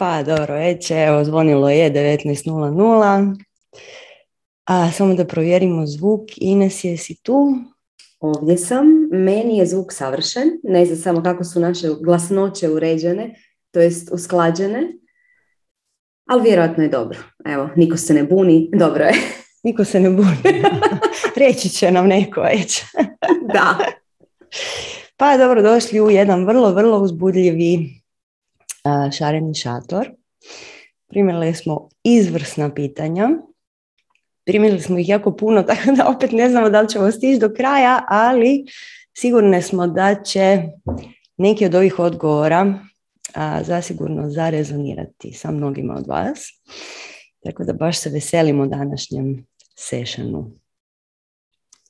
Pa dobro, već evo zvonilo je 19.00. A samo da provjerimo zvuk. Ines, jesi tu? Ovdje sam. Meni je zvuk savršen. Ne znam samo kako su naše glasnoće uređene, to jest usklađene. Ali vjerojatno je dobro. Evo, niko se ne buni. Dobro je. Niko se ne buni. Reći će nam neko već. da. Pa dobro, došli u jedan vrlo, vrlo uzbudljivi šareni šator. Primili smo izvrsna pitanja. Primili smo ih jako puno, tako da opet ne znamo da li ćemo stići do kraja, ali sigurne smo da će neki od ovih odgovora a, zasigurno zarezonirati sa mnogima od vas. Tako da baš se veselimo današnjem sešanu.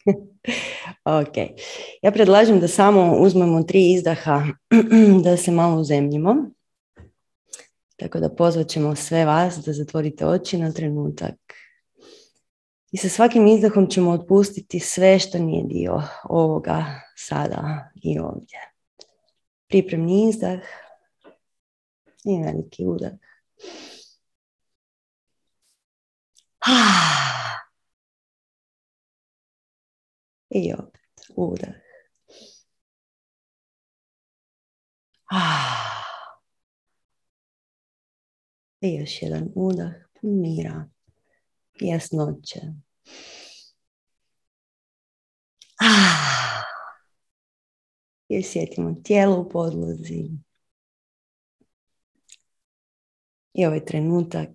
ok. Ja predlažem da samo uzmemo tri izdaha da se malo uzemljimo. Tako da pozvat ćemo sve vas da zatvorite oči na trenutak. I sa svakim izdahom ćemo otpustiti sve što nije dio ovoga sada i ovdje. Pripremni izdah i veliki udah. I opet udah. I još jedan udah pun mira jasnoće. I osjetimo tijelo u podlozi. I ovaj trenutak.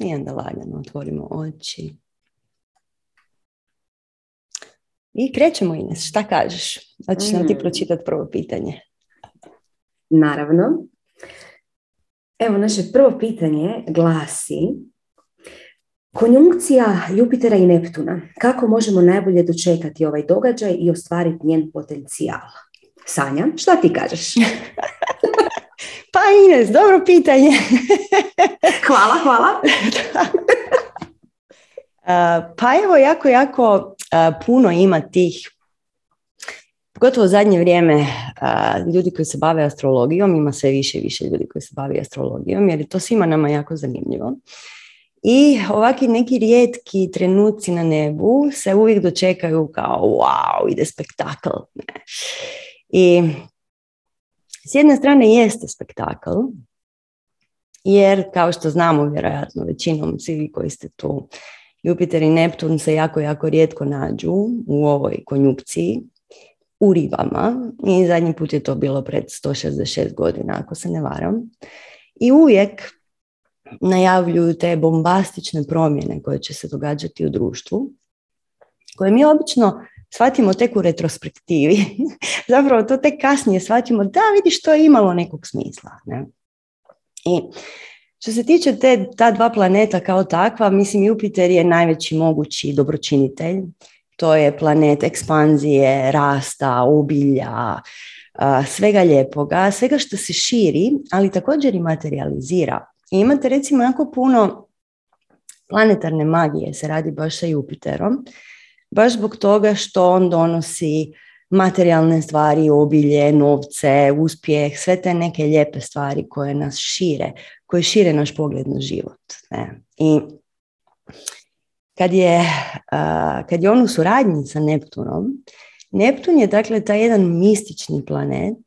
I onda lagano otvorimo oči. I krećemo Ines, šta kažeš? Hoćeš nam ti mm. pročitati prvo pitanje? Naravno. Evo, naše prvo pitanje glasi Konjunkcija Jupitera i Neptuna. Kako možemo najbolje dočekati ovaj događaj i ostvariti njen potencijal? Sanja, šta ti kažeš? pa Ines, dobro pitanje. hvala, hvala. pa evo, jako, jako puno ima tih Pogotovo u zadnje vrijeme ljudi koji se bave astrologijom, ima sve više i više ljudi koji se bave astrologijom, jer je to svima nama jako zanimljivo. I ovakvi neki rijetki trenuci na nebu se uvijek dočekaju kao wow, ide spektakl. I s jedne strane jeste spektakl, jer kao što znamo vjerojatno većinom svi koji ste tu, Jupiter i Neptun se jako, jako rijetko nađu u ovoj konjukciji u ribama i zadnji put je to bilo pred 166 godina ako se ne varam. I uvijek najavljuju te bombastične promjene koje će se događati u društvu, koje mi obično shvatimo tek u retrospektivi. Zapravo to tek kasnije shvatimo da vidiš to je imalo nekog smisla. Ne? I što se tiče te, ta dva planeta kao takva, mislim Jupiter je najveći mogući dobročinitelj to je planet ekspanzije, rasta, obilja, svega lijepoga, svega što se širi, ali također i materializira. I imate recimo jako puno planetarne magije se radi baš sa Jupiterom, baš zbog toga što on donosi materijalne stvari, obilje, novce, uspjeh, sve te neke lijepe stvari koje nas šire, koje šire naš pogled na život. Ne? I kad je, kad je on u suradnji sa Neptunom, Neptun je dakle taj jedan mistični planet,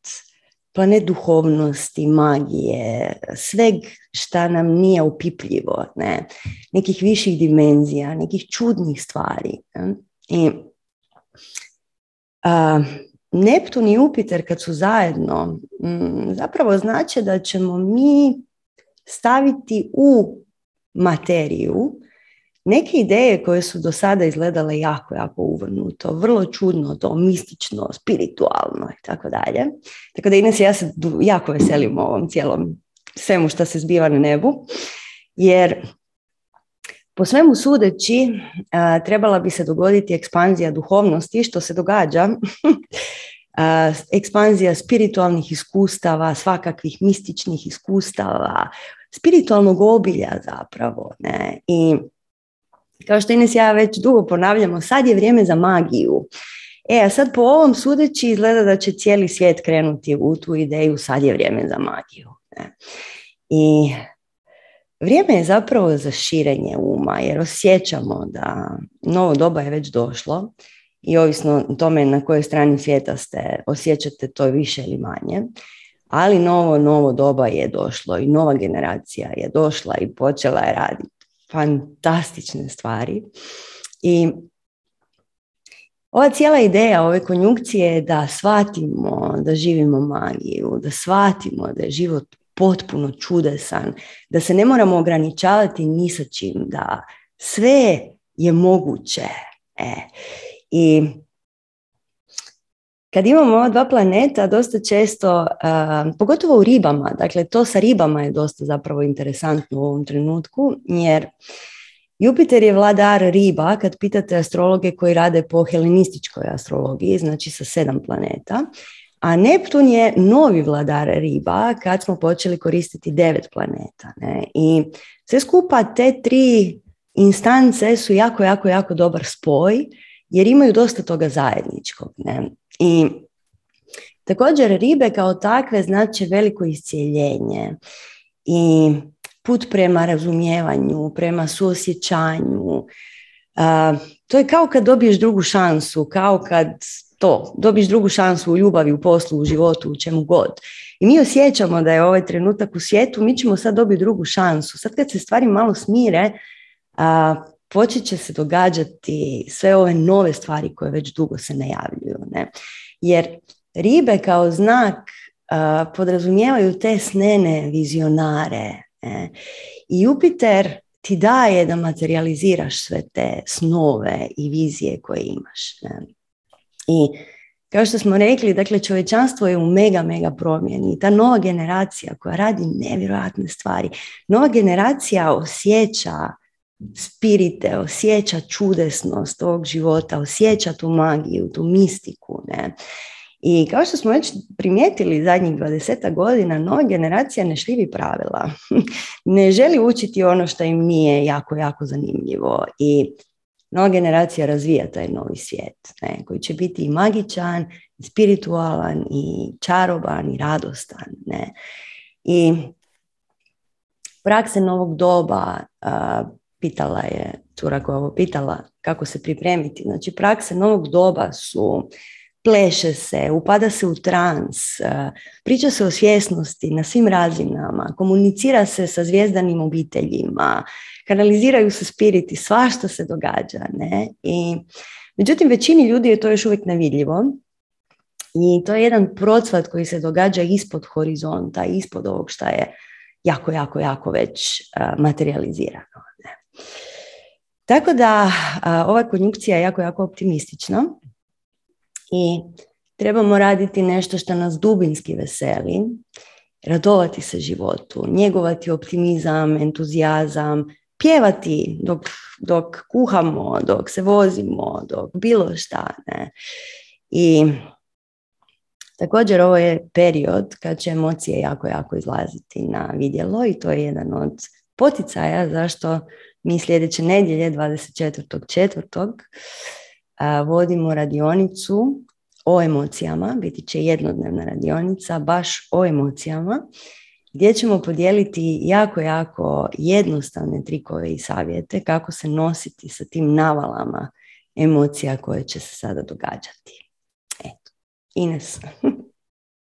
planet duhovnosti, magije, sveg šta nam nije upipljivo, ne? nekih viših dimenzija, nekih čudnih stvari. Ne? I a, Neptun i Jupiter kad su zajedno, m, zapravo znače da ćemo mi staviti u materiju neke ideje koje su do sada izgledale jako, jako uvrnuto, vrlo čudno, to mistično, spiritualno i tako dalje. Tako da Ines ja se jako veselim ovom cijelom svemu što se zbiva na nebu, jer po svemu sudeći trebala bi se dogoditi ekspanzija duhovnosti, što se događa, ekspanzija spiritualnih iskustava, svakakvih mističnih iskustava, spiritualnog obilja zapravo. Ne? I kao što Ines ja već dugo ponavljamo, sad je vrijeme za magiju. E, a sad po ovom sudeći izgleda da će cijeli svijet krenuti u tu ideju, sad je vrijeme za magiju. Ne? I vrijeme je zapravo za širenje uma, jer osjećamo da novo doba je već došlo i ovisno o tome na kojoj strani svijeta ste, osjećate to više ili manje. Ali novo, novo doba je došlo i nova generacija je došla i počela je raditi fantastične stvari. I ova cijela ideja ove konjunkcije je da shvatimo da živimo magiju, da shvatimo da je život potpuno čudesan, da se ne moramo ograničavati ni sa čim, da sve je moguće. E. I kad imamo ova dva planeta, dosta često, pogotovo u ribama, dakle to sa ribama je dosta zapravo interesantno u ovom trenutku, jer Jupiter je vladar riba, kad pitate astrologe koji rade po helenističkoj astrologiji, znači sa sedam planeta, a Neptun je novi vladar riba kad smo počeli koristiti devet planeta. Ne? I sve skupa te tri instance su jako, jako, jako dobar spoj jer imaju dosta toga zajedničkog. Ne? I također ribe kao takve znači veliko iscijeljenje i put prema razumijevanju, prema suosjećanju. to je kao kad dobiješ drugu šansu, kao kad to, dobiješ drugu šansu u ljubavi, u poslu, u životu, u čemu god. I mi osjećamo da je ovaj trenutak u svijetu, mi ćemo sad dobiti drugu šansu. Sad kad se stvari malo smire, a, počet će se događati sve ove nove stvari koje već dugo se najavljuju. Ne? Jer ribe kao znak podrazumijevaju te snene vizionare. Ne? I Jupiter ti daje da materializiraš sve te snove i vizije koje imaš. Ne? I kao što smo rekli, dakle, čovječanstvo je u mega, mega promjeni. Ta nova generacija koja radi nevjerojatne stvari, nova generacija osjeća spirite, osjeća čudesnost ovog života, osjeća tu magiju, tu mistiku. Ne? I kao što smo već primijetili zadnjih 20 godina, nova generacija ne šljivi pravila. ne želi učiti ono što im nije jako, jako zanimljivo. I nova generacija razvija taj novi svijet, ne, koji će biti i magičan, i spiritualan, i čaroban, i radostan. Ne. I prakse novog doba, pitala je cura koja ovo pitala kako se pripremiti. Znači prakse novog doba su pleše se, upada se u trans, priča se o svjesnosti na svim razinama, komunicira se sa zvijezdanim obiteljima, kanaliziraju se spiriti, svašta se događa. Ne? I, međutim, većini ljudi je to još uvijek nevidljivo i to je jedan procvat koji se događa ispod horizonta, ispod ovog što je jako, jako, jako već materializirano. Tako da ova konjunkcija je jako, jako optimistična i trebamo raditi nešto što nas dubinski veseli, radovati se životu, njegovati optimizam, entuzijazam, pjevati dok, dok kuhamo, dok se vozimo, dok bilo šta. Ne? I također ovo je period kad će emocije jako, jako izlaziti na vidjelo i to je jedan od poticaja zašto mi sljedeće nedjelje 24.4. vodimo radionicu o emocijama, biti će jednodnevna radionica baš o emocijama gdje ćemo podijeliti jako, jako jednostavne trikove i savjete kako se nositi sa tim navalama emocija koje će se sada događati. Eto, Ines.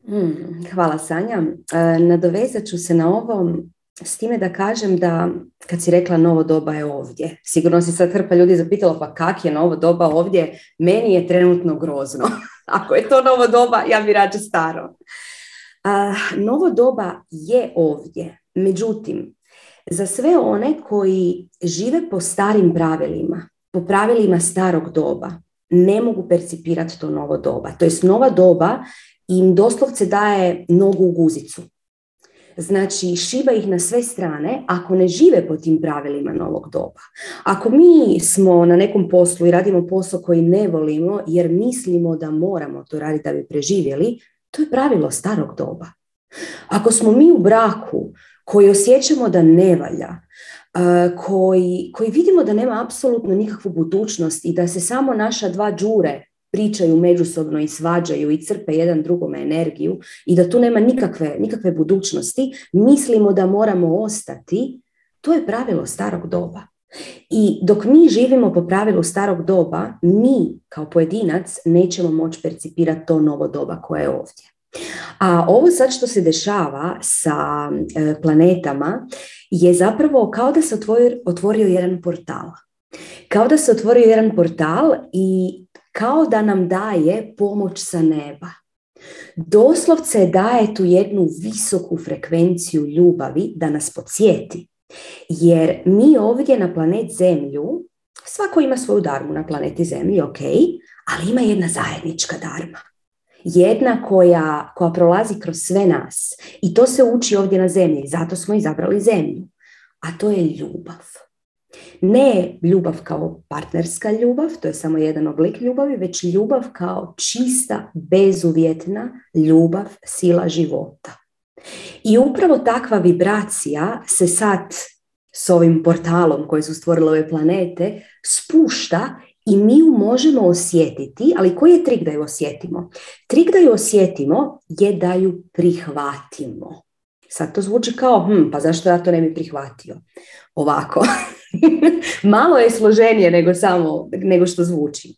Mm, hvala Sanja. E, nadovezat ću se na ovo s time da kažem da kad si rekla novo doba je ovdje, sigurno si sad hrpa ljudi zapitalo pa kak je novo doba ovdje, meni je trenutno grozno. Ako je to novo doba, ja bi rađe staro novo doba je ovdje. Međutim, za sve one koji žive po starim pravilima, po pravilima starog doba, ne mogu percipirati to novo doba. To jest nova doba im doslovce daje nogu u guzicu. Znači, šiba ih na sve strane ako ne žive po tim pravilima novog doba. Ako mi smo na nekom poslu i radimo posao koji ne volimo jer mislimo da moramo to raditi da bi preživjeli, to je pravilo starog doba. Ako smo mi u braku koji osjećamo da ne valja, koji, koji vidimo da nema apsolutno nikakvu budućnost i da se samo naša dva džure pričaju međusobno i svađaju i crpe jedan drugome energiju i da tu nema nikakve, nikakve budućnosti, mislimo da moramo ostati, to je pravilo starog doba. I dok mi živimo po pravilu starog doba, mi kao pojedinac nećemo moći percipirati to novo doba koje je ovdje. A ovo sad što se dešava sa e, planetama je zapravo kao da se otvorio, otvorio jedan portal. Kao da se otvorio jedan portal i kao da nam daje pomoć sa neba. Doslovce daje tu jednu visoku frekvenciju ljubavi da nas podsjeti. Jer mi ovdje na planet Zemlju, svako ima svoju darmu na planeti Zemlji, ok, ali ima jedna zajednička darma. Jedna koja, koja prolazi kroz sve nas. I to se uči ovdje na Zemlji, zato smo izabrali Zemlju. A to je ljubav. Ne ljubav kao partnerska ljubav, to je samo jedan oblik ljubavi, već ljubav kao čista, bezuvjetna ljubav, sila života. I upravo takva vibracija se sad s ovim portalom koji su stvorile ove planete spušta i mi ju možemo osjetiti, ali koji je trik da ju osjetimo? Trik da ju osjetimo je da ju prihvatimo. Sad to zvuči kao, hm, pa zašto ja to ne bi prihvatio? Ovako. Malo je složenije nego samo nego što zvuči.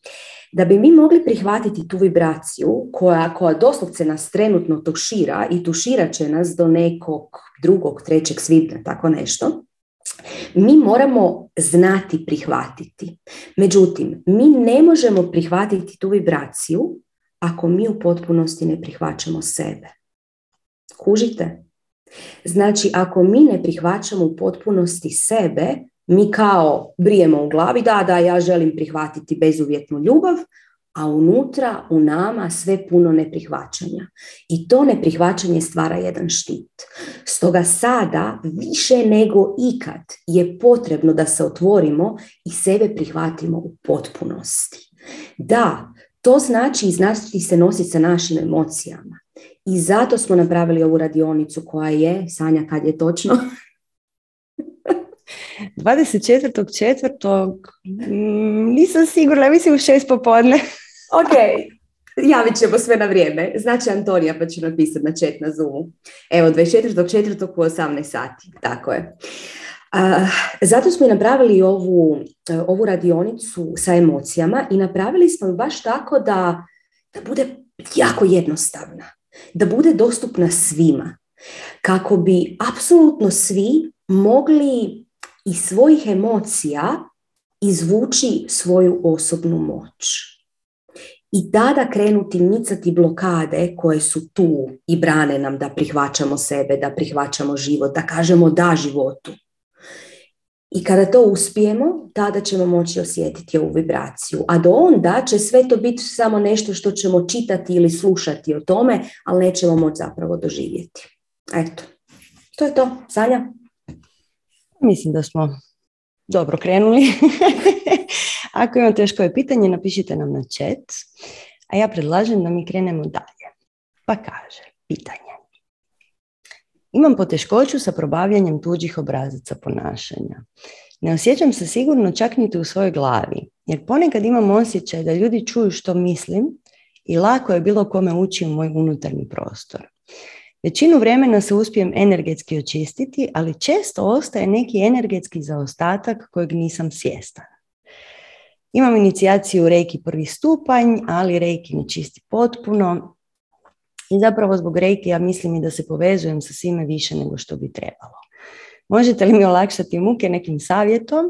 Da bi mi mogli prihvatiti tu vibraciju koja, koja doslovce nas trenutno tušira i tuširat će nas do nekog drugog, trećeg svibnja, tako nešto, mi moramo znati prihvatiti. Međutim, mi ne možemo prihvatiti tu vibraciju ako mi u potpunosti ne prihvaćamo sebe. Kužite? Znači, ako mi ne prihvaćamo u potpunosti sebe, mi kao brijemo u glavi, da, da, ja želim prihvatiti bezuvjetnu ljubav, a unutra u nama sve puno neprihvaćanja. I to neprihvaćanje stvara jedan štit. Stoga sada više nego ikad je potrebno da se otvorimo i sebe prihvatimo u potpunosti. Da, to znači i znati se nositi sa našim emocijama. I zato smo napravili ovu radionicu koja je, Sanja kad je točno? 24.4. Mm, nisam sigurna, mislim u šest popodne. ok, javit ćemo sve na vrijeme. Znači Antonija pa ću napisati na chat na Zoomu. Evo, 24.4. u 18 sati, tako je. zato smo i napravili ovu, ovu radionicu sa emocijama i napravili smo ju baš tako da, da bude jako jednostavna, da bude dostupna svima, kako bi apsolutno svi mogli iz svojih emocija izvući svoju osobnu moć. I tada krenuti micati blokade koje su tu i brane nam da prihvaćamo sebe, da prihvaćamo život, da kažemo da životu. I kada to uspijemo, tada ćemo moći osjetiti ovu vibraciju. A do onda će sve to biti samo nešto što ćemo čitati ili slušati o tome, ali nećemo moći zapravo doživjeti. Eto, to je to. Sanja? Mislim da smo dobro krenuli. Ako imate još koje pitanje, napišite nam na chat. A ja predlažem da mi krenemo dalje. Pa kaže, pitanje. Imam poteškoću sa probavljanjem tuđih obrazaca ponašanja. Ne osjećam se sigurno čak niti u svojoj glavi, jer ponekad imam osjećaj da ljudi čuju što mislim i lako je bilo kome ući u moj unutarnji prostor. Većinu vremena se uspijem energetski očistiti, ali često ostaje neki energetski zaostatak kojeg nisam svjestan. Imam inicijaciju reiki prvi stupanj, ali reiki ne čisti potpuno. I zapravo zbog reiki ja mislim i da se povezujem sa svime više nego što bi trebalo. Možete li mi olakšati muke nekim savjetom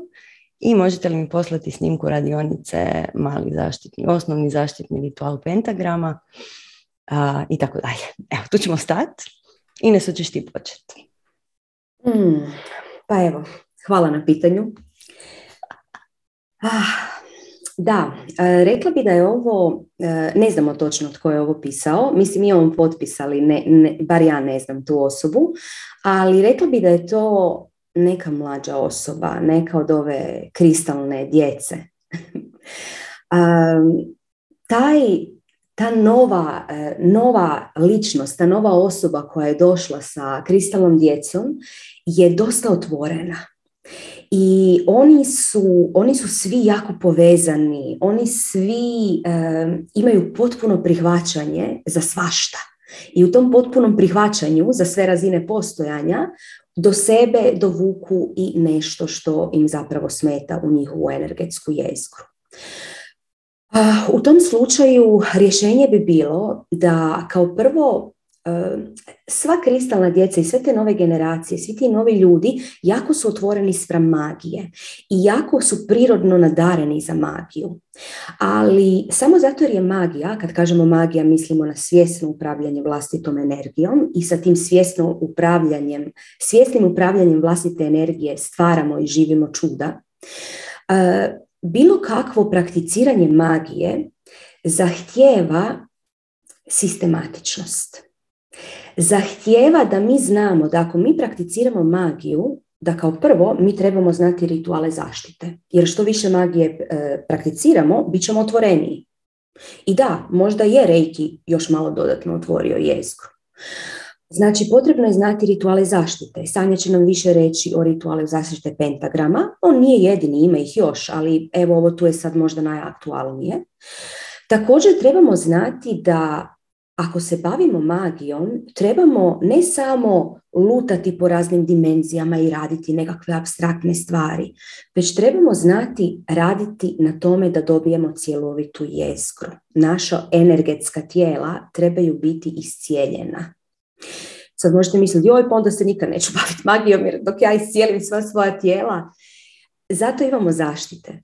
i možete li mi poslati snimku radionice mali zaštitni, osnovni zaštitni ritual pentagrama i tako dalje. Evo, tu ćemo stati. Ines, hoćeš ti početi? Hmm, pa evo, hvala na pitanju. Ah, da, e, rekla bi da je ovo, e, ne znamo točno tko je ovo pisao, mislim imamo potpisali, ne, ne, bar ja ne znam tu osobu, ali rekla bi da je to neka mlađa osoba, neka od ove kristalne djece. taj ta nova, e, nova ličnost, ta nova osoba koja je došla sa kristalnom djecom je dosta otvorena. I oni su, oni su svi jako povezani, oni svi imaju potpuno prihvaćanje za svašta. I u tom potpunom prihvaćanju za sve razine postojanja do sebe dovuku i nešto što im zapravo smeta u njihovu energetsku jezgru. U tom slučaju rješenje bi bilo da kao prvo sva kristalna djeca i sve te nove generacije, svi ti novi ljudi jako su otvoreni spram magije i jako su prirodno nadareni za magiju. Ali samo zato jer je magija, kad kažemo magija mislimo na svjesno upravljanje vlastitom energijom i sa tim svjesno upravljanjem, svjesnim upravljanjem vlastite energije stvaramo i živimo čuda. Bilo kakvo prakticiranje magije zahtjeva sistematičnost zahtjeva da mi znamo da ako mi prakticiramo magiju, da kao prvo mi trebamo znati rituale zaštite. Jer što više magije e, prakticiramo, bit ćemo otvoreniji. I da, možda je Reiki još malo dodatno otvorio jezgru. Znači, potrebno je znati rituale zaštite. Sanja će nam više reći o rituale zaštite pentagrama. On nije jedini, ima ih još, ali evo ovo tu je sad možda najaktualnije. Također trebamo znati da ako se bavimo magijom, trebamo ne samo lutati po raznim dimenzijama i raditi nekakve abstraktne stvari, već trebamo znati raditi na tome da dobijemo cjelovitu jeskru. Naša energetska tijela trebaju biti iscijeljena. Sad možete misliti, joj, pa onda se nikad neću baviti magijom, jer dok ja iscijelim sva svoja tijela, zato imamo zaštite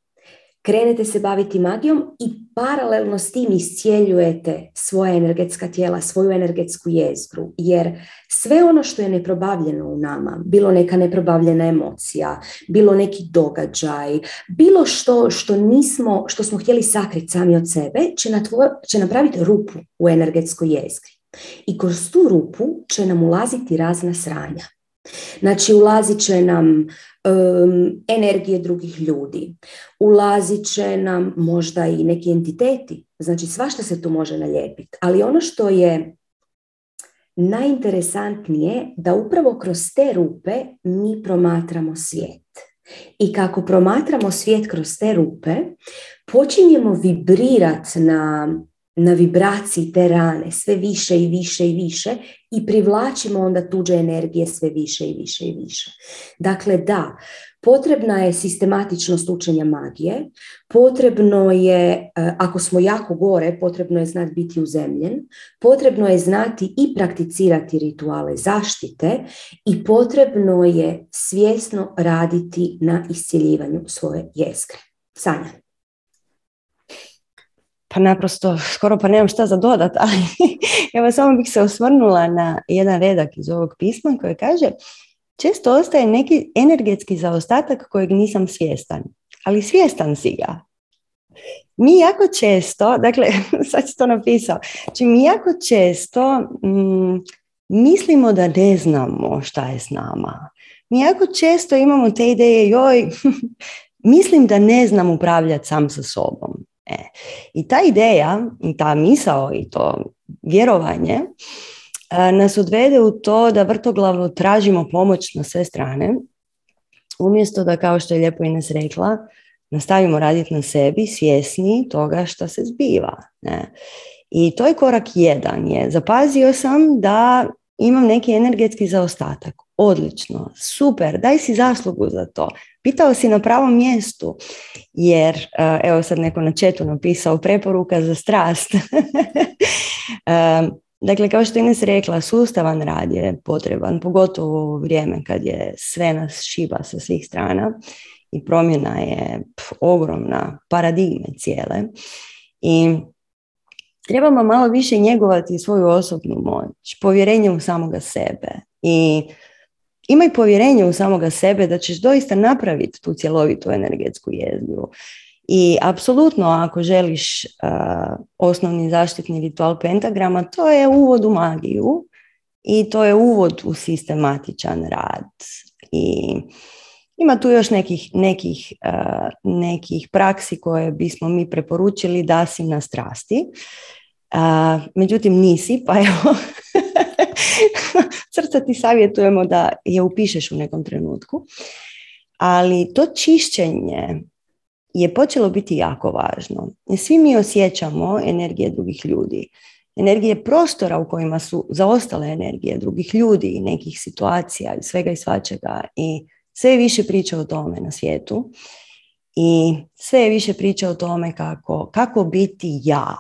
krenete se baviti magijom i paralelno s tim iscijeljujete svoja energetska tijela, svoju energetsku jezgru, jer sve ono što je neprobavljeno u nama, bilo neka neprobavljena emocija, bilo neki događaj, bilo što što nismo, što smo htjeli sakriti sami od sebe, će, će napraviti rupu u energetskoj jezgri. I kroz tu rupu će nam ulaziti razna sranja. Znači, ulazit će nam energije drugih ljudi. Ulazit će nam možda i neki entiteti. Znači svašta se tu može nalijepiti. Ali ono što je najinteresantnije da upravo kroz te rupe mi promatramo svijet. I kako promatramo svijet kroz te rupe, počinjemo vibrirati na na vibraciji te rane sve više i više i više i privlačimo onda tuđe energije sve više i više i više. Dakle, da, potrebna je sistematičnost učenja magije, potrebno je, e, ako smo jako gore, potrebno je znati biti uzemljen, potrebno je znati i prakticirati rituale zaštite i potrebno je svjesno raditi na iscjeljivanju svoje jezgre. Sanja pa naprosto skoro pa nemam šta za dodat, ali evo samo bih se osvrnula na jedan redak iz ovog pisma koji kaže često ostaje neki energetski zaostatak kojeg nisam svjestan, ali svjestan si ga. Mi jako često, dakle, sad si to napisao, znači mi jako često mm, mislimo da ne znamo šta je s nama. Mi jako često imamo te ideje, joj, mislim da ne znam upravljati sam sa sobom. E. I ta ideja, ta misao i to vjerovanje e, nas odvede u to da vrtoglavno tražimo pomoć na sve strane, umjesto da, kao što je lijepo Ines rekla, nastavimo raditi na sebi svjesni toga što se zbiva. Ne? I to je korak jedan. Je. Zapazio sam da imam neki energetski zaostatak. Odlično, super, daj si zaslugu za to. Pitao si na pravom mjestu, jer, e, evo sad neko na četu napisao, preporuka za strast. E, dakle, kao što Ines rekla, sustavan rad je potreban, pogotovo u vrijeme kad je sve nas šiba sa svih strana i promjena je ogromna, paradigme cijele. I trebamo malo više njegovati svoju osobnu moć, povjerenje u samoga sebe i imaj povjerenje u samoga sebe da ćeš doista napraviti tu cjelovitu energetsku jezgru. I apsolutno ako želiš osnovni zaštitni ritual pentagrama, to je uvod u magiju i to je uvod u sistematičan rad. I ima tu još nekih, nekih, nekih praksi koje bismo mi preporučili da si na strasti. međutim, nisi, pa evo, srca ti savjetujemo da je upišeš u nekom trenutku. Ali to čišćenje je počelo biti jako važno. Svi mi osjećamo energije drugih ljudi. Energije prostora u kojima su zaostale energije drugih ljudi i nekih situacija i svega i svačega. I sve je više priča o tome na svijetu. I sve je više priča o tome kako, kako biti ja,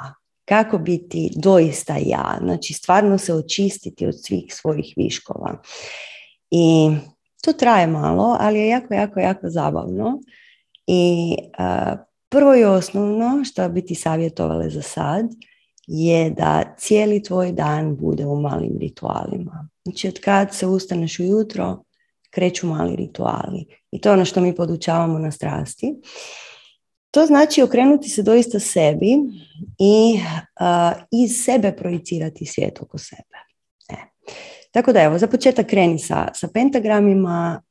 kako biti doista ja, znači stvarno se očistiti od svih svojih viškova. I to traje malo, ali je jako, jako, jako zabavno. I prvo i osnovno što bi ti savjetovale za sad je da cijeli tvoj dan bude u malim ritualima. Znači od kad se ustaneš ujutro, kreću mali rituali. I to je ono što mi podučavamo na strasti. To znači okrenuti se doista sebi i iz sebe projicirati svijet oko sebe. E. Tako da evo, za početak kreni sa, sa pentagramima,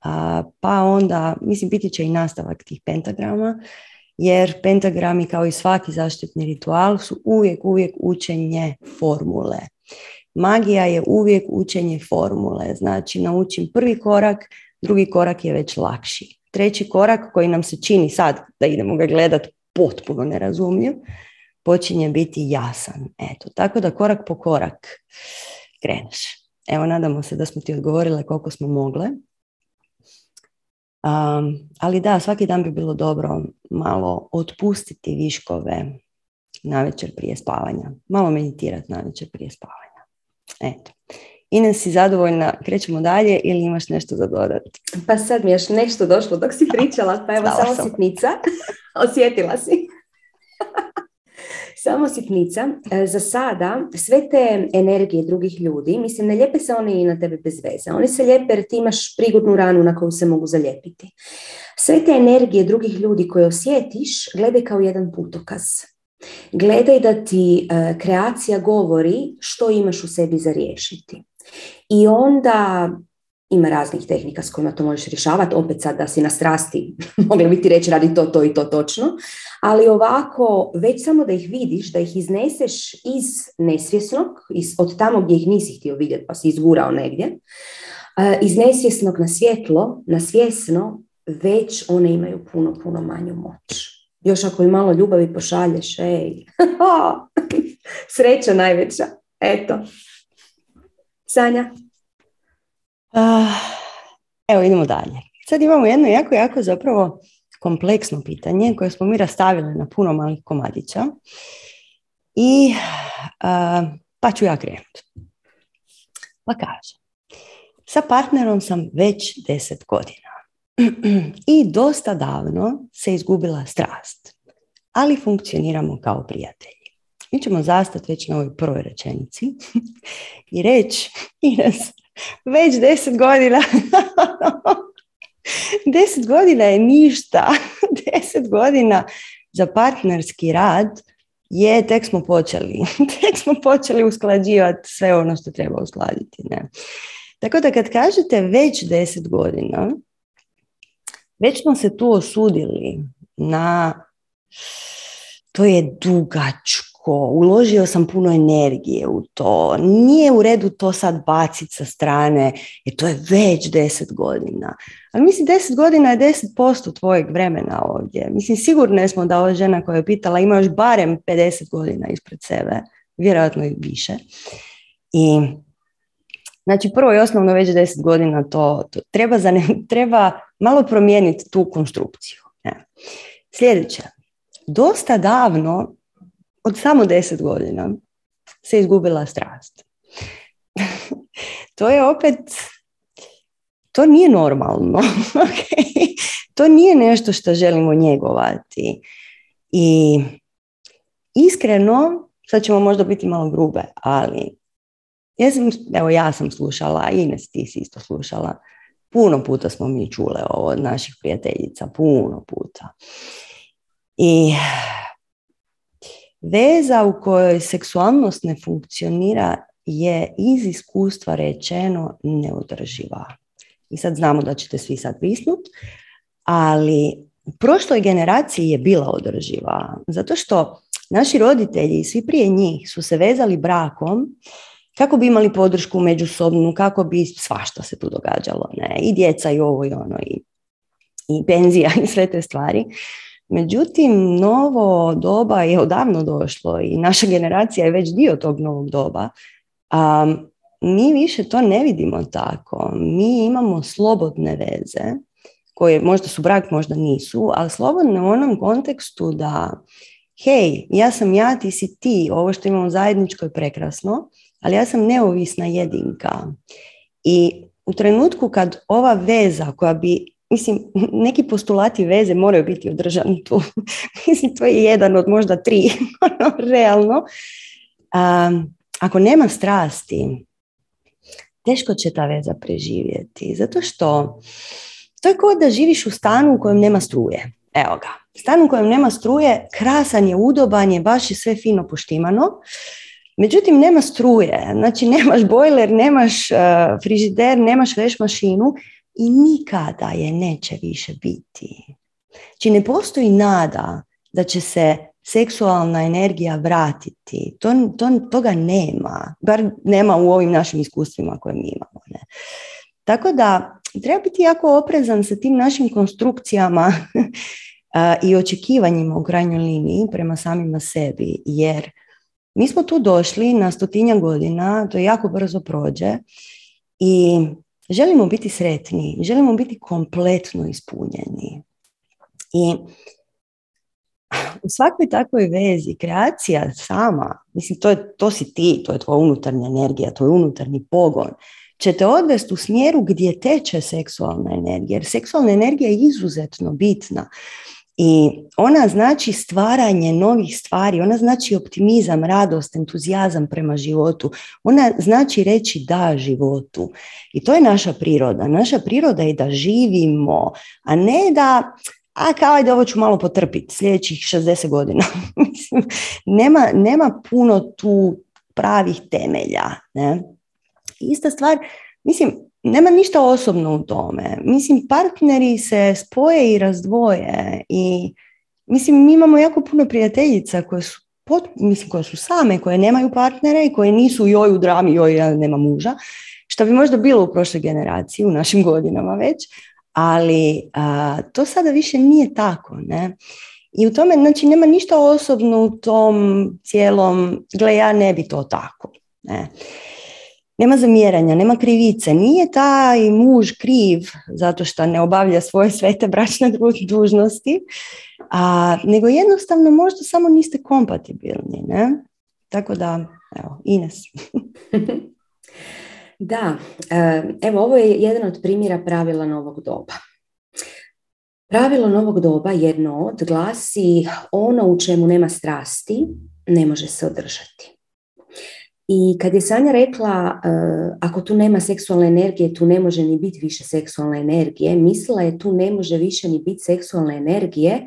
pa onda, mislim, biti će i nastavak tih pentagrama, jer pentagrami kao i svaki zaštitni ritual su uvijek, uvijek učenje formule. Magija je uvijek učenje formule, znači naučim prvi korak, drugi korak je već lakši. Treći korak koji nam se čini sad da idemo ga gledati potpuno nerazumljiv, počinje biti jasan. Eto, tako da korak po korak kreneš. Evo, nadamo se da smo ti odgovorile koliko smo mogle. Um, ali da, svaki dan bi bilo dobro malo otpustiti viškove na večer prije spavanja. Malo meditirati na večer prije spavanja. Eto. Ines, si zadovoljna? Krećemo dalje ili imaš nešto za dodati? Pa sad mi još nešto došlo dok si pričala, pa evo samo sitnica. Osjetila si. Samo sitnica. Za sada sve te energije drugih ljudi, mislim ne lijepe se oni i na tebe bez veze. Oni se lijepe jer ti imaš prigodnu ranu na koju se mogu zalijepiti. Sve te energije drugih ljudi koje osjetiš, gledaj kao jedan putokaz. Gledaj da ti e, kreacija govori što imaš u sebi za riješiti. I onda ima raznih tehnika s kojima to možeš rješavati, opet sad da si na strasti, mogla bi ti reći radi to, to i to točno, ali ovako, već samo da ih vidiš, da ih izneseš iz nesvjesnog, iz, od tamo gdje ih nisi htio vidjeti pa si izgurao negdje, iz nesvjesnog na svjetlo, na svjesno, već one imaju puno, puno manju moć. Još ako i malo ljubavi pošalješ, ej, sreća najveća, eto. Sanja? Uh, evo idemo dalje. Sad imamo jedno jako, jako zapravo kompleksno pitanje koje smo mi rastavili na puno malih komadića. I uh, pa ću ja krenuti. Pa kaže, sa partnerom sam već deset godina. I dosta davno se izgubila strast, ali funkcioniramo kao prijatelji. Mi ćemo zastati već na ovoj prvoj rečenici i reći, Ines, već deset godina. deset godina je ništa. deset godina za partnerski rad je, tek smo počeli. tek smo počeli usklađivati sve ono što treba uskladiti. Ne? Tako da kad kažete već deset godina, već smo se tu osudili na to je dugačko uložio sam puno energije u to, nije u redu to sad baciti sa strane, jer to je već deset godina. Ali mislim, deset godina je deset posto tvojeg vremena ovdje. Mislim, sigurno smo da ova žena koja je pitala ima još barem 50 godina ispred sebe, vjerojatno i više. I Znači, prvo i osnovno već deset godina to, to treba, treba malo promijeniti tu konstrukciju. Ne. Sljedeće, dosta davno od samo deset godina se izgubila strast. to je opet, to nije normalno. To nije nešto što želimo njegovati. I iskreno, sad ćemo možda biti malo grube, ali ja sam, evo ja sam slušala, Ines ti si isto slušala, puno puta smo mi čule ovo od naših prijateljica, puno puta. I Veza u kojoj seksualnost ne funkcionira je iz iskustva rečeno neodrživa. I sad znamo da ćete svi sad visnut, ali u prošloj generaciji je bila održiva. Zato što naši roditelji i svi prije njih su se vezali brakom kako bi imali podršku međusobnu, kako bi svašta se tu događalo. Ne? I djeca i ovo i ono. I i penzija i sve te stvari. Međutim, novo doba je odavno došlo i naša generacija je već dio tog novog doba. A, mi više to ne vidimo tako. Mi imamo slobodne veze, koje možda su brak, možda nisu, ali slobodne u onom kontekstu da hej, ja sam ja, ti si ti, ovo što imamo zajedničko je prekrasno, ali ja sam neovisna jedinka. I u trenutku kad ova veza koja bi mislim, neki postulati veze moraju biti održani tu. mislim, to je jedan od možda tri, ono, realno. ako nema strasti, teško će ta veza preživjeti. Zato što to je kao da živiš u stanu u kojem nema struje. Evo ga. Stan u kojem nema struje, krasan je, udoban je, baš je sve fino poštimano. Međutim, nema struje, znači nemaš bojler, nemaš uh, frižider, nemaš veš mašinu i nikada je neće više biti. Znači ne postoji nada da će se seksualna energija vratiti. To, to, toga nema. Bar nema u ovim našim iskustvima koje mi imamo. Ne? Tako da treba biti jako oprezan sa tim našim konstrukcijama i očekivanjima u krajnjoj liniji prema samima sebi. Jer mi smo tu došli na stotinja godina, to jako brzo prođe i želimo biti sretni, želimo biti kompletno ispunjeni. I u svakoj takvoj vezi kreacija sama, mislim to, je, to si ti, to je tvoja unutarnja energija, tvoj unutarnji pogon, će te odvesti u smjeru gdje teče seksualna energija. Jer seksualna energija je izuzetno bitna. I ona znači stvaranje novih stvari, ona znači optimizam, radost, entuzijazam prema životu. Ona znači reći da životu. I to je naša priroda. Naša priroda je da živimo, a ne da a kao ajde ovo ću malo potrpiti sljedećih 60 godina. nema, nema puno tu pravih temelja. Ne? Ista stvar, mislim, nema ništa osobno u tome. Mislim, partneri se spoje i razdvoje i mislim, mi imamo jako puno prijateljica koje su pot, mislim, koje su same, koje nemaju partnere i koje nisu joj u drami, joj ja nema muža, što bi možda bilo u prošloj generaciji, u našim godinama već, ali to sada više nije tako, ne? I u tome, znači, nema ništa osobno u tom cijelom, gle, ja ne bi to tako, ne? Nema zamjeranja, nema krivice. Nije taj muž kriv zato što ne obavlja svoje svete bračne dužnosti, a, nego jednostavno možda samo niste kompatibilni. Ne? Tako da, evo, Ines. da, e, evo ovo je jedan od primjera pravila novog doba. Pravilo novog doba jedno od glasi ono u čemu nema strasti ne može se održati. I kad je Sanja rekla, e, ako tu nema seksualne energije, tu ne može ni biti više seksualne energije, mislila je tu ne može više ni biti seksualne energije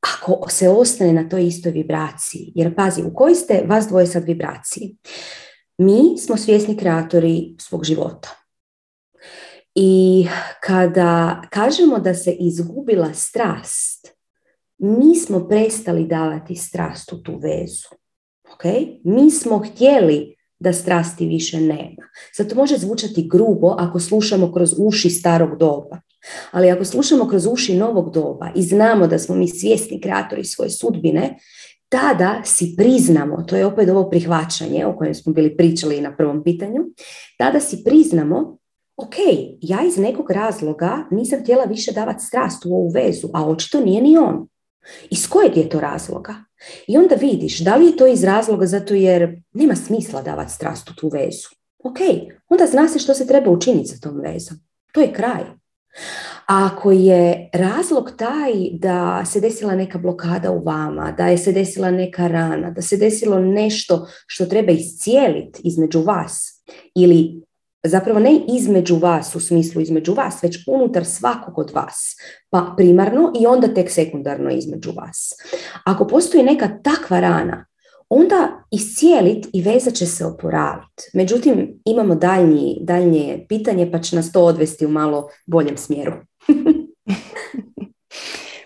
ako se ostane na toj istoj vibraciji. Jer pazi, u kojoj ste vas dvoje sad vibraciji? Mi smo svjesni kreatori svog života. I kada kažemo da se izgubila strast, mi smo prestali davati strast u tu vezu. Okay? Mi smo htjeli da strasti više nema. Zato može zvučati grubo ako slušamo kroz uši starog doba. Ali ako slušamo kroz uši novog doba i znamo da smo mi svjesni kreatori svoje sudbine, tada si priznamo, to je opet ovo prihvaćanje o kojem smo bili pričali na prvom pitanju, tada si priznamo, ok, ja iz nekog razloga nisam htjela više davati strast u ovu vezu, a očito nije ni on. Iz kojeg je to razloga? I onda vidiš, da li je to iz razloga zato jer nema smisla davati strast u tu vezu. Ok, onda zna se što se treba učiniti sa tom vezom. To je kraj. Ako je razlog taj da se desila neka blokada u vama, da je se desila neka rana, da se desilo nešto što treba iscijeliti između vas ili zapravo ne između vas u smislu između vas, već unutar svakog od vas, pa primarno i onda tek sekundarno između vas. Ako postoji neka takva rana, onda iscijelit i veza će se oporaviti. Međutim, imamo daljnji, daljnje pitanje pa će nas to odvesti u malo boljem smjeru.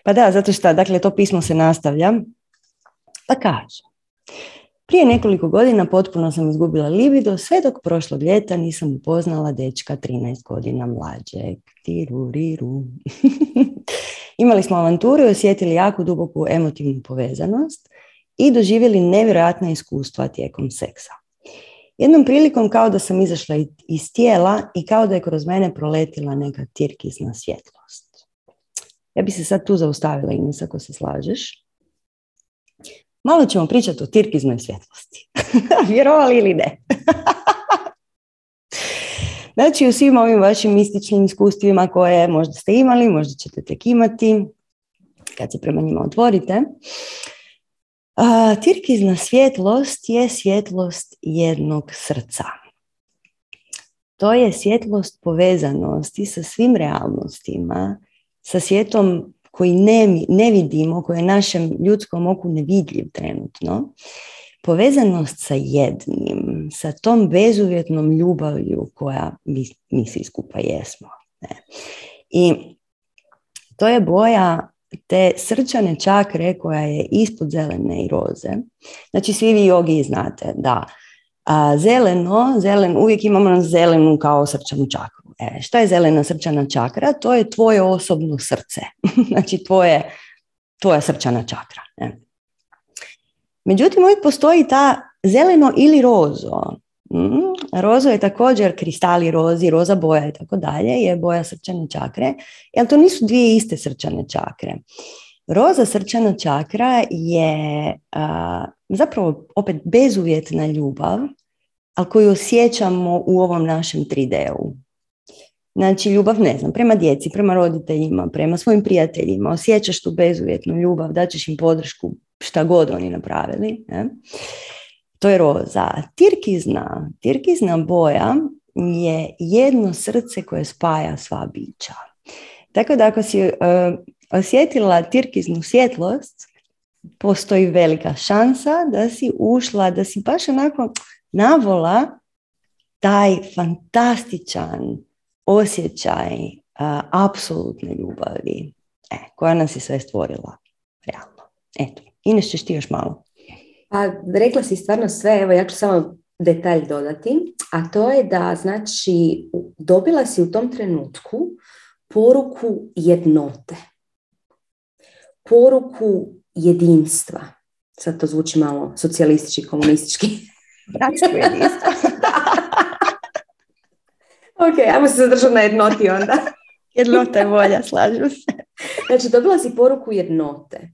pa da, zato što, dakle, to pismo se nastavlja, pa kaže. Prije nekoliko godina potpuno sam izgubila libido, sve dok prošlog ljeta nisam upoznala dečka 13 godina mlađeg. Imali smo avanturu i osjetili jako duboku emotivnu povezanost i doživjeli nevjerojatna iskustva tijekom seksa. Jednom prilikom kao da sam izašla iz tijela i kao da je kroz mene proletila neka tirkizna svjetlost. Ja bi se sad tu zaustavila, Ines, ako se slažeš. Malo ćemo pričati o tirkiznoj svjetlosti. Vjerovali ili ne? znači, u svim ovim vašim mističnim iskustvima koje možda ste imali, možda ćete tek imati, kad se prema njima otvorite, tirkizna svjetlost je svjetlost jednog srca. To je svjetlost povezanosti sa svim realnostima, sa svijetom koji ne, ne vidimo, koji je našem ljudskom oku nevidljiv trenutno, povezanost sa jednim, sa tom bezuvjetnom ljubavlju koja mi, mi svi skupa jesmo. Ne. I to je boja te srčane čakre koja je ispod zelene i roze. Znači svi vi jogi znate da a, zeleno, zelen, uvijek imamo zelenu kao srčanu čakru. E, šta je zelena srčana čakra? To je tvoje osobno srce. znači tvoje, tvoja srčana čakra. Ne? Međutim, uvijek postoji ta zeleno ili rozo. Mm, rozo je također kristali rozi, roza boja i tako dalje, je boja srčane čakre, jer to nisu dvije iste srčane čakre. Roza srčana čakra je zapravo opet bezuvjetna ljubav, ali koju osjećamo u ovom našem 3D-u. Znači, ljubav, ne znam, prema djeci, prema roditeljima, prema svojim prijateljima, osjećaš tu bezuvjetnu ljubav, daćeš im podršku šta god oni napravili. Ne? To je roza. Tirkizna, tirkizna boja je jedno srce koje spaja sva bića. Tako da ako si uh, osjetila tirkiznu svjetlost, postoji velika šansa da si ušla, da si baš onako navola taj fantastičan osjećaj a, apsolutne ljubavi e, koja nas je sve stvorila realno. Eto, Ines ćeš ti još malo. Pa rekla si stvarno sve, evo ja ću samo detalj dodati, a to je da znači dobila si u tom trenutku poruku jednote, poruku jedinstva. Sad to zvuči malo socijalistički, komunistički. Bratsko jedinstvo. ok, ajmo se zadržati na jednoti onda. Jednota je volja, slažem se. Znači, dobila si poruku jednote.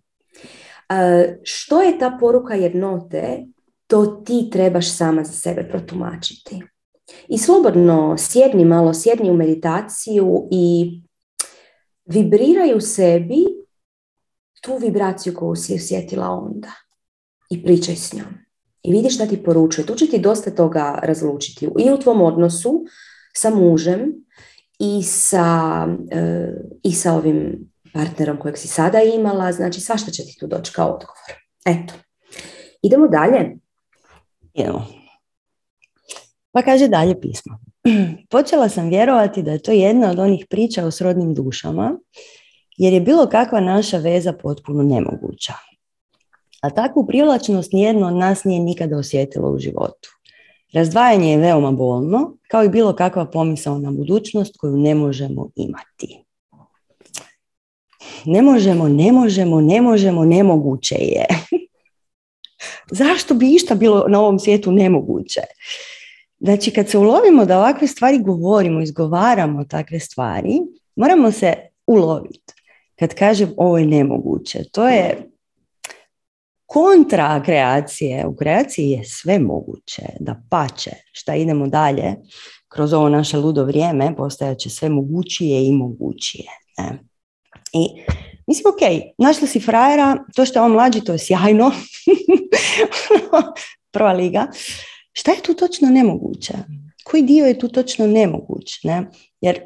što je ta poruka jednote, to ti trebaš sama za sebe protumačiti. I slobodno sjedni malo, sjedni u meditaciju i vibriraj u sebi tu vibraciju koju si osjetila onda. I pričaj s njom. I vidi šta ti poručuje. Tu će ti dosta toga razlučiti. I u tvom odnosu, sa mužem i sa, e, i sa ovim partnerom kojeg si sada imala, znači svašta će ti tu doći kao odgovor. Eto. Idemo dalje. Idemo. Pa kaže dalje pismo. Počela sam vjerovati da je to jedna od onih priča o srodnim dušama, jer je bilo kakva naša veza potpuno nemoguća. A takvu privlačnost nijedno od nas nije nikada osjetilo u životu. Razdvajanje je veoma bolno, kao i bilo kakva pomisao na budućnost koju ne možemo imati. Ne možemo, ne možemo, ne možemo, nemoguće je. Zašto bi išta bilo na ovom svijetu nemoguće? Znači, kad se ulovimo da ovakve stvari govorimo, izgovaramo takve stvari, moramo se uloviti. Kad kažem ovo je nemoguće, to je kontra kreacije. U kreaciji je sve moguće, da pače, šta idemo dalje, kroz ovo naše ludo vrijeme postajat će sve mogućije i mogućije. Ne? I mislim, ok, našla si frajera, to što je on mlađi, to je sjajno. Prva liga. Šta je tu točno nemoguće? Koji dio je tu točno nemoguć? Ne? Jer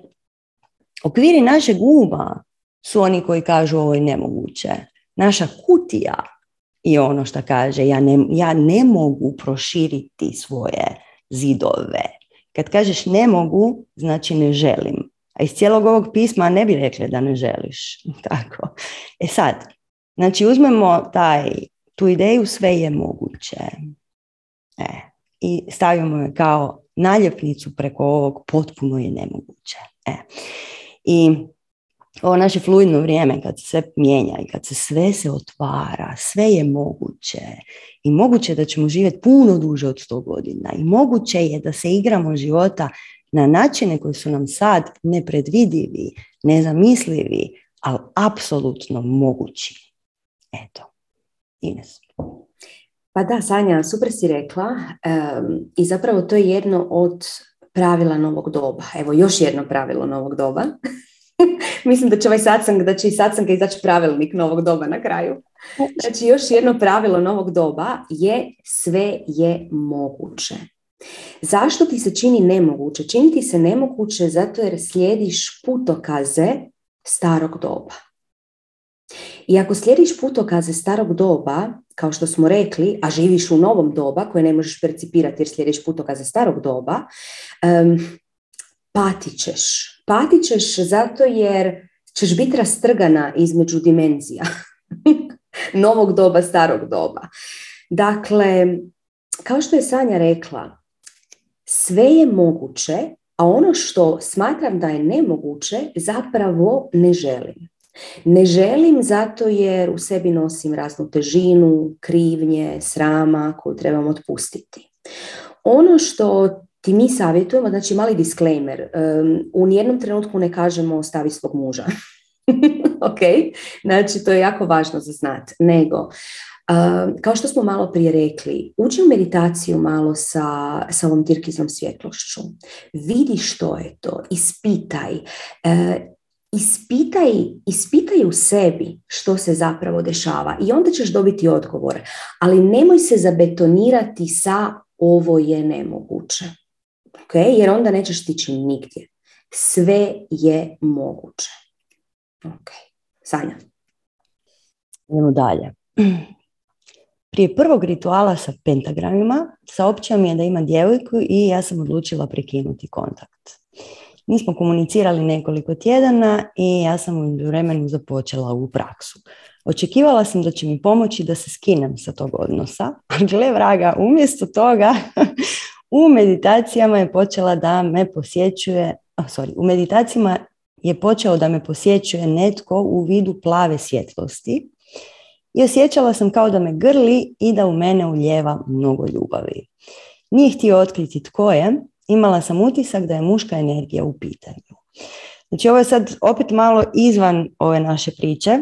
okviri našeg uma su oni koji kažu ovo je nemoguće. Naša kutija i ono što kaže ja ne, ja ne mogu proširiti svoje zidove. Kad kažeš ne mogu, znači ne želim. A iz cijelog ovog pisma ne bi rekli da ne želiš. Tako. E sad, znači uzmemo taj, tu ideju sve je moguće. E, I stavimo je kao naljepnicu preko ovog potpuno je nemoguće. E. I ovo naše fluidno vrijeme kad se sve mijenja i kad se sve se otvara, sve je moguće i moguće da ćemo živjeti puno duže od 100 godina i moguće je da se igramo života na načine koji su nam sad nepredvidivi, nezamislivi, ali apsolutno mogući. Eto, Ines. Pa da, Sanja, super si rekla i zapravo to je jedno od pravila novog doba. Evo, još jedno pravilo novog doba. Mislim da će ovaj satsang, da će i satsang izaći pravilnik novog doba na kraju. Znači, još jedno pravilo novog doba je sve je moguće. Zašto ti se čini nemoguće? Čini ti se nemoguće zato jer slijediš putokaze starog doba. I ako slijediš putokaze starog doba, kao što smo rekli, a živiš u novom doba koje ne možeš percipirati jer slijediš putokaze starog doba, um, patit ćeš. Patit ćeš zato jer ćeš biti rastrgana između dimenzija novog doba, starog doba. Dakle, kao što je Sanja rekla, sve je moguće, a ono što smatram da je nemoguće, zapravo ne želim. Ne želim zato jer u sebi nosim raznu težinu, krivnje, srama koju trebam otpustiti. Ono što ti mi savjetujemo, znači mali disclaimer, u nijednom trenutku ne kažemo stavi svog muža. ok, znači to je jako važno za znat, nego kao što smo malo prije rekli, uđi u meditaciju malo sa, sa ovom tirkiznom svjetlošću. Vidi što je to, ispitaj. E, ispitaj, ispitaj u sebi što se zapravo dešava i onda ćeš dobiti odgovor. Ali nemoj se zabetonirati sa ovo je nemoguće. Okay? Jer onda nećeš stići nigdje. Sve je moguće. Ok. Sanja. Idemo dalje. Prije prvog rituala sa pentagramima saopćio mi je da ima djevojku i ja sam odlučila prekinuti kontakt. Mi smo komunicirali nekoliko tjedana i ja sam u vremenu započela u praksu. Očekivala sam da će mi pomoći da se skinem sa tog odnosa, a gle vraga, umjesto toga u meditacijama je počela da me posjećuje, oh, sorry, u meditacijama je počeo da me posjećuje netko u vidu plave svjetlosti i osjećala sam kao da me grli i da u mene uljeva mnogo ljubavi. Nije htio otkriti tko je, imala sam utisak da je muška energija u pitanju. Znači ovo je sad opet malo izvan ove naše priče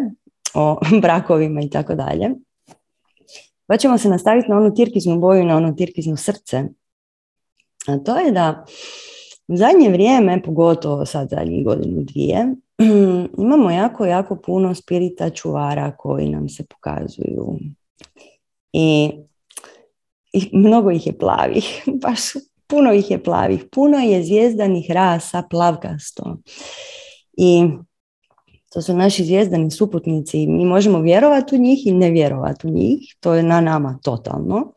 o brakovima i tako dalje. Pa ćemo se nastaviti na onu tirkiznu boju, na ono tirkizno srce. A to je da u zadnje vrijeme, pogotovo sad zadnjih godinu dvije, imamo jako, jako puno spirita čuvara koji nam se pokazuju. I, i mnogo ih je plavih, baš puno ih je plavih, puno je zvijezdanih rasa plavkasto. I to su naši zvijezdani suputnici. Mi možemo vjerovati u njih i ne vjerovati u njih. To je na nama totalno.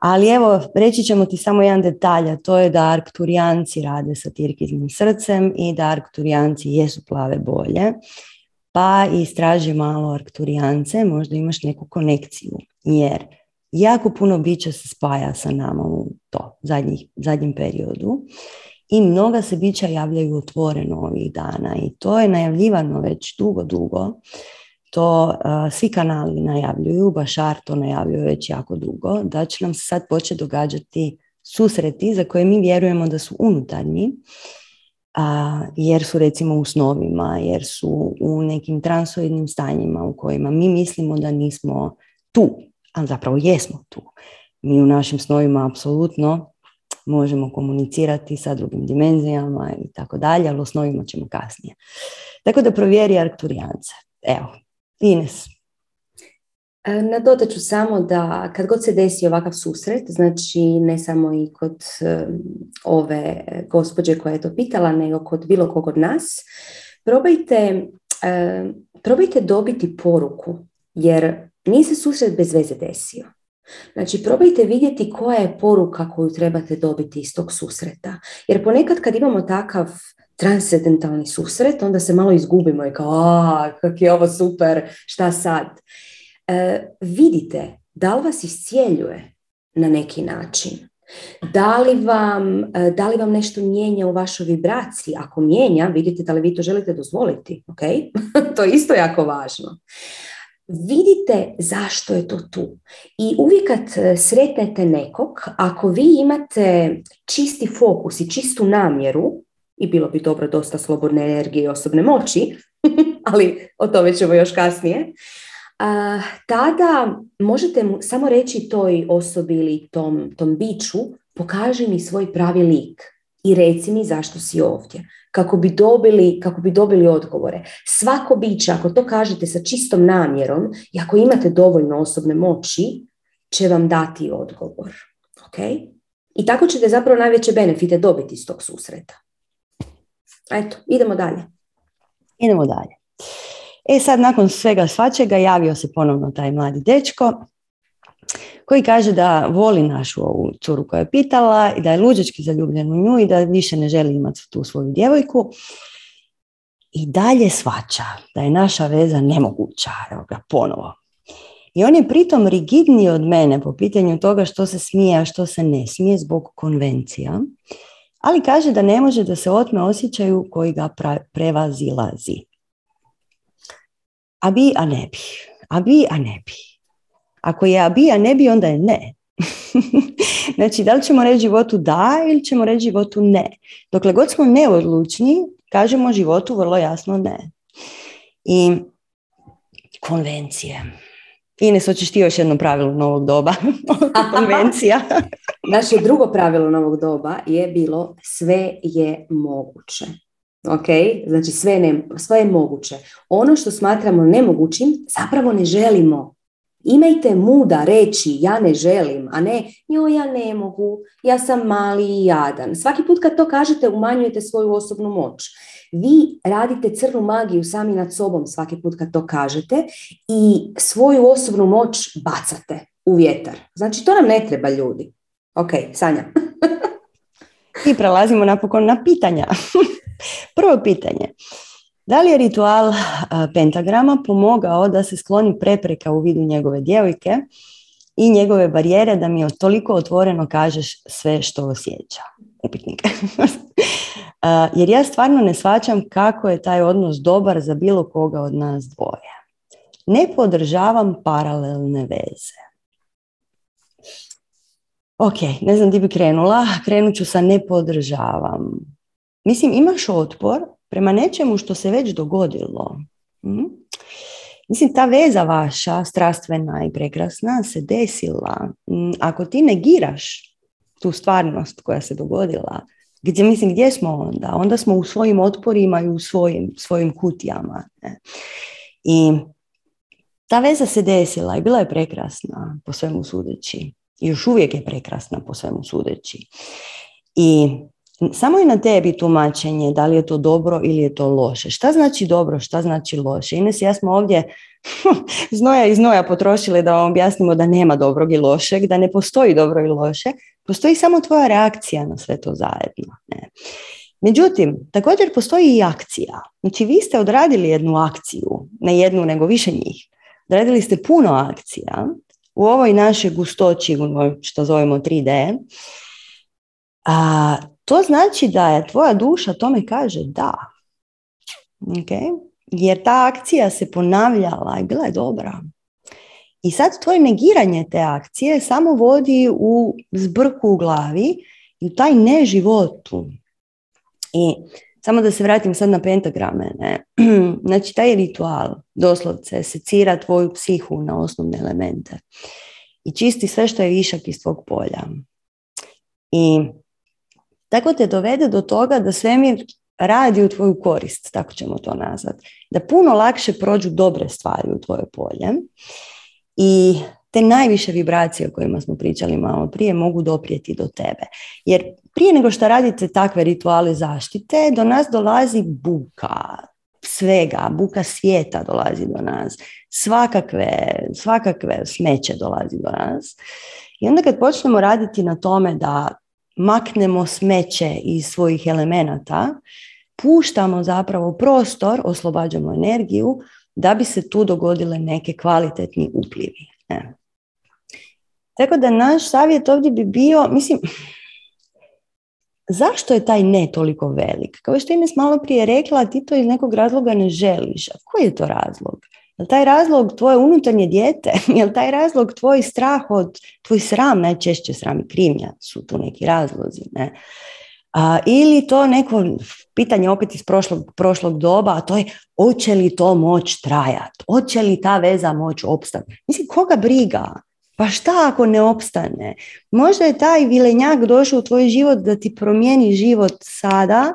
Ali evo, reći ćemo ti samo jedan detalj, a to je da arkturijanci rade sa tirkiznim srcem i da arkturijanci jesu plave bolje. Pa istraži malo arkturijance, možda imaš neku konekciju, jer jako puno bića se spaja sa nama u to zadnjih, zadnjem periodu i mnoga se bića javljaju otvoreno ovih dana i to je najavljivano već dugo, dugo to svi kanali najavljuju, Bašar to najavljuje već jako dugo, da će nam se sad početi događati susreti za koje mi vjerujemo da su unutarnji, a, jer su recimo u snovima, jer su u nekim transoidnim stanjima u kojima mi mislimo da nismo tu, a zapravo jesmo tu. Mi u našim snovima apsolutno možemo komunicirati sa drugim dimenzijama i tako dalje, ali o snovima ćemo kasnije. Tako da provjeri Arkturiance. Evo, Ines. E, nadodat ću samo da kad god se desi ovakav susret, znači ne samo i kod e, ove gospođe koja je to pitala, nego kod bilo kog od nas, probajte, e, probajte dobiti poruku, jer nije se susret bez veze desio. Znači, probajte vidjeti koja je poruka koju trebate dobiti iz tog susreta. Jer ponekad kad imamo takav transcendentalni susret, onda se malo izgubimo i kao, a, kak je ovo super, šta sad? E, vidite, da li vas iscijeljuje? na neki način? Da li, vam, e, da li vam nešto mijenja u vašoj vibraciji? Ako mijenja, vidite da li vi to želite dozvoliti. ok? to je isto jako važno. Vidite zašto je to tu. I uvijek kad e, sretnete nekog, ako vi imate čisti fokus i čistu namjeru, i bilo bi dobro dosta slobodne energije i osobne moći, ali o tome ćemo još kasnije, tada možete mu samo reći toj osobi ili tom, tom biću, pokaži mi svoj pravi lik i reci mi zašto si ovdje. Kako bi, dobili, kako bi dobili odgovore. Svako biće, ako to kažete sa čistom namjerom i ako imate dovoljno osobne moći, će vam dati odgovor. Ok? I tako ćete zapravo najveće benefite dobiti iz tog susreta. Eto, idemo dalje. Idemo dalje. E sad, nakon svega svačega, javio se ponovno taj mladi dečko koji kaže da voli našu ovu curu koja je pitala i da je luđački zaljubljen u nju i da više ne želi imati tu svoju djevojku. I dalje svača da je naša veza nemoguća. Evo ga, ponovo. I on je pritom rigidniji od mene po pitanju toga što se smije, a što se ne smije zbog konvencija. Ali kaže da ne može da se otme osjećaju koji ga prevazilazi. A bi, a ne bi. A bi, a ne bi. Ako je a bi, a ne bi, onda je ne. znači, da li ćemo reći životu da ili ćemo reći životu ne. Dokle god smo neodlučni, kažemo životu vrlo jasno ne. I konvencije. Ines, hoćeš ti još jedno pravilo novog doba? Konvencija. Naše drugo pravilo novog doba je bilo sve je moguće. Ok, znači sve, ne, sve je moguće. Ono što smatramo nemogućim, zapravo ne želimo. Imajte muda reći ja ne želim, a ne jo ja ne mogu, ja sam mali i jadan. Svaki put kad to kažete umanjujete svoju osobnu moć. Vi radite crnu magiju sami nad sobom svaki put kad to kažete i svoju osobnu moć bacate u vjetar. Znači to nam ne treba ljudi. Ok, Sanja. I prelazimo napokon na pitanja. Prvo pitanje. Da li je ritual pentagrama pomogao da se skloni prepreka u vidu njegove djevojke i njegove barijere da mi toliko otvoreno kažeš sve što osjeća? Upitnik. Jer ja stvarno ne shvaćam kako je taj odnos dobar za bilo koga od nas dvoje. Ne podržavam paralelne veze. Ok, ne znam di bi krenula. Krenut ću sa ne podržavam. Mislim, imaš otpor prema nečemu što se već dogodilo. Hm? Mislim, ta veza vaša, strastvena i prekrasna, se desila. Hm, ako ti negiraš tu stvarnost koja se dogodila, gdje, mislim, gdje smo onda? Onda smo u svojim otporima i u svojim, svojim kutijama. Ne? I ta veza se desila i bila je prekrasna po svemu sudeći. I još uvijek je prekrasna po svemu sudeći. I samo je na tebi tumačenje da li je to dobro ili je to loše. Šta znači dobro, šta znači loše? Ines ja smo ovdje znoja i znoja potrošili da vam objasnimo da nema dobrog i lošeg, da ne postoji dobro i loše, postoji samo tvoja reakcija na sve to zajedno. Ne? Međutim, također postoji i akcija. Znači vi ste odradili jednu akciju, ne jednu nego više njih. Odradili ste puno akcija u ovoj našoj gustoći, što zovemo 3D. A, to znači da je tvoja duša tome kaže da. Okay? Jer ta akcija se ponavljala i bila je dobra. I sad tvoje negiranje te akcije samo vodi u zbrku u glavi i u taj neživotu. I samo da se vratim sad na pentagrame. Ne? Znači taj ritual doslovce secira tvoju psihu na osnovne elemente. I čisti sve što je višak iz tvog polja. I tako te dovede do toga da svemir radi u tvoju korist, tako ćemo to nazvati. Da puno lakše prođu dobre stvari u tvoje polje i te najviše vibracije o kojima smo pričali malo prije mogu doprijeti do tebe. Jer prije nego što radite takve rituale zaštite, do nas dolazi buka, svega, buka svijeta dolazi do nas, svakakve, svakakve smeće dolazi do nas. I onda kad počnemo raditi na tome da maknemo smeće iz svojih elemenata, puštamo zapravo prostor, oslobađamo energiju da bi se tu dogodile neke kvalitetni uplivi. Tako da naš savjet ovdje bi bio, mislim, zašto je taj ne toliko velik? Kao što Ines malo prije rekla, ti to iz nekog razloga ne želiš. A koji je to razlog? Je taj razlog tvoje unutarnje dijete? Je taj razlog tvoj strah od, tvoj sram, najčešće sram i krivnja su tu neki razlozi, ne? A, ili to neko pitanje opet iz prošlog, prošlog doba, a to je hoće li to moć trajati? Hoće li ta veza moć opstati? Mislim, koga briga? Pa šta ako ne opstane? Možda je taj vilenjak došao u tvoj život da ti promijeni život sada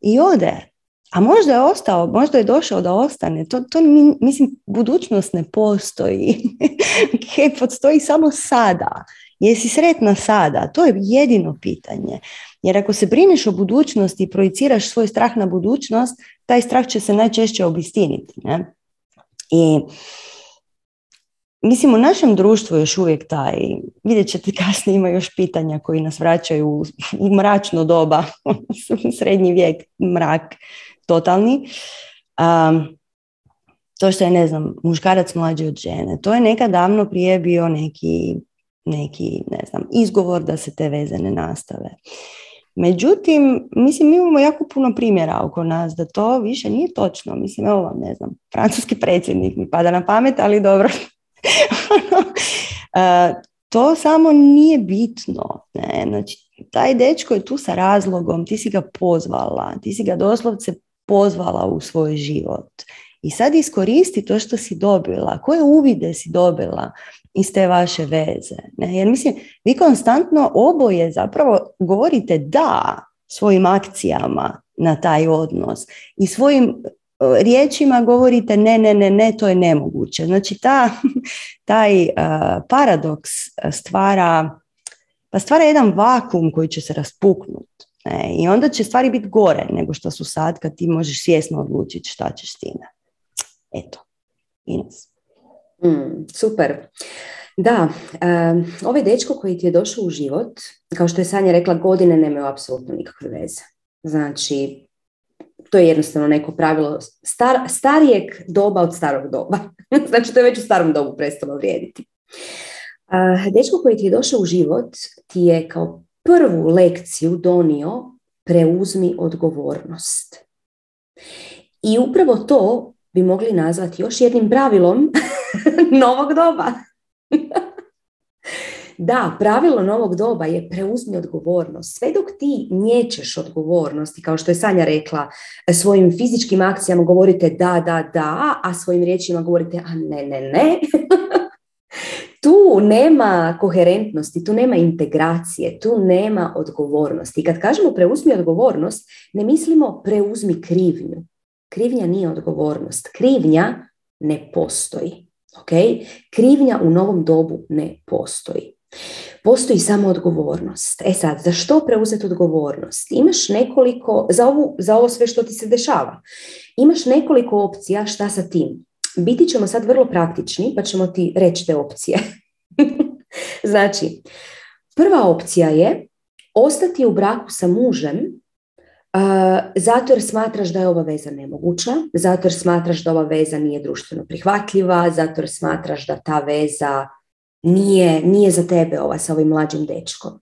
i ode. A možda je ostao, možda je došao da ostane. To, to mislim, budućnost ne postoji. okay, postoji samo sada. Jesi sretna sada? To je jedino pitanje. Jer ako se brineš o budućnosti i projiciraš svoj strah na budućnost, taj strah će se najčešće obistiniti. Ne? I Mislim, u našem društvu još uvijek taj, vidjet ćete kasnije ima još pitanja koji nas vraćaju u, mračno doba, srednji vijek, mrak totalni. Um, to što je, ne znam, muškarac mlađi od žene, to je nekad davno prije bio neki, neki, ne znam, izgovor da se te veze ne nastave. Međutim, mislim, mi imamo jako puno primjera oko nas da to više nije točno. Mislim, evo vam, ne znam, francuski predsjednik mi pada na pamet, ali dobro, E, to samo nije bitno. Ne? Znači, taj dečko je tu sa razlogom, ti si ga pozvala, ti si ga doslovce pozvala u svoj život. I sad iskoristi to što si dobila, koje uvide si dobila iz te vaše veze. Ne? Jer mislim, vi konstantno oboje zapravo govorite da svojim akcijama na taj odnos i svojim riječima govorite ne, ne, ne, ne, to je nemoguće. Znači ta, taj paradoks stvara, pa stvara jedan vakum koji će se raspuknuti. I onda će stvari biti gore nego što su sad kad ti možeš svjesno odlučiti šta ćeš s. Eto, Ines. Mm, super. Da, ovaj dečko koji ti je došao u život, kao što je Sanja rekla, godine nemaju apsolutno nikakve veze. Znači, to je jednostavno neko pravilo star, starijeg doba od starog doba. znači to je već u starom dobu prestalo vrijediti. Uh, dečko koji ti je došao u život ti je kao prvu lekciju donio preuzmi odgovornost. I upravo to bi mogli nazvati još jednim pravilom novog doba. Da, pravilo novog doba je preuzmi odgovornost. Sve dok ti nječeš odgovornost i kao što je Sanja rekla, svojim fizičkim akcijama govorite da, da, da, a svojim riječima govorite a ne, ne, ne. tu nema koherentnosti, tu nema integracije, tu nema odgovornosti. I kad kažemo preuzmi odgovornost, ne mislimo preuzmi krivnju. Krivnja nije odgovornost. Krivnja ne postoji. Okay? Krivnja u novom dobu ne postoji. Postoji samo odgovornost. E sad, za što preuzeti odgovornost? Imaš nekoliko, za, ovu, za ovo sve što ti se dešava, imaš nekoliko opcija šta sa tim. Biti ćemo sad vrlo praktični, pa ćemo ti reći te opcije. znači, prva opcija je ostati u braku sa mužem zato jer smatraš da je ova veza nemoguća, zato jer smatraš da ova veza nije društveno prihvatljiva, zato jer smatraš da ta veza nije, nije za tebe ova sa ovim mlađim dečkom.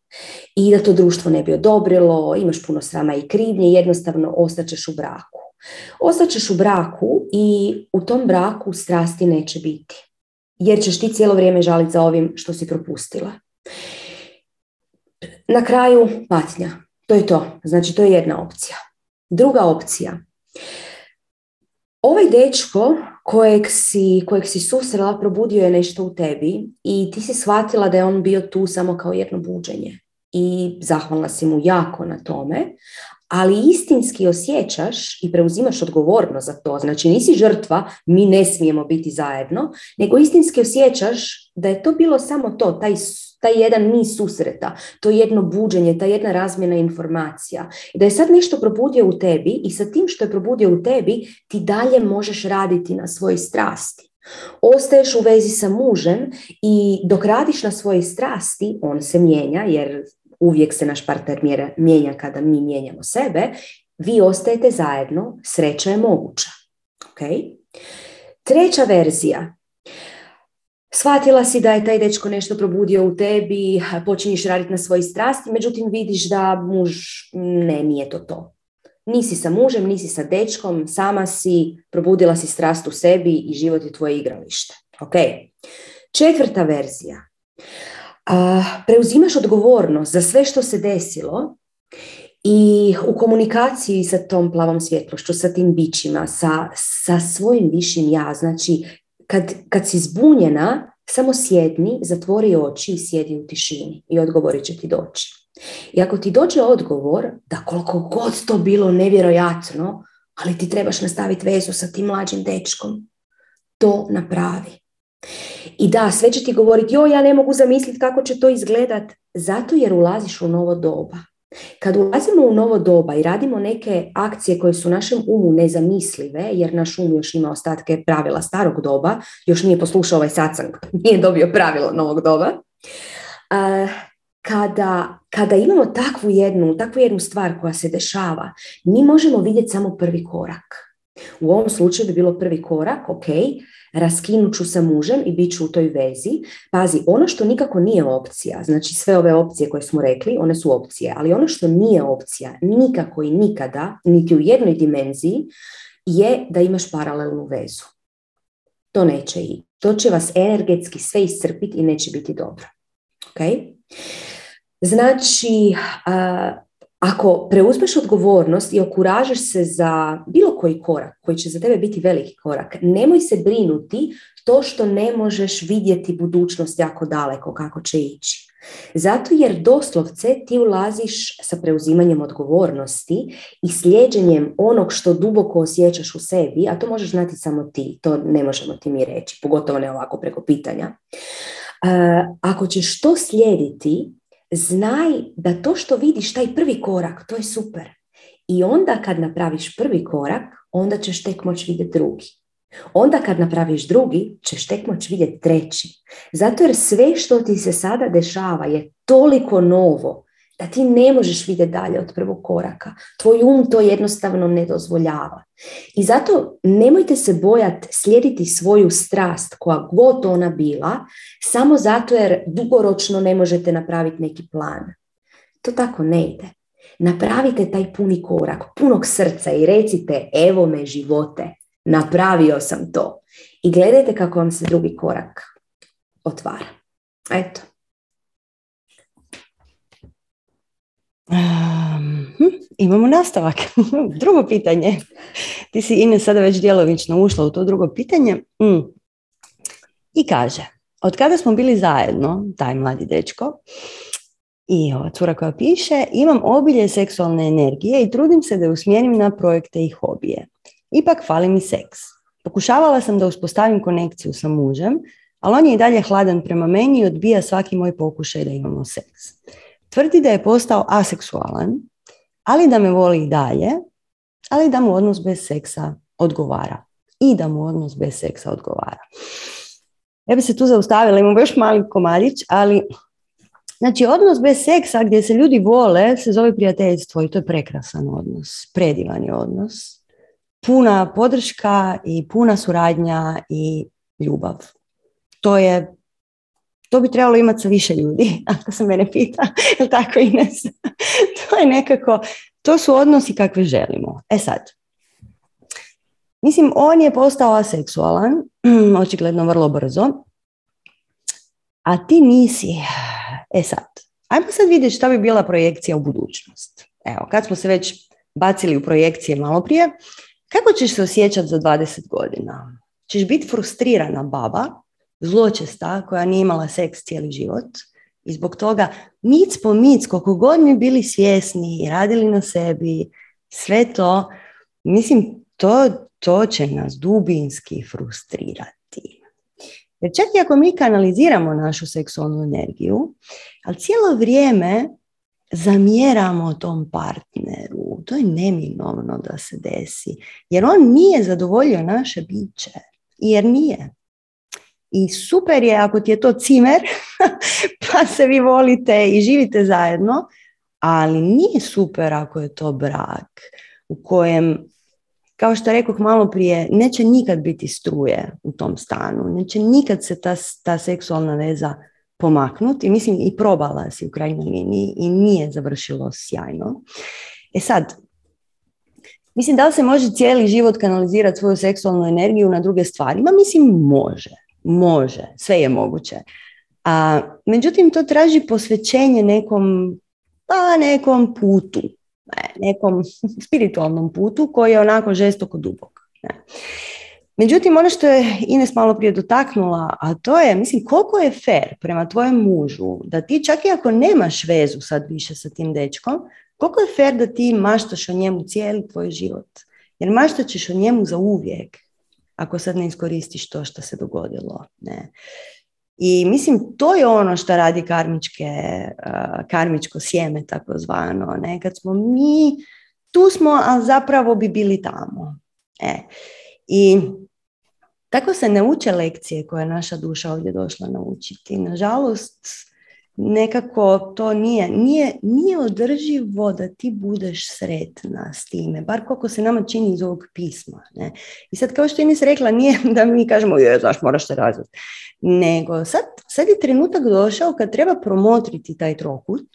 I da to društvo ne bi odobrilo, imaš puno srama i krivnje, jednostavno ostaćeš u braku. Ostaćeš u braku i u tom braku strasti neće biti. Jer ćeš ti cijelo vrijeme žaliti za ovim što si propustila. Na kraju patnja. To je to. Znači to je jedna opcija. Druga opcija. Ovaj dečko kojeg si, kojeg si susrela probudio je nešto u tebi i ti si shvatila da je on bio tu samo kao jedno buđenje i zahvalna si mu jako na tome, ali istinski osjećaš i preuzimaš odgovornost za to. Znači nisi žrtva, mi ne smijemo biti zajedno, nego istinski osjećaš da je to bilo samo to, taj taj jedan niz susreta, to jedno buđenje, ta jedna razmjena informacija. Da je sad nešto probudio u tebi i sa tim što je probudio u tebi, ti dalje možeš raditi na svojoj strasti. Ostaješ u vezi sa mužem i dok radiš na svojoj strasti, on se mijenja jer uvijek se naš partner mijenja kada mi mijenjamo sebe, vi ostajete zajedno, sreća je moguća. Okay? Treća verzija shvatila si da je taj dečko nešto probudio u tebi, počinješ raditi na svoji strasti, međutim vidiš da muž ne, nije to to. Nisi sa mužem, nisi sa dečkom, sama si, probudila si strast u sebi i život je tvoje igralište. Ok. Četvrta verzija. Preuzimaš odgovornost za sve što se desilo i u komunikaciji sa tom plavom svjetlošću, sa tim bićima, sa, sa svojim višim ja. Znači, kad, kad si zbunjena, samo sjedni, zatvori oči i sjedi u tišini i odgovori će ti doći. I ako ti dođe odgovor da koliko god to bilo nevjerojatno, ali ti trebaš nastaviti vezu sa tim mlađim dečkom, to napravi. I da, sve će ti govoriti, jo, ja ne mogu zamisliti kako će to izgledat, zato jer ulaziš u novo doba. Kad ulazimo u novo doba i radimo neke akcije koje su našem umu nezamislive, jer naš um još ima ostatke pravila starog doba, još nije poslušao ovaj sacang, nije dobio pravila novog doba, kada, kada imamo takvu jednu, takvu jednu stvar koja se dešava, mi možemo vidjeti samo prvi korak. U ovom slučaju bi bilo prvi korak, ok, raskinut ću sa mužem i bit ću u toj vezi. Pazi, ono što nikako nije opcija, znači sve ove opcije koje smo rekli, one su opcije, ali ono što nije opcija nikako i nikada, niti u jednoj dimenziji, je da imaš paralelnu vezu. To neće i. To će vas energetski sve iscrpiti i neće biti dobro. Ok? Znači, ako preuzmeš odgovornost i okuražeš se za bilo koji korak, koji će za tebe biti veliki korak, nemoj se brinuti to što ne možeš vidjeti budućnost jako daleko kako će ići. Zato jer doslovce ti ulaziš sa preuzimanjem odgovornosti i slijeđenjem onog što duboko osjećaš u sebi, a to možeš znati samo ti, to ne možemo ti mi reći, pogotovo ne ovako preko pitanja. Ako ćeš to slijediti, znaj da to što vidiš, taj prvi korak, to je super. I onda kad napraviš prvi korak, onda ćeš tek moći vidjeti drugi. Onda kad napraviš drugi, ćeš tek moći vidjeti treći. Zato jer sve što ti se sada dešava je toliko novo da ti ne možeš vidjeti dalje od prvog koraka. Tvoj um to jednostavno ne dozvoljava. I zato nemojte se bojati slijediti svoju strast koja god ona bila, samo zato jer dugoročno ne možete napraviti neki plan. To tako ne ide. Napravite taj puni korak, punog srca i recite evo me živote, napravio sam to. I gledajte kako vam se drugi korak otvara. Eto. Hm, imamo nastavak. drugo pitanje. Ti si Ine sada već djelovično ušla u to drugo pitanje. Mm. I kaže, od kada smo bili zajedno, taj mladi dečko, i ova cura koja piše, imam obilje seksualne energije i trudim se da je usmjerim na projekte i hobije. Ipak fali mi seks. Pokušavala sam da uspostavim konekciju sa mužem, ali on je i dalje hladan prema meni i odbija svaki moj pokušaj da imamo seks. Tvrdi da je postao aseksualan, ali da me voli i dalje, ali da mu odnos bez seksa odgovara. I da mu odnos bez seksa odgovara. Ja bi se tu zaustavila, imam još mali komadić, ali znači odnos bez seksa gdje se ljudi vole se zove prijateljstvo i to je prekrasan odnos, predivan je odnos. Puna podrška i puna suradnja i ljubav. To je to bi trebalo imati sa više ljudi, ako se mene pita, jel tako Ines? to je nekako, to su odnosi kakve želimo. E sad, mislim, on je postao aseksualan, očigledno vrlo brzo, a ti nisi. E sad, ajmo sad vidjeti šta bi bila projekcija u budućnost. Evo, kad smo se već bacili u projekcije malo prije, kako ćeš se osjećati za 20 godina? Ćeš biti frustrirana baba zločesta koja nije imala seks cijeli život i zbog toga mic po mic, koliko god mi bili svjesni i radili na sebi, sve to, mislim, to, to će nas dubinski frustrirati. Jer čak i ako mi kanaliziramo našu seksualnu energiju, ali cijelo vrijeme zamjeramo tom partneru, to je neminovno da se desi, jer on nije zadovoljio naše biće, jer nije. I super je ako ti je to cimer, pa se vi volite i živite zajedno, ali nije super ako je to brak u kojem kao što rekoh malo prije, neće nikad biti struje u tom stanu, neće nikad se ta, ta seksualna veza pomaknuti mislim i probala si u krajnjoj liniji i nije završilo sjajno. E sad, mislim da li se može cijeli život kanalizirati svoju seksualnu energiju na druge stvari? Ma mislim može, može, sve je moguće. A, međutim, to traži posvećenje nekom, pa nekom putu, nekom spiritualnom putu koji je onako žestoko dubok. Ne. Međutim, ono što je Ines malo prije dotaknula, a to je, mislim, koliko je fair prema tvojem mužu, da ti čak i ako nemaš vezu sad više sa tim dečkom, koliko je fair da ti maštaš o njemu cijeli tvoj život? Jer maštat ćeš o njemu za uvijek, ako sad ne iskoristiš to što se dogodilo. Ne. I mislim, to je ono što radi karmičke, karmičko sjeme, takozvano. Ne? Kad smo mi, tu smo, a zapravo bi bili tamo. E. I tako se ne uče lekcije koje je naša duša ovdje došla naučiti. Nažalost, nekako to nije, nije, nije održivo da ti budeš sretna s time, bar koliko se nama čini iz ovog pisma. Ne? I sad kao što je rekla, nije da mi kažemo, je, znaš, moraš se razviti. Nego sad, sad je trenutak došao kad treba promotriti taj trokut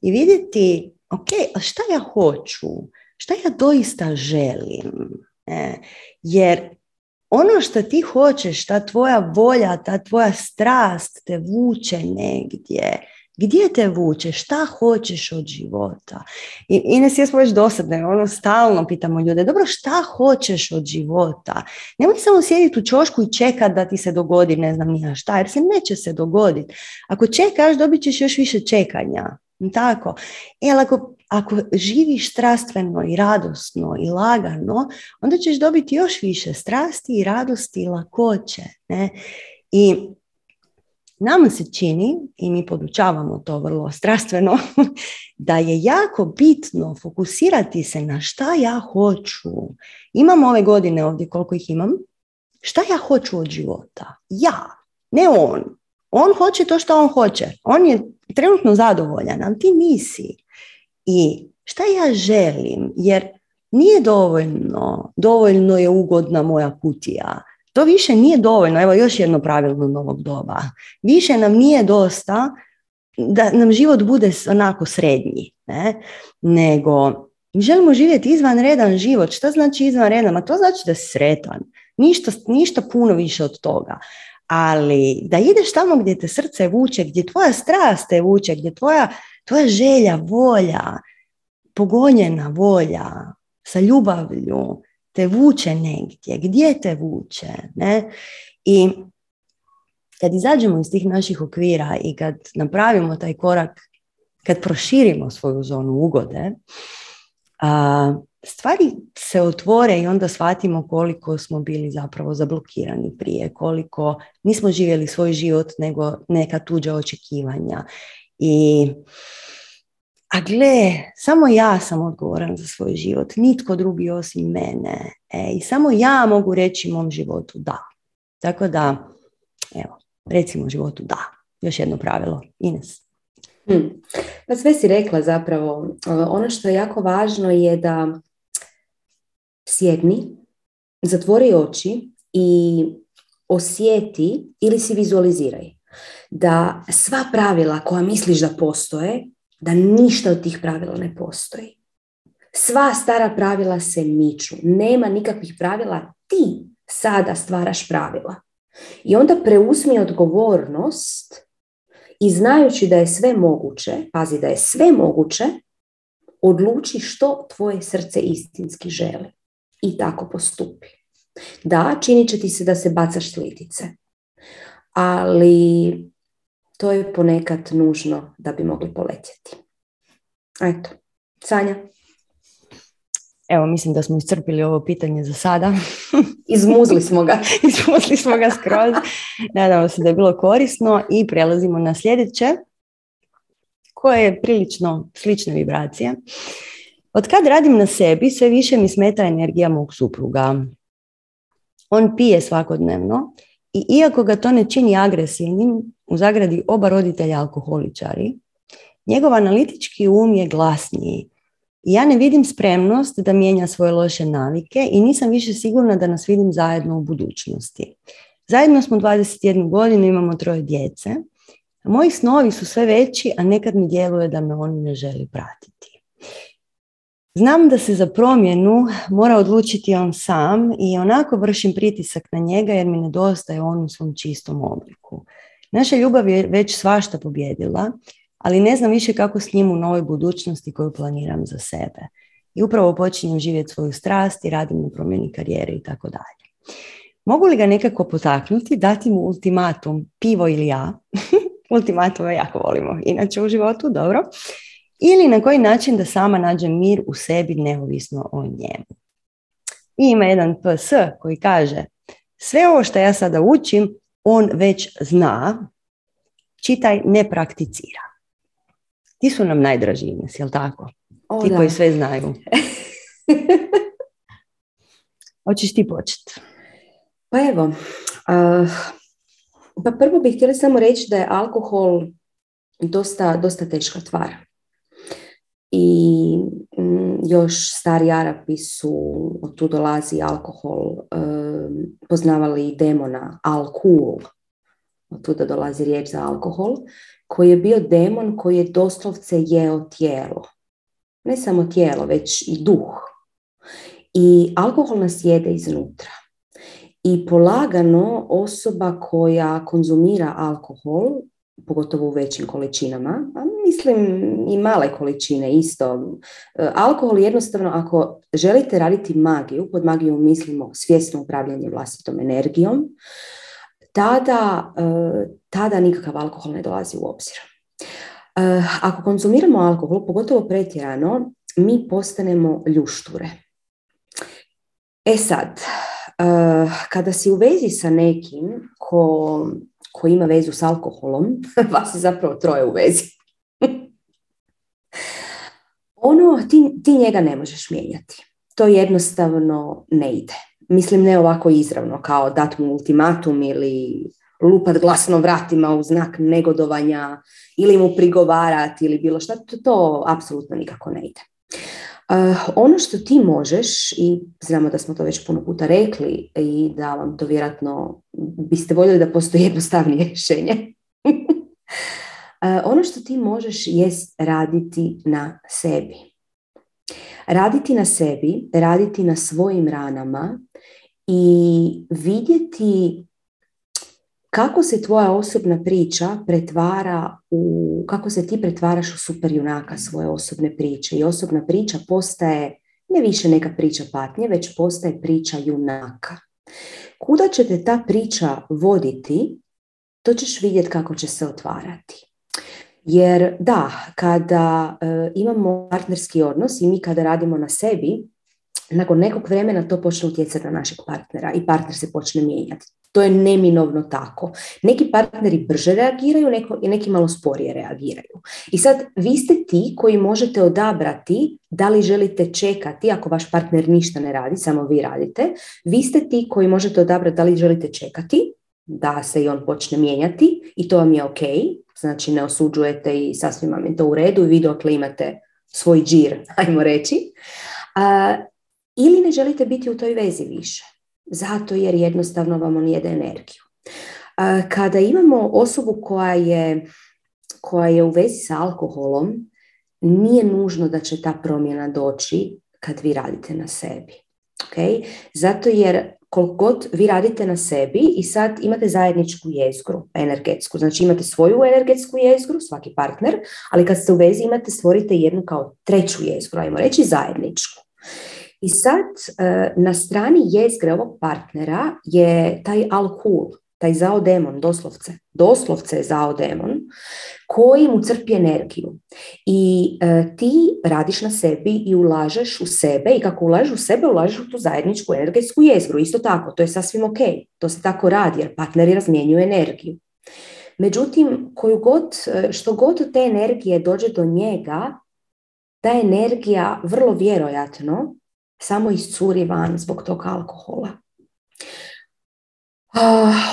i vidjeti, ok, a šta ja hoću? Šta ja doista želim? E, jer ono što ti hoćeš, ta tvoja volja, ta tvoja strast te vuče negdje. Gdje te vuče? Šta hoćeš od života? I Ines, jesmo već dosadne, ono stalno pitamo ljude, dobro, šta hoćeš od života? Nemoj samo sjediti u čošku i čekat da ti se dogodi, ne znam nija šta, jer se neće se dogoditi. Ako čekaš, dobit ćeš još više čekanja. Tako. E, ali ako, ako živiš strastveno i radosno i lagano, onda ćeš dobiti još više strasti i radosti i lakoće. Ne? I nama se čini, i mi podučavamo to vrlo strastveno, da je jako bitno fokusirati se na šta ja hoću. Imam ove godine ovdje koliko ih imam. Šta ja hoću od života? Ja, ne on. On hoće to što on hoće. On je trenutno zadovoljan, ali ti nisi. I šta ja želim? Jer nije dovoljno, dovoljno je ugodna moja kutija. To više nije dovoljno. Evo još jedno pravilno novog doba. Više nam nije dosta da nam život bude onako srednji. Ne? Nego želimo živjeti izvanredan život. Šta znači izvanredan? A to znači da si sretan. Ništa, ništa puno više od toga ali da ideš tamo gdje te srce vuče, gdje tvoja strast te vuče, gdje tvoja, tvoja želja, volja, pogonjena volja sa ljubavlju te vuče negdje, gdje te vuče. Ne? I kad izađemo iz tih naših okvira i kad napravimo taj korak, kad proširimo svoju zonu ugode, a, stvari se otvore i onda shvatimo koliko smo bili zapravo zablokirani prije, koliko nismo živjeli svoj život nego neka tuđa očekivanja. I a gle, samo ja sam odgovoran za svoj život, nitko drugi osim mene. E, I samo ja mogu reći mom životu da. Tako da, evo, recimo životu da. Još jedno pravilo. Ines. Hmm. Pa sve si rekla zapravo. Ono što je jako važno je da sjedni, zatvori oči i osjeti ili si vizualiziraj da sva pravila koja misliš da postoje, da ništa od tih pravila ne postoji. Sva stara pravila se miču. Nema nikakvih pravila. Ti sada stvaraš pravila. I onda preuzmi odgovornost i znajući da je sve moguće, pazi da je sve moguće, odluči što tvoje srce istinski želi i tako postupi. Da, činit će ti se da se bacaš slitice, ali to je ponekad nužno da bi mogli poletjeti. Eto, Sanja. Evo, mislim da smo iscrpili ovo pitanje za sada. Izmuzli smo ga. Izmuzli smo ga skroz. Nadamo se da je bilo korisno i prelazimo na sljedeće koje je prilično slične vibracije. Od kad radim na sebi, sve više mi smeta energija mog supruga. On pije svakodnevno i iako ga to ne čini agresivnim, u zagradi oba roditelja alkoholičari, njegov analitički um je glasniji ja ne vidim spremnost da mijenja svoje loše navike i nisam više sigurna da nas vidim zajedno u budućnosti. Zajedno smo 21 godinu, imamo troje djece. Moji snovi su sve veći, a nekad mi djeluje da me on ne želi pratiti. Znam da se za promjenu mora odlučiti on sam i onako vršim pritisak na njega jer mi nedostaje on u svom čistom obliku. Naša ljubav je već svašta pobjedila, ali ne znam više kako s njim u novoj budućnosti koju planiram za sebe. I upravo počinjem živjeti svoju strast i radim na promjeni karijere i tako dalje. Mogu li ga nekako potaknuti, dati mu ultimatum, pivo ili ja? Ultimatume jako volimo, inače u životu, dobro. Ili na koji način da sama nađem mir u sebi neovisno o njemu. I ima jedan PS koji kaže, sve ovo što ja sada učim, on već zna, čitaj ne prakticira. Ti su nam najdraži Ines, jel tako? O, ti koji sve znaju. Hoćeš ti početi? Pa evo, uh, pa prvo bih htjela samo reći da je alkohol dosta, dosta teška tvar. I mm, još stari Arapi su, od tu dolazi alkohol, poznavali demona, alkohol, od tuda dolazi riječ za alkohol, koji je bio demon koji je doslovce jeo tijelo. Ne samo tijelo, već i duh. I alkohol nas jede iznutra. I polagano osoba koja konzumira alkohol, pogotovo u većim količinama, a mislim i male količine isto. E, alkohol jednostavno, ako želite raditi magiju, pod magijom mislimo svjesno upravljanje vlastitom energijom, tada, e, tada nikakav alkohol ne dolazi u obzir. E, ako konzumiramo alkohol, pogotovo pretjerano, mi postanemo ljušture. E sad, kada si u vezi sa nekim ko, ko ima vezu s alkoholom, vas je zapravo troje u vezi. ono, ti, njega ne možeš mijenjati. To jednostavno ne ide. Mislim, ne ovako izravno, kao dat mu ultimatum ili lupat glasno vratima u znak negodovanja ili mu prigovarati ili bilo šta, to, to apsolutno nikako ne ide. Uh, ono što ti možeš, i znamo da smo to već puno puta rekli i da vam to vjerojatno biste voljeli da postoji jednostavnije rješenje. uh, ono što ti možeš jest raditi na sebi. Raditi na sebi, raditi na svojim ranama i vidjeti kako se tvoja osobna priča pretvara u, kako se ti pretvaraš u super junaka svoje osobne priče i osobna priča postaje ne više neka priča patnje, već postaje priča junaka. Kuda će te ta priča voditi, to ćeš vidjeti kako će se otvarati. Jer da, kada e, imamo partnerski odnos i mi kada radimo na sebi, nakon nekog vremena to počne utjecati na našeg partnera i partner se počne mijenjati. To je neminovno tako. Neki partneri brže reagiraju, neko, neki malo sporije reagiraju. I sad vi ste ti koji možete odabrati da li želite čekati ako vaš partner ništa ne radi, samo vi radite. Vi ste ti koji možete odabrati da li želite čekati da se i on počne mijenjati i to vam je ok, znači ne osuđujete i sasvim vam je to u redu i vi dokle imate svoj džir, ajmo reći. A, ili ne želite biti u toj vezi više. Zato jer jednostavno vam on jede energiju. Kada imamo osobu koja je, koja je u vezi sa alkoholom, nije nužno da će ta promjena doći kad vi radite na sebi. Okay? Zato jer koliko god vi radite na sebi i sad imate zajedničku jezgru energetsku, znači imate svoju energetsku jezgru, svaki partner, ali kad ste u vezi imate, stvorite jednu kao treću jezgru, ajmo reći zajedničku. I sad e, na strani jezgre ovog partnera je taj alkohol, taj zao demon, doslovce, doslovce je zao demon, koji mu crpi energiju. I e, ti radiš na sebi i ulažeš u sebe i kako ulažeš u sebe, ulažeš u tu zajedničku energetsku jezgru. Isto tako, to je sasvim ok. To se tako radi jer partneri razmjenjuju energiju. Međutim, koju god, e, što god od te energije dođe do njega, ta energija vrlo vjerojatno samo iscuri van zbog tog alkohola.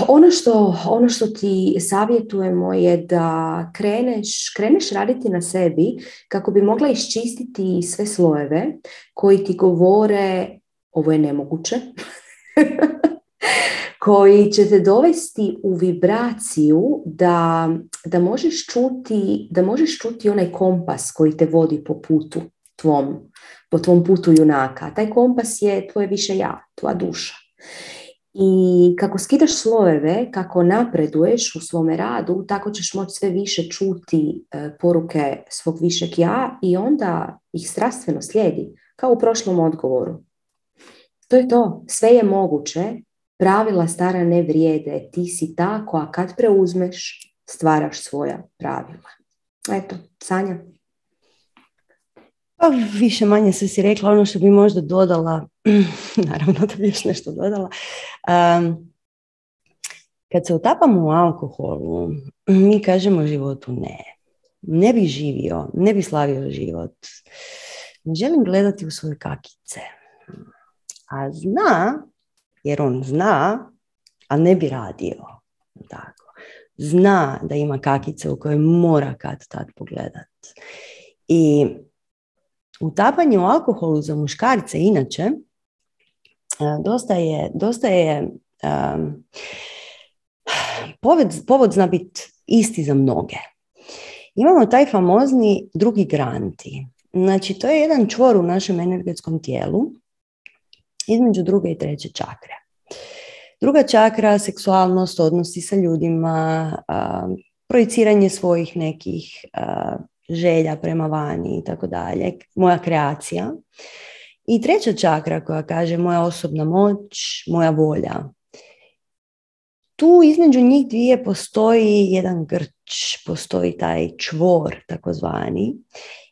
Ono, što, ono što ti savjetujemo je da kreneš, kreneš raditi na sebi kako bi mogla iščistiti sve slojeve koji ti govore ovo je nemoguće, koji će te dovesti u vibraciju da, da, možeš čuti, da možeš čuti onaj kompas koji te vodi po putu tvom, po tvom putu junaka. Taj kompas je tvoje više ja, tvoja duša. I kako skidaš slojeve, kako napreduješ u svome radu, tako ćeš moći sve više čuti e, poruke svog višeg ja i onda ih strastveno slijedi, kao u prošlom odgovoru. To je to, sve je moguće, pravila stara ne vrijede, ti si tako, a kad preuzmeš, stvaraš svoja pravila. Eto, Sanja. Pa više manje se si rekla ono što bi možda dodala, naravno da bi još nešto dodala. Um, kad se utapamo u alkoholu, mi kažemo životu ne. Ne bi živio, ne bi slavio život. Ne želim gledati u svoje kakice. A zna, jer on zna, a ne bi radio. Tako. Zna da ima kakice u koje mora kad tad pogledat. I utapanje u alkoholu za muškarce inače e, dosta je, dosta je um, povod, povod zna biti isti za mnoge. Imamo taj famozni drugi granti. Znači, to je jedan čvor u našem energetskom tijelu između druge i treće čakre. Druga čakra, seksualnost, odnosi sa ljudima, projiciranje svojih nekih želja prema vani i tako dalje, moja kreacija. I treća čakra koja kaže moja osobna moć, moja volja. Tu između njih dvije postoji jedan grč, postoji taj čvor takozvani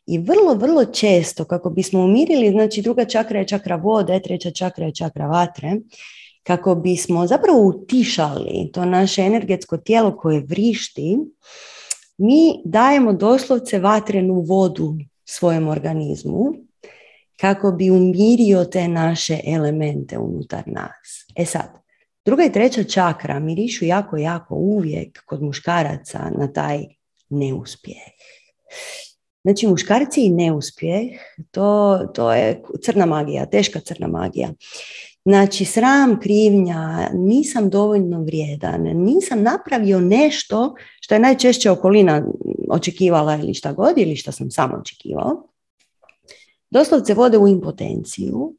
i vrlo, vrlo često kako bismo umirili, znači druga čakra je čakra vode, treća čakra je čakra vatre, kako bismo zapravo utišali to naše energetsko tijelo koje vrišti, mi dajemo doslovce vatrenu vodu svojem organizmu kako bi umirio te naše elemente unutar nas. E sad, druga i treća čakra mirišu jako, jako uvijek kod muškaraca na taj neuspjeh. Znači, muškarci i neuspjeh, to, to je crna magija, teška crna magija. Znači, sram, krivnja, nisam dovoljno vrijedan, nisam napravio nešto što je najčešće okolina očekivala ili šta god, ili što sam sam očekivao. Doslovce vode u impotenciju,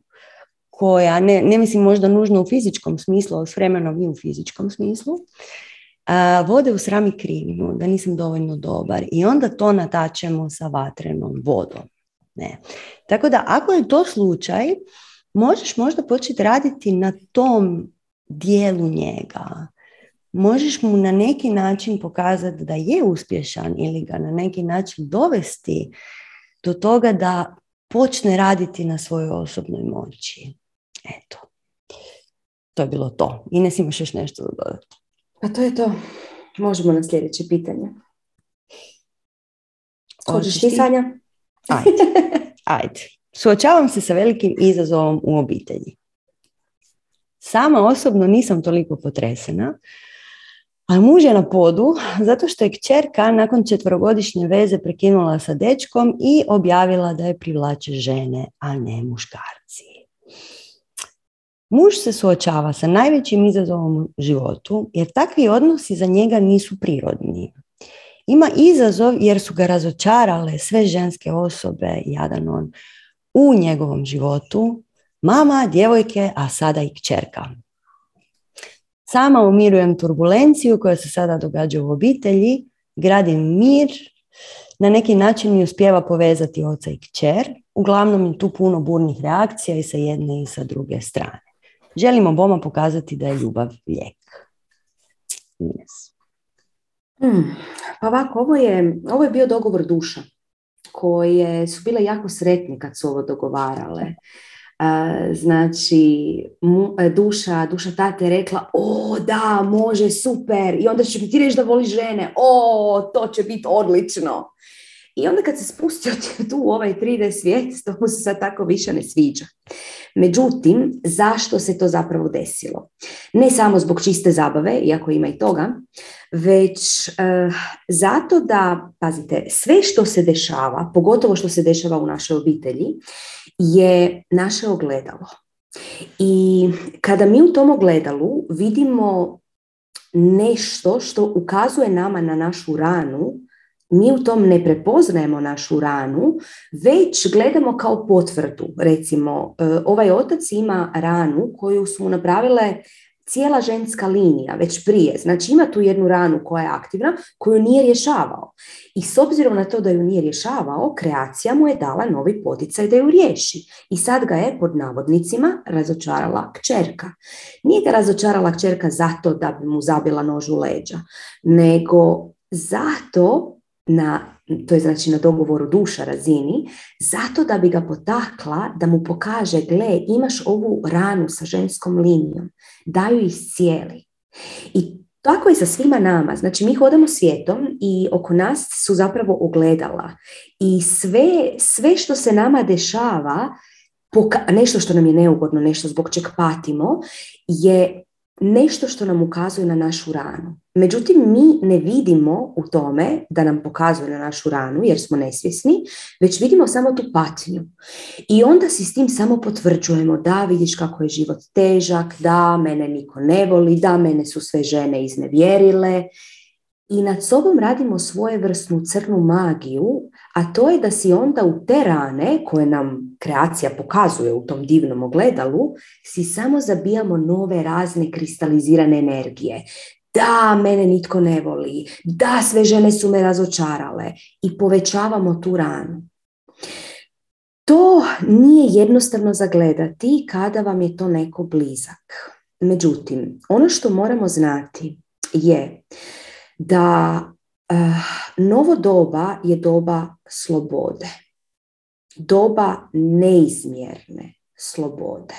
koja, ne, ne mislim možda nužno u fizičkom smislu, ali s vremenom i u fizičkom smislu, vode u srami krivinu, da nisam dovoljno dobar i onda to natačemo sa vatrenom vodom. Ne. Tako da ako je to slučaj, možeš možda početi raditi na tom dijelu njega. Možeš mu na neki način pokazati da je uspješan ili ga na neki način dovesti do toga da počne raditi na svojoj osobnoj moći. Eto. To je bilo to. Ines, imaš još nešto dodati? Pa to je to. Možemo na sljedeće pitanje. Hoćeš ti, Sanja? Ajde. Ajde. Suočavam se sa velikim izazovom u obitelji. Sama osobno nisam toliko potresena, a muž je na podu zato što je kćerka nakon četvrogodišnje veze prekinula sa dečkom i objavila da je privlače žene, a ne muškarci. Muž se suočava sa najvećim izazovom u životu jer takvi odnosi za njega nisu prirodni. Ima izazov jer su ga razočarale sve ženske osobe, jadan on, u njegovom životu, mama, djevojke, a sada i kćerka. Sama umirujem turbulenciju koja se sada događa u obitelji, gradim mir, na neki način mi uspjeva povezati oca i kćer, uglavnom je tu puno burnih reakcija i sa jedne i sa druge strane. Želimo boma pokazati da je ljubav lijek. Yes. Hmm, pa ovako, ovo je, ovo je bio dogovor duša koje su bile jako sretne kad su ovo dogovarale. Znači, duša, duša tate je rekla, o da, može, super, i onda će mi ti reći da voli žene, o, to će biti odlično. I onda kad se spustio tu u ovaj 3D svijet, to mu se sad tako više ne sviđa. Međutim, zašto se to zapravo desilo? Ne samo zbog čiste zabave, iako ima i toga, već uh, zato da, pazite, sve što se dešava, pogotovo što se dešava u našoj obitelji, je naše ogledalo. I kada mi u tom ogledalu vidimo nešto što ukazuje nama na našu ranu, mi u tom ne prepoznajemo našu ranu, već gledamo kao potvrdu. Recimo, e, ovaj otac ima ranu koju su mu napravile cijela ženska linija već prije. Znači ima tu jednu ranu koja je aktivna, koju nije rješavao. I s obzirom na to da ju nije rješavao, kreacija mu je dala novi poticaj da ju riješi. I sad ga je pod navodnicima razočarala kćerka. Nije ga razočarala kćerka zato da bi mu zabila nož u leđa, nego zato na, to je znači na dogovoru duša razini, zato da bi ga potakla da mu pokaže, gle, imaš ovu ranu sa ženskom linijom, da ju iscijeli. I tako je sa svima nama. Znači mi hodamo svijetom i oko nas su zapravo ogledala. I sve, sve što se nama dešava, nešto što nam je neugodno, nešto zbog čeg patimo, je nešto što nam ukazuje na našu ranu. Međutim, mi ne vidimo u tome da nam pokazuje na našu ranu, jer smo nesvjesni, već vidimo samo tu patnju. I onda si s tim samo potvrđujemo da vidiš kako je život težak, da mene niko ne voli, da mene su sve žene iznevjerile i nad sobom radimo svoje vrstnu crnu magiju, a to je da si onda u te rane koje nam kreacija pokazuje u tom divnom ogledalu, si samo zabijamo nove razne kristalizirane energije. Da, mene nitko ne voli, da, sve žene su me razočarale i povećavamo tu ranu. To nije jednostavno zagledati kada vam je to neko blizak. Međutim, ono što moramo znati je da novo doba je doba slobode. Doba neizmjerne slobode.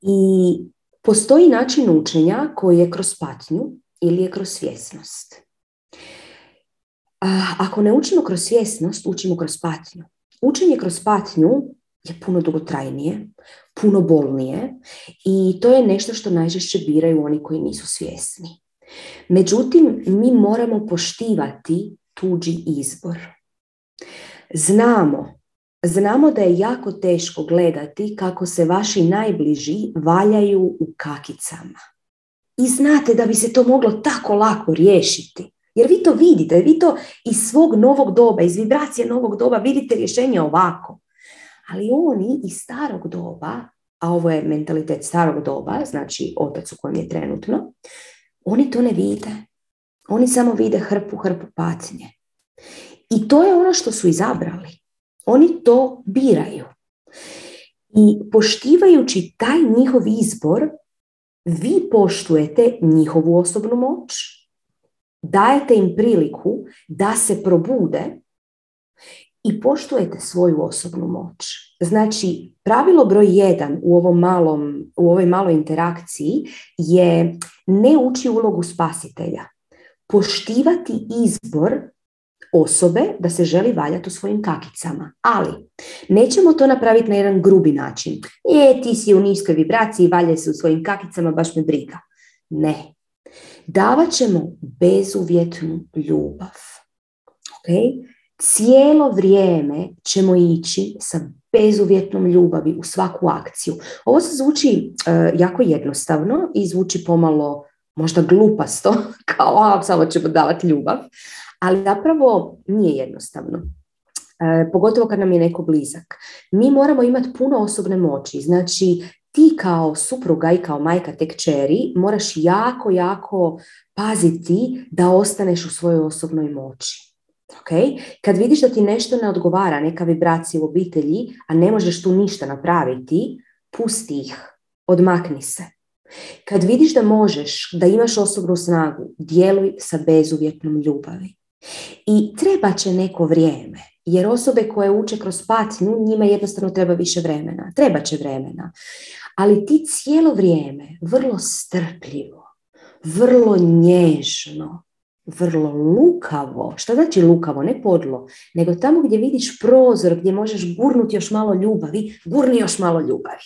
I postoji način učenja koji je kroz patnju ili je kroz svjesnost. ako ne učimo kroz svjesnost, učimo kroz patnju. Učenje kroz patnju je puno dugotrajnije, puno bolnije i to je nešto što najžešće biraju oni koji nisu svjesni. Međutim, mi moramo poštivati tuđi izbor. Znamo, znamo da je jako teško gledati kako se vaši najbliži valjaju u kakicama. I znate da bi se to moglo tako lako riješiti. Jer vi to vidite, vi to iz svog novog doba, iz vibracije novog doba vidite rješenje ovako. Ali oni iz starog doba, a ovo je mentalitet starog doba, znači otac u kojem je trenutno, oni to ne vide. Oni samo vide hrpu, hrpu patnje. I to je ono što su izabrali. Oni to biraju. I poštivajući taj njihov izbor, vi poštujete njihovu osobnu moć, dajete im priliku da se probude i poštujete svoju osobnu moć. Znači, pravilo broj jedan u, ovom malom, u ovoj maloj interakciji je ne ući ulogu spasitelja. Poštivati izbor osobe da se želi valjati u svojim kakicama. Ali, nećemo to napraviti na jedan grubi način. Je, ti si u niskoj vibraciji, valje se u svojim kakicama, baš me briga. Ne. Davat ćemo bezuvjetnu ljubav. Okay? Cijelo vrijeme ćemo ići sa bezuvjetnom ljubavi u svaku akciju. Ovo se zvuči e, jako jednostavno i zvuči pomalo možda glupasto, kao a, samo ćemo davati ljubav, ali zapravo nije jednostavno. E, pogotovo kad nam je neko blizak. Mi moramo imati puno osobne moći, znači ti kao supruga i kao majka te kćeri moraš jako, jako paziti da ostaneš u svojoj osobnoj moći. Okay? Kad vidiš da ti nešto ne odgovara, neka vibracija u obitelji, a ne možeš tu ništa napraviti, pusti ih, odmakni se. Kad vidiš da možeš, da imaš osobnu snagu, djeluj sa bezuvjetnom ljubavi. I treba će neko vrijeme, jer osobe koje uče kroz patnju, njima jednostavno treba više vremena. Treba će vremena. Ali ti cijelo vrijeme, vrlo strpljivo, vrlo nježno, vrlo lukavo. Što znači lukavo? Ne podlo, nego tamo gdje vidiš prozor, gdje možeš gurnuti još malo ljubavi, gurni još malo ljubavi.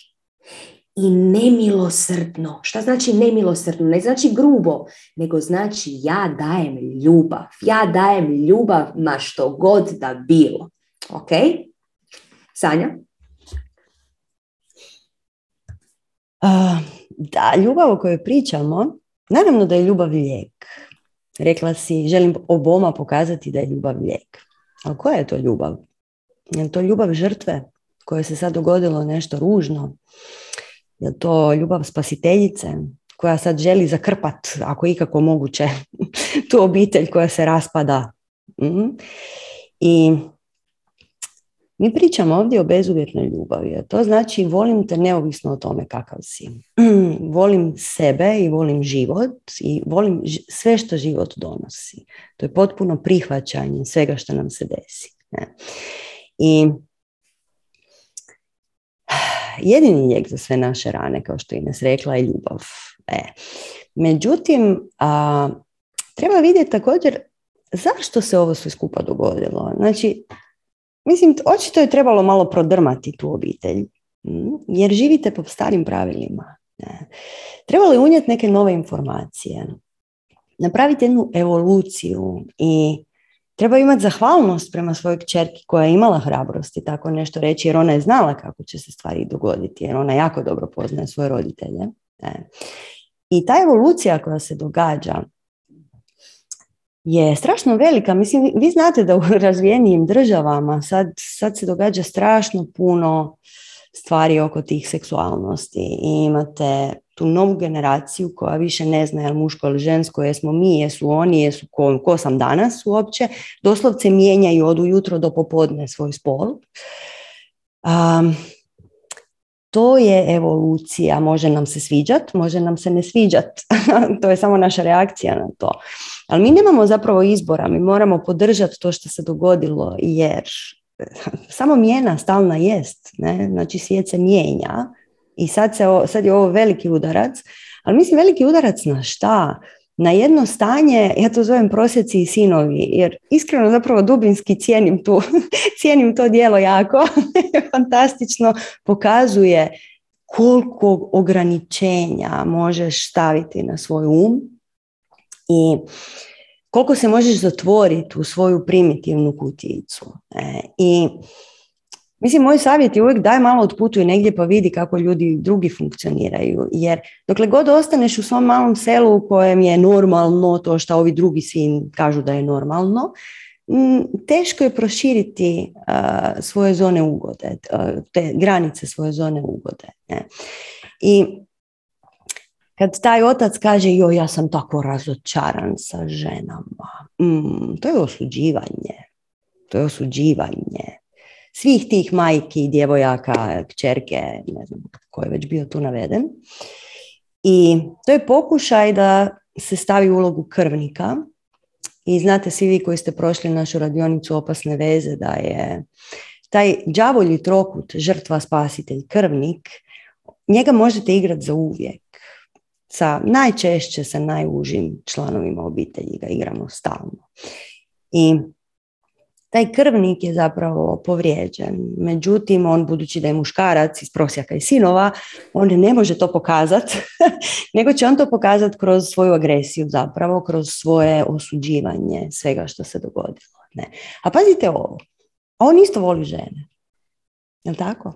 I nemilosrdno. Šta znači nemilosrdno? Ne znači grubo, nego znači ja dajem ljubav. Ja dajem ljubav na što god da bilo. Ok? Sanja? da, ljubav o kojoj pričamo, naravno da je ljubav lijek. Rekla si, želim oboma pokazati da je ljubav lijek. Ali koja je to ljubav? Je to ljubav žrtve koje se sad dogodilo nešto ružno? Je to ljubav spasiteljice koja sad želi zakrpat, ako ikako moguće, tu obitelj koja se raspada? Mhm. I mi pričamo ovdje o bezuvjetnoj ljubavi, to znači volim te neovisno o tome kakav si. volim sebe i volim život i volim sve što život donosi. To je potpuno prihvaćanje svega što nam se desi. Ne? I jedini lijek za sve naše rane, kao što Ines rekla, je ljubav. E. Međutim, a, treba vidjeti također zašto se ovo sve skupa dogodilo. Znači, Mislim, očito je trebalo malo prodrmati tu obitelj, mm, jer živite po starim pravilima. Trebalo je unijeti neke nove informacije, napraviti jednu evoluciju i treba imati zahvalnost prema svojoj čerki koja je imala hrabrosti tako nešto reći, jer ona je znala kako će se stvari dogoditi, jer ona jako dobro poznaje svoje roditelje. I ta evolucija koja se događa, je strašno velika. Mislim, vi znate da u razvijenijim državama sad, sad se događa strašno puno stvari oko tih seksualnosti i imate tu novu generaciju koja više ne zna je li muško ili žensko, jesmo mi, jesu oni, jesu ko, ko sam danas uopće, doslovce mijenjaju od ujutro do popodne svoj spol. Um, to je evolucija, može nam se sviđat, može nam se ne sviđat, to je samo naša reakcija na to. Ali mi nemamo zapravo izbora, mi moramo podržati to što se dogodilo jer samo mijena stalna jest, ne? znači svijet se mijenja i sad, se, sad je ovo veliki udarac, ali mislim veliki udarac na šta? Na jedno stanje, ja to zovem prosjeci i sinovi, jer iskreno zapravo dubinski cijenim, tu, cijenim to dijelo jako, fantastično pokazuje koliko ograničenja možeš staviti na svoj um i koliko se možeš zatvoriti u svoju primitivnu kutijicu. E, I Mislim, moj savjet je uvijek daj malo otputuj negdje pa vidi kako ljudi drugi funkcioniraju. Jer dokle god ostaneš u svom malom selu u kojem je normalno to što ovi drugi svi kažu da je normalno, teško je proširiti svoje zone ugode, te granice svoje zone ugode. Ne? I kad taj otac kaže jo ja sam tako razočaran sa ženama, mm, to je osuđivanje. To je osuđivanje svih tih majki, djevojaka, kćerke, ne znam ko je već bio tu naveden. I to je pokušaj da se stavi ulogu krvnika. I znate svi vi koji ste prošli našu radionicu opasne veze da je taj đavolji trokut, žrtva, spasitelj, krvnik, njega možete igrati za uvijek sa najčešće sa najužim članovima obitelji ga igramo stalno. I taj krvnik je zapravo povrijeđen. Međutim, on budući da je muškarac iz prosjaka i sinova, on ne može to pokazati, nego će on to pokazati kroz svoju agresiju zapravo, kroz svoje osuđivanje svega što se dogodilo. Ne. A pazite ovo, on isto voli žene. Jel tako?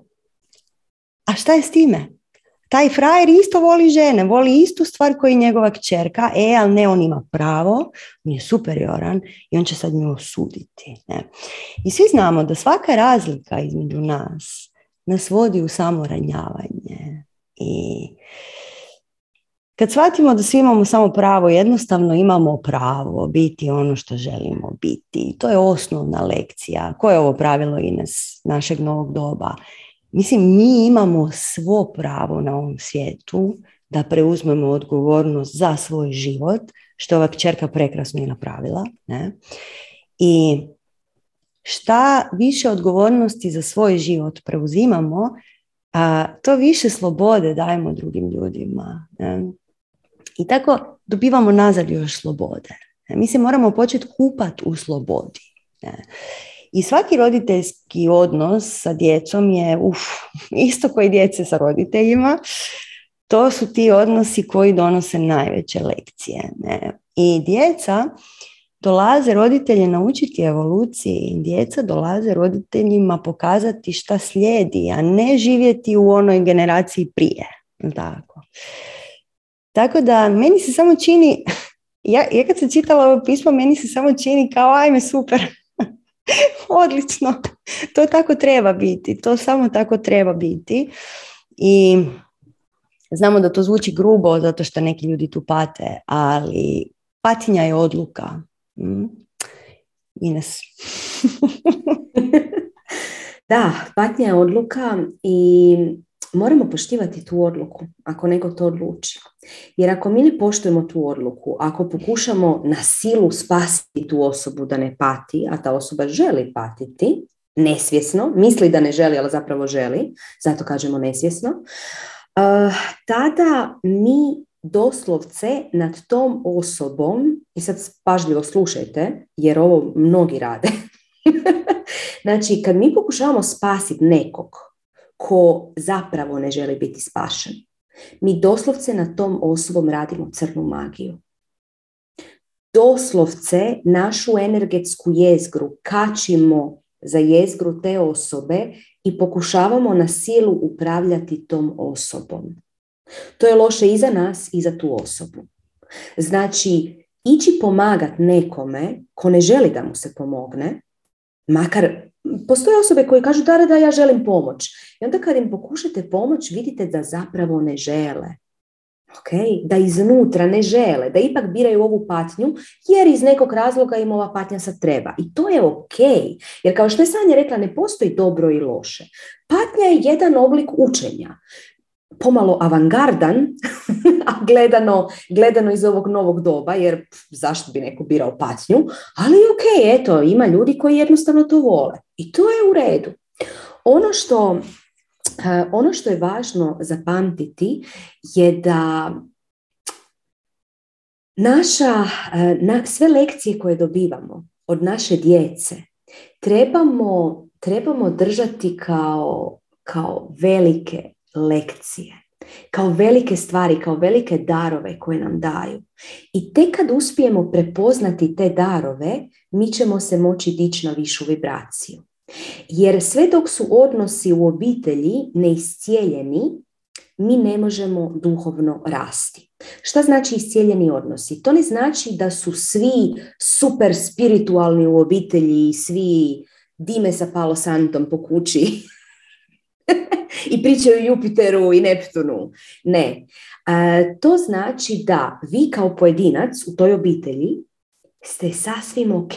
A šta je s time? Taj frajer isto voli žene, voli istu stvar koji njegova kćerka, e, ali ne, on ima pravo, on je superioran i on će sad nju osuditi. Ne? I svi znamo da svaka razlika između nas nas vodi u samo ranjavanje. I kad shvatimo da svi imamo samo pravo, jednostavno imamo pravo biti ono što želimo biti. To je osnovna lekcija. Koje je ovo pravilo Ines našeg novog doba? Mislim, mi imamo svo pravo na ovom svijetu da preuzmemo odgovornost za svoj život, što ova kćerka prekrasno i napravila. Ne? I šta više odgovornosti za svoj život preuzimamo, a to više slobode dajemo drugim ljudima. Ne? I tako dobivamo nazad još slobode. Mi se moramo početi kupati u slobodi. I svaki roditeljski odnos sa djecom je uf, isto koji djece sa roditeljima. To su ti odnosi koji donose najveće lekcije. Ne? I djeca dolaze roditelje naučiti evoluciji djeca dolaze roditeljima pokazati šta slijedi, a ne živjeti u onoj generaciji prije. Tako. Tako da meni se samo čini, ja, ja kad sam čitala ovo pismo, meni se samo čini kao ajme super, odlično, to tako treba biti, to samo tako treba biti i znamo da to zvuči grubo zato što neki ljudi tu pate, ali patinja je odluka. Mm. Ines. da, patnja je odluka i moramo poštivati tu odluku ako neko to odluči. Jer ako mi ne poštujemo tu odluku, ako pokušamo na silu spasiti tu osobu da ne pati, a ta osoba želi patiti, nesvjesno, misli da ne želi, ali zapravo želi, zato kažemo nesvjesno, uh, tada mi doslovce nad tom osobom, i sad pažljivo slušajte, jer ovo mnogi rade, znači kad mi pokušavamo spasiti nekog ko zapravo ne želi biti spašen, mi doslovce na tom osobom radimo crnu magiju. Doslovce našu energetsku jezgru kačimo za jezgru te osobe i pokušavamo na silu upravljati tom osobom. To je loše i za nas i za tu osobu. Znači, ići pomagat nekome ko ne želi da mu se pomogne, makar postoje osobe koje kažu da, da ja želim pomoć. I onda kad im pokušate pomoć, vidite da zapravo ne žele. Okay? Da iznutra ne žele, da ipak biraju ovu patnju, jer iz nekog razloga im ova patnja sad treba. I to je ok, jer kao što je Sanja rekla, ne postoji dobro i loše. Patnja je jedan oblik učenja pomalo avangardan, a gledano, gledano iz ovog novog doba, jer zašto bi neko birao patnju, ali ok, eto, ima ljudi koji jednostavno to vole i to je u redu. Ono što, eh, ono što je važno zapamtiti je da naša, eh, na, sve lekcije koje dobivamo od naše djece trebamo, trebamo držati kao, kao velike lekcije, kao velike stvari, kao velike darove koje nam daju. I tek kad uspijemo prepoznati te darove, mi ćemo se moći dići na višu vibraciju. Jer sve dok su odnosi u obitelji neiscijeljeni, mi ne možemo duhovno rasti. Šta znači iscijeljeni odnosi? To ne znači da su svi super spiritualni u obitelji i svi dime sa palo santom po kući i pričaju Jupiteru i Neptunu. Ne. E, to znači da vi kao pojedinac u toj obitelji ste sasvim ok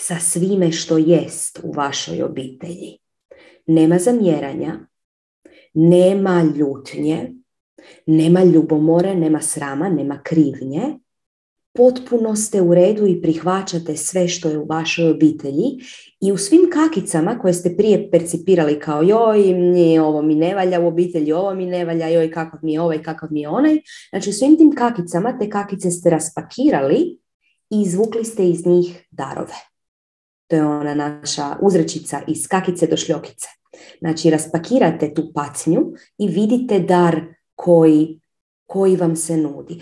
sa svime što jest u vašoj obitelji. Nema zamjeranja, nema ljutnje, nema ljubomore, nema srama, nema krivnje, potpuno ste u redu i prihvaćate sve što je u vašoj obitelji i u svim kakicama koje ste prije percipirali kao joj, ovo mi ne valja u obitelji, ovo mi ne valja, joj kakav mi je ovaj, kakav mi je onaj. Znači u svim tim kakicama te kakice ste raspakirali i izvukli ste iz njih darove. To je ona naša uzrečica iz kakice do šljokice. Znači raspakirate tu pacnju i vidite dar koji koji vam se nudi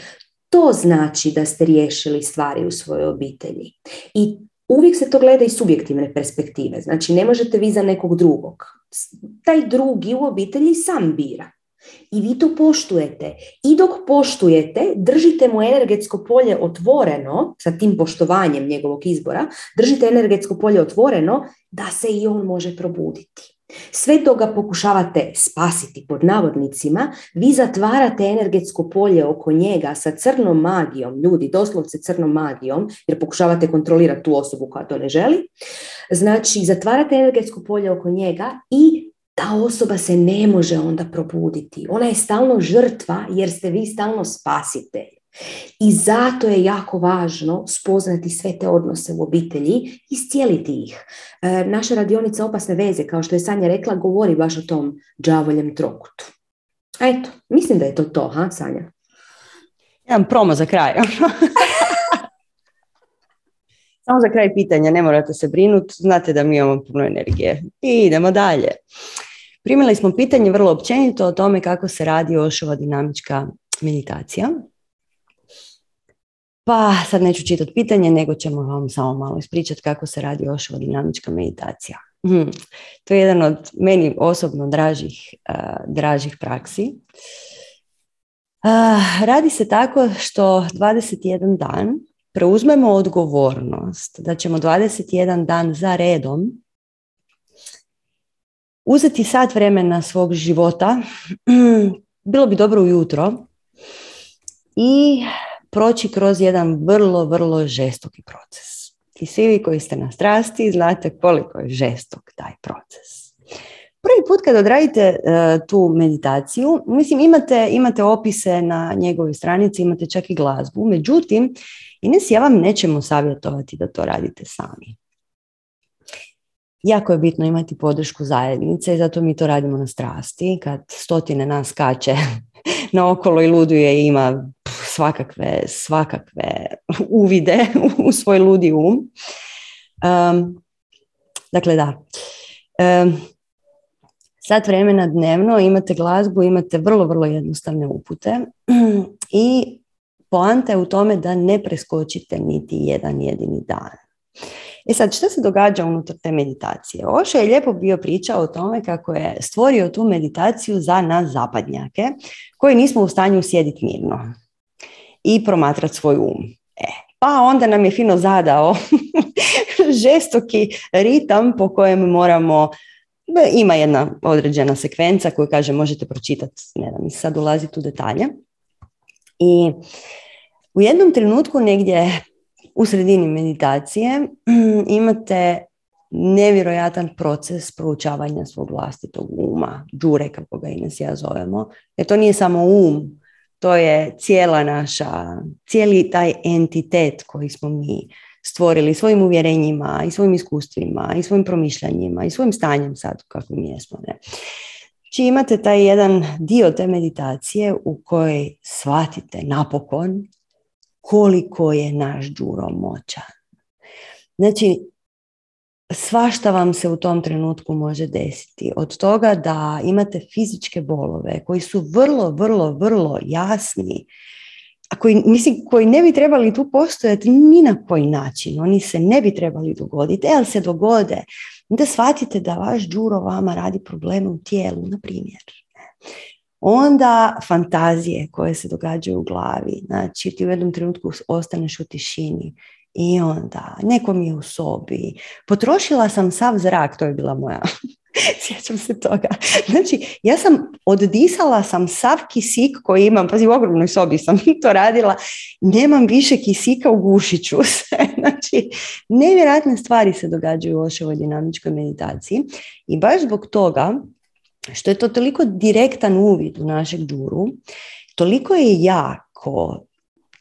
to znači da ste riješili stvari u svojoj obitelji. I uvijek se to gleda iz subjektivne perspektive. Znači ne možete vi za nekog drugog. Taj drugi u obitelji sam bira. I vi to poštujete. I dok poštujete, držite mu energetsko polje otvoreno, sa tim poštovanjem njegovog izbora, držite energetsko polje otvoreno da se i on može probuditi. Sve to ga pokušavate spasiti pod navodnicima, vi zatvarate energetsko polje oko njega sa crnom magijom, ljudi, doslovce crnom magijom, jer pokušavate kontrolirati tu osobu koja to ne želi. Znači, zatvarate energetsko polje oko njega i ta osoba se ne može onda probuditi. Ona je stalno žrtva jer ste vi stalno spasitelj. I zato je jako važno spoznati sve te odnose u obitelji i iscijeliti ih. E, naša radionica opasne veze, kao što je Sanja rekla, govori baš o tom džavoljem trokutu. Eto, mislim da je to to, ha, Sanja? Jedan promo za kraj. Samo za kraj pitanja, ne morate se brinuti, znate da mi imamo puno energije. I idemo dalje. Primili smo pitanje vrlo općenito o tome kako se radi Ošova dinamička meditacija. Pa sad neću čitati pitanje, nego ćemo vam samo malo ispričati kako se radi Ošova dinamička meditacija. Hmm. To je jedan od meni osobno dražih, uh, dražih praksi. Uh, radi se tako što 21 dan preuzmemo odgovornost da ćemo 21 dan za redom uzeti sat vremena svog života, bilo bi dobro ujutro, i proći kroz jedan vrlo, vrlo žestoki proces. I svi vi koji ste na strasti znate koliko je žestok taj proces. Prvi put kad odradite e, tu meditaciju, mislim imate, imate opise na njegovoj stranici, imate čak i glazbu, međutim, Ines, ja vam nećemo savjetovati da to radite sami. Jako je bitno imati podršku zajednice i zato mi to radimo na strasti. Kad stotine nas kače na okolo i luduje ima svakakve, svakakve uvide u svoj ludi um. um dakle, da. Um, sat vremena dnevno imate glazbu, imate vrlo, vrlo jednostavne upute i poanta je u tome da ne preskočite niti jedan jedini dan. E sad, što se događa unutar te meditacije? Ošo je lijepo bio pričao o tome kako je stvorio tu meditaciju za nas zapadnjake koji nismo u stanju sjediti mirno i promatrati svoj um. E, pa onda nam je fino zadao žestoki ritam po kojem moramo ima jedna određena sekvenca koju kaže možete pročitati, ne mi sad ulaziti u detalje. I u jednom trenutku negdje u sredini meditacije imate nevjerojatan proces proučavanja svog vlastitog uma, džure kako ga Ines ja zovemo, jer to nije samo um, to je cijela naša, cijeli taj entitet koji smo mi stvorili svojim uvjerenjima i svojim iskustvima i svojim promišljanjima i svojim stanjem sad kako mi jesmo. Ne? Znači imate taj jedan dio te meditacije u kojoj shvatite napokon koliko je naš džuro moćan. Znači, svašta vam se u tom trenutku može desiti. Od toga da imate fizičke bolove koji su vrlo, vrlo, vrlo jasni, a koji, mislim, koji ne bi trebali tu postojati ni na koji način. Oni se ne bi trebali dogoditi, ali se dogode. Onda shvatite da vaš džuro vama radi probleme u tijelu, na primjer. Onda fantazije koje se događaju u glavi. Znači ti u jednom trenutku ostaneš u tišini i onda neko mi je u sobi. Potrošila sam sav zrak, to je bila moja Sjećam se toga. Znači, ja sam oddisala sam sav kisik koji imam, pazi u ogromnoj sobi sam to radila, nemam više kisika u gušiću se. Znači, nevjerojatne stvari se događaju u oševoj dinamičkoj meditaciji i baš zbog toga što je to toliko direktan uvid u našeg džuru, toliko je jako,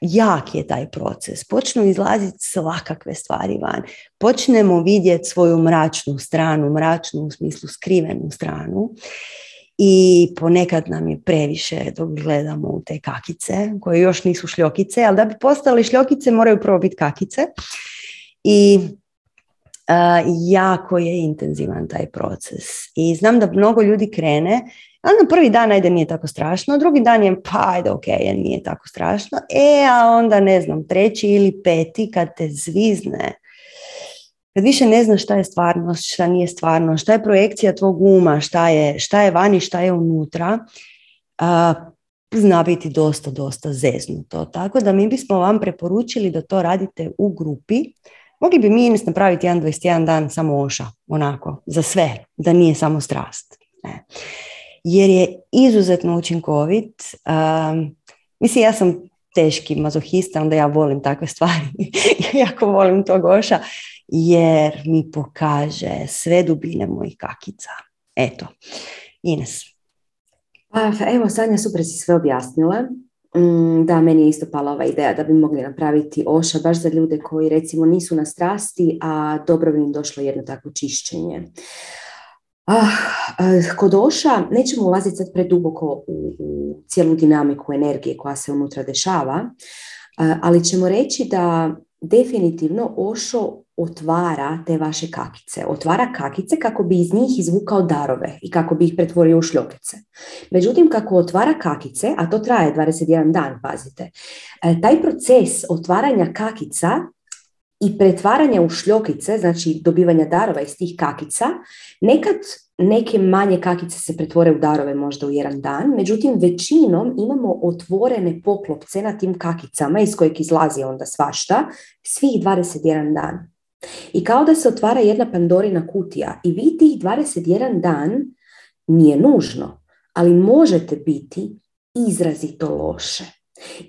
jak je taj proces. Počnu izlaziti svakakve stvari van. Počnemo vidjeti svoju mračnu stranu, mračnu u smislu skrivenu stranu. I ponekad nam je previše dok gledamo u te kakice, koje još nisu šljokice, ali da bi postale šljokice moraju prvo biti kakice. I jako je intenzivan taj proces. I znam da mnogo ljudi krene, a na prvi dan ajde nije tako strašno, drugi dan je pa ajde ok, nije tako strašno, e a onda ne znam, treći ili peti kad te zvizne, kad više ne znaš šta je stvarnost, šta nije stvarno, šta je projekcija tvog uma, šta je, šta je vani, šta je unutra, a, zna biti dosta, dosta zeznuto. Tako da mi bismo vam preporučili da to radite u grupi, Mogli bi mi napraviti jedan 21 dan samo oša, onako, za sve, da nije samo strast. Ne. Jer je izuzetno učinkovit. Um, mislim, ja sam teški mazohista, onda ja volim takve stvari. jako volim tog oša, jer mi pokaže sve dubine mojih kakica. Eto, Ines. Pa, evo, Sanja, super si sve objasnila. Mm, da, meni je isto pala ova ideja da bi mogli napraviti oša baš za ljude koji recimo nisu na strasti, a dobro bi im došlo jedno takvo čišćenje. Ah, eh, kod oša nećemo ulaziti sad preduboko u, u cijelu dinamiku energije koja se unutra dešava, eh, ali ćemo reći da definitivno Ošo otvara te vaše kakice. Otvara kakice kako bi iz njih izvukao darove i kako bi ih pretvorio u šljokice. Međutim, kako otvara kakice, a to traje 21 dan, pazite, e, taj proces otvaranja kakica i pretvaranja u šljokice, znači dobivanja darova iz tih kakica, nekad neke manje kakice se pretvore u darove možda u jedan dan, međutim većinom imamo otvorene poklopce na tim kakicama iz kojeg izlazi onda svašta svih 21 dan. I kao da se otvara jedna Pandorina kutija i vi tih 21 dan nije nužno, ali možete biti izrazito loše.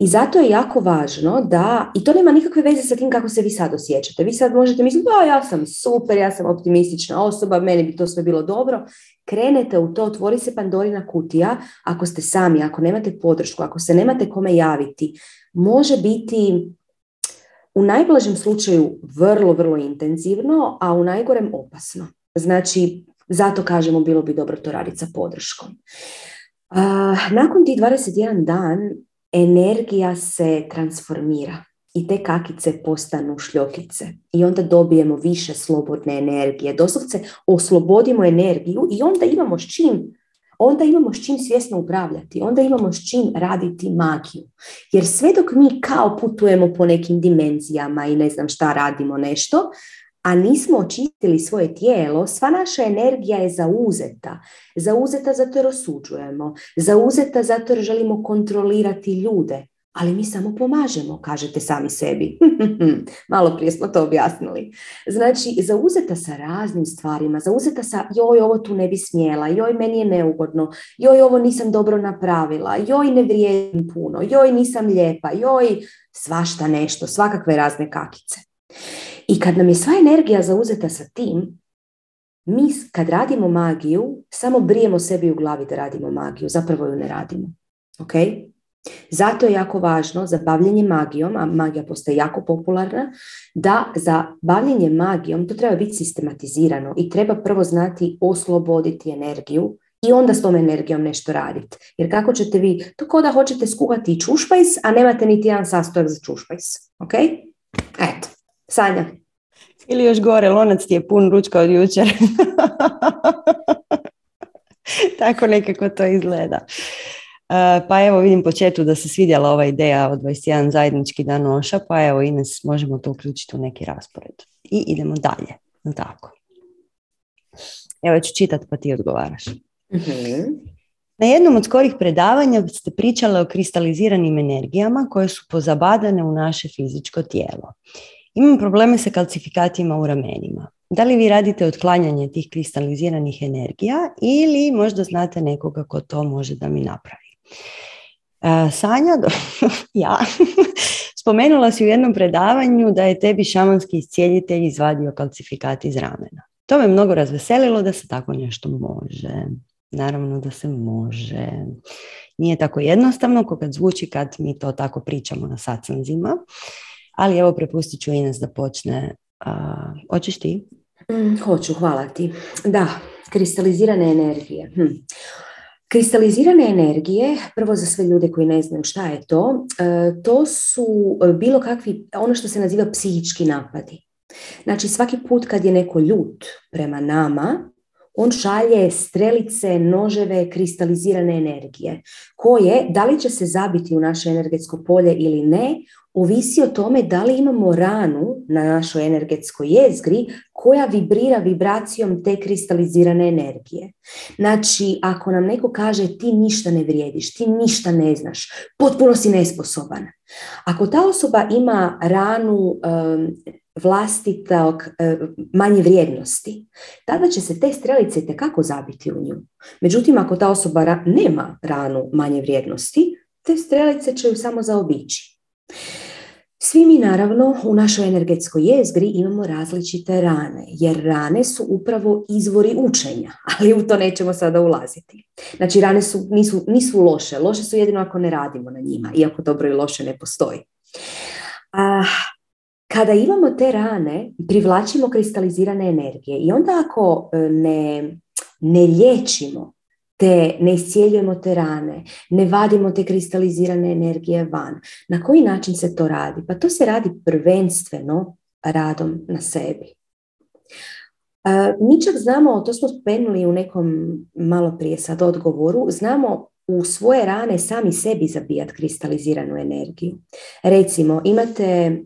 I zato je jako važno da, i to nema nikakve veze sa tim kako se vi sad osjećate. Vi sad možete misliti, da ja sam super, ja sam optimistična osoba, meni bi to sve bilo dobro. Krenete u to, otvori se Pandorina kutija, ako ste sami, ako nemate podršku, ako se nemate kome javiti, može biti u najblažem slučaju vrlo, vrlo intenzivno, a u najgorem opasno. Znači, zato kažemo bilo bi dobro to raditi sa podrškom. nakon tih 21 dan energija se transformira i te kakice postanu šljokice i onda dobijemo više slobodne energije. Doslovce oslobodimo energiju i onda imamo s čim onda imamo s čim svjesno upravljati, onda imamo s čim raditi magiju. Jer sve dok mi kao putujemo po nekim dimenzijama i ne znam šta radimo nešto, a nismo očistili svoje tijelo, sva naša energija je zauzeta. Zauzeta zato jer osuđujemo, zauzeta zato jer želimo kontrolirati ljude, ali mi samo pomažemo, kažete sami sebi. Malo prije smo to objasnili. Znači, zauzeta sa raznim stvarima, zauzeta sa joj, ovo tu ne bi smjela, joj, meni je neugodno, joj, ovo nisam dobro napravila, joj, ne vrijedim puno, joj, nisam lijepa, joj, svašta nešto, svakakve razne kakice. I kad nam je sva energija zauzeta sa tim, mi kad radimo magiju, samo brijemo sebi u glavi da radimo magiju, zapravo ju ne radimo. Ok? Zato je jako važno za bavljenje magijom, a magija postaje jako popularna, da za bavljenje magijom to treba biti sistematizirano i treba prvo znati osloboditi energiju i onda s tom energijom nešto raditi. Jer kako ćete vi, to kao da hoćete skuhati čušpajs, a nemate niti jedan sastojak za čušpajs. Ok? Eto, Sanja. Ili još gore, lonac ti je pun ručka od jučer. Tako nekako to izgleda. E, pa evo vidim po četu da se svidjela ova ideja od 21 zajednički dan noša, pa evo Ines možemo to uključiti u neki raspored. I idemo dalje. Tako. Evo ću čitati pa ti odgovaraš. mm Na jednom od skorih predavanja ste pričali o kristaliziranim energijama koje su pozabadane u naše fizičko tijelo. Imam probleme sa kalcifikatima u ramenima. Da li vi radite otklanjanje tih kristaliziranih energija ili možda znate nekoga ko to može da mi napravi? E, Sanja, ja, spomenula si u jednom predavanju da je tebi šamanski iscijeljitelj izvadio kalcifikat iz ramena. To me mnogo razveselilo da se tako nešto može. Naravno da se može. Nije tako jednostavno kako kad zvuči kad mi to tako pričamo na sacanzima. Ali evo prepustit ću Ines da počne. hoćeš ti? Mm, hoću, hvala ti. Da, kristalizirane energije. Hm. Kristalizirane energije, prvo za sve ljude koji ne znaju šta je to, e, to su e, bilo kakvi, ono što se naziva psihički napadi. Znači svaki put kad je neko ljut prema nama, on šalje strelice, noževe, kristalizirane energije, koje, da li će se zabiti u naše energetsko polje ili ne, ovisi o tome da li imamo ranu na našoj energetskoj jezgri koja vibrira vibracijom te kristalizirane energije. Znači, ako nam neko kaže ti ništa ne vrijediš, ti ništa ne znaš, potpuno si nesposoban. Ako ta osoba ima ranu um, vlastitog manje vrijednosti, tada će se te strelice tekako zabiti u nju. Međutim, ako ta osoba nema ranu manje vrijednosti, te strelice će ju samo zaobići. Svi mi naravno u našoj energetskoj jezgri imamo različite rane, jer rane su upravo izvori učenja, ali u to nećemo sada ulaziti. Znači rane su, nisu, nisu loše, loše su jedino ako ne radimo na njima, iako dobro i loše ne postoji. A, kada imamo te rane, privlačimo kristalizirane energije i onda ako e, ne, ne liječimo te ne iscijeljujemo te rane, ne vadimo te kristalizirane energije van. Na koji način se to radi? Pa to se radi prvenstveno radom na sebi. Mi čak znamo, to smo spomenuli u nekom malo prije sad odgovoru, znamo u svoje rane sami sebi zabijati kristaliziranu energiju. Recimo, imate,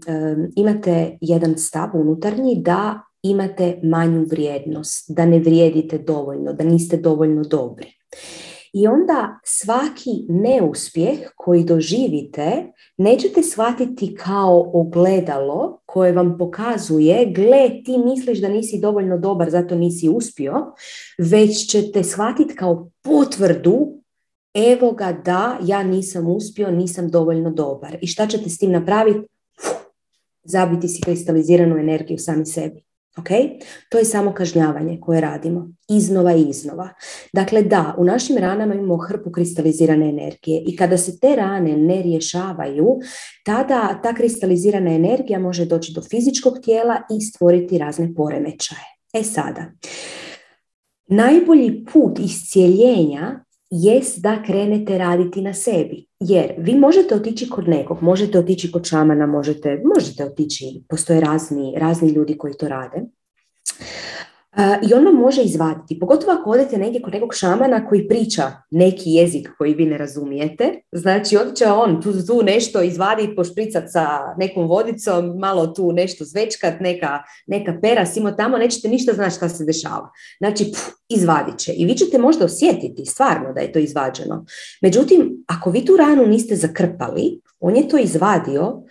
imate jedan stav unutarnji da imate manju vrijednost, da ne vrijedite dovoljno, da niste dovoljno dobri. I onda svaki neuspjeh koji doživite nećete shvatiti kao ogledalo koje vam pokazuje gle ti misliš da nisi dovoljno dobar zato nisi uspio, već ćete shvatiti kao potvrdu evo ga da ja nisam uspio, nisam dovoljno dobar. I šta ćete s tim napraviti? Zabiti si kristaliziranu energiju sami sebi. Ok? To je samo kažnjavanje koje radimo. Iznova i iznova. Dakle, da, u našim ranama imamo hrpu kristalizirane energije i kada se te rane ne rješavaju, tada ta kristalizirana energija može doći do fizičkog tijela i stvoriti razne poremećaje. E sada, najbolji put iscijeljenja jest da krenete raditi na sebi. Jer vi možete otići kod nekog, možete otići kod šamana, možete, možete otići, postoje razni, razni ljudi koji to rade. I on vam može izvaditi, pogotovo ako odete negdje kod nekog šamana koji priča neki jezik koji vi ne razumijete, znači onda će on tu, tu nešto izvaditi, pošpricat sa nekom vodicom, malo tu nešto zvečkat, neka, neka pera, simo tamo, nećete ništa znati šta se dešava. Znači, pff, izvadit će. I vi ćete možda osjetiti stvarno da je to izvađeno. Međutim, ako vi tu ranu niste zakrpali, on je to izvadio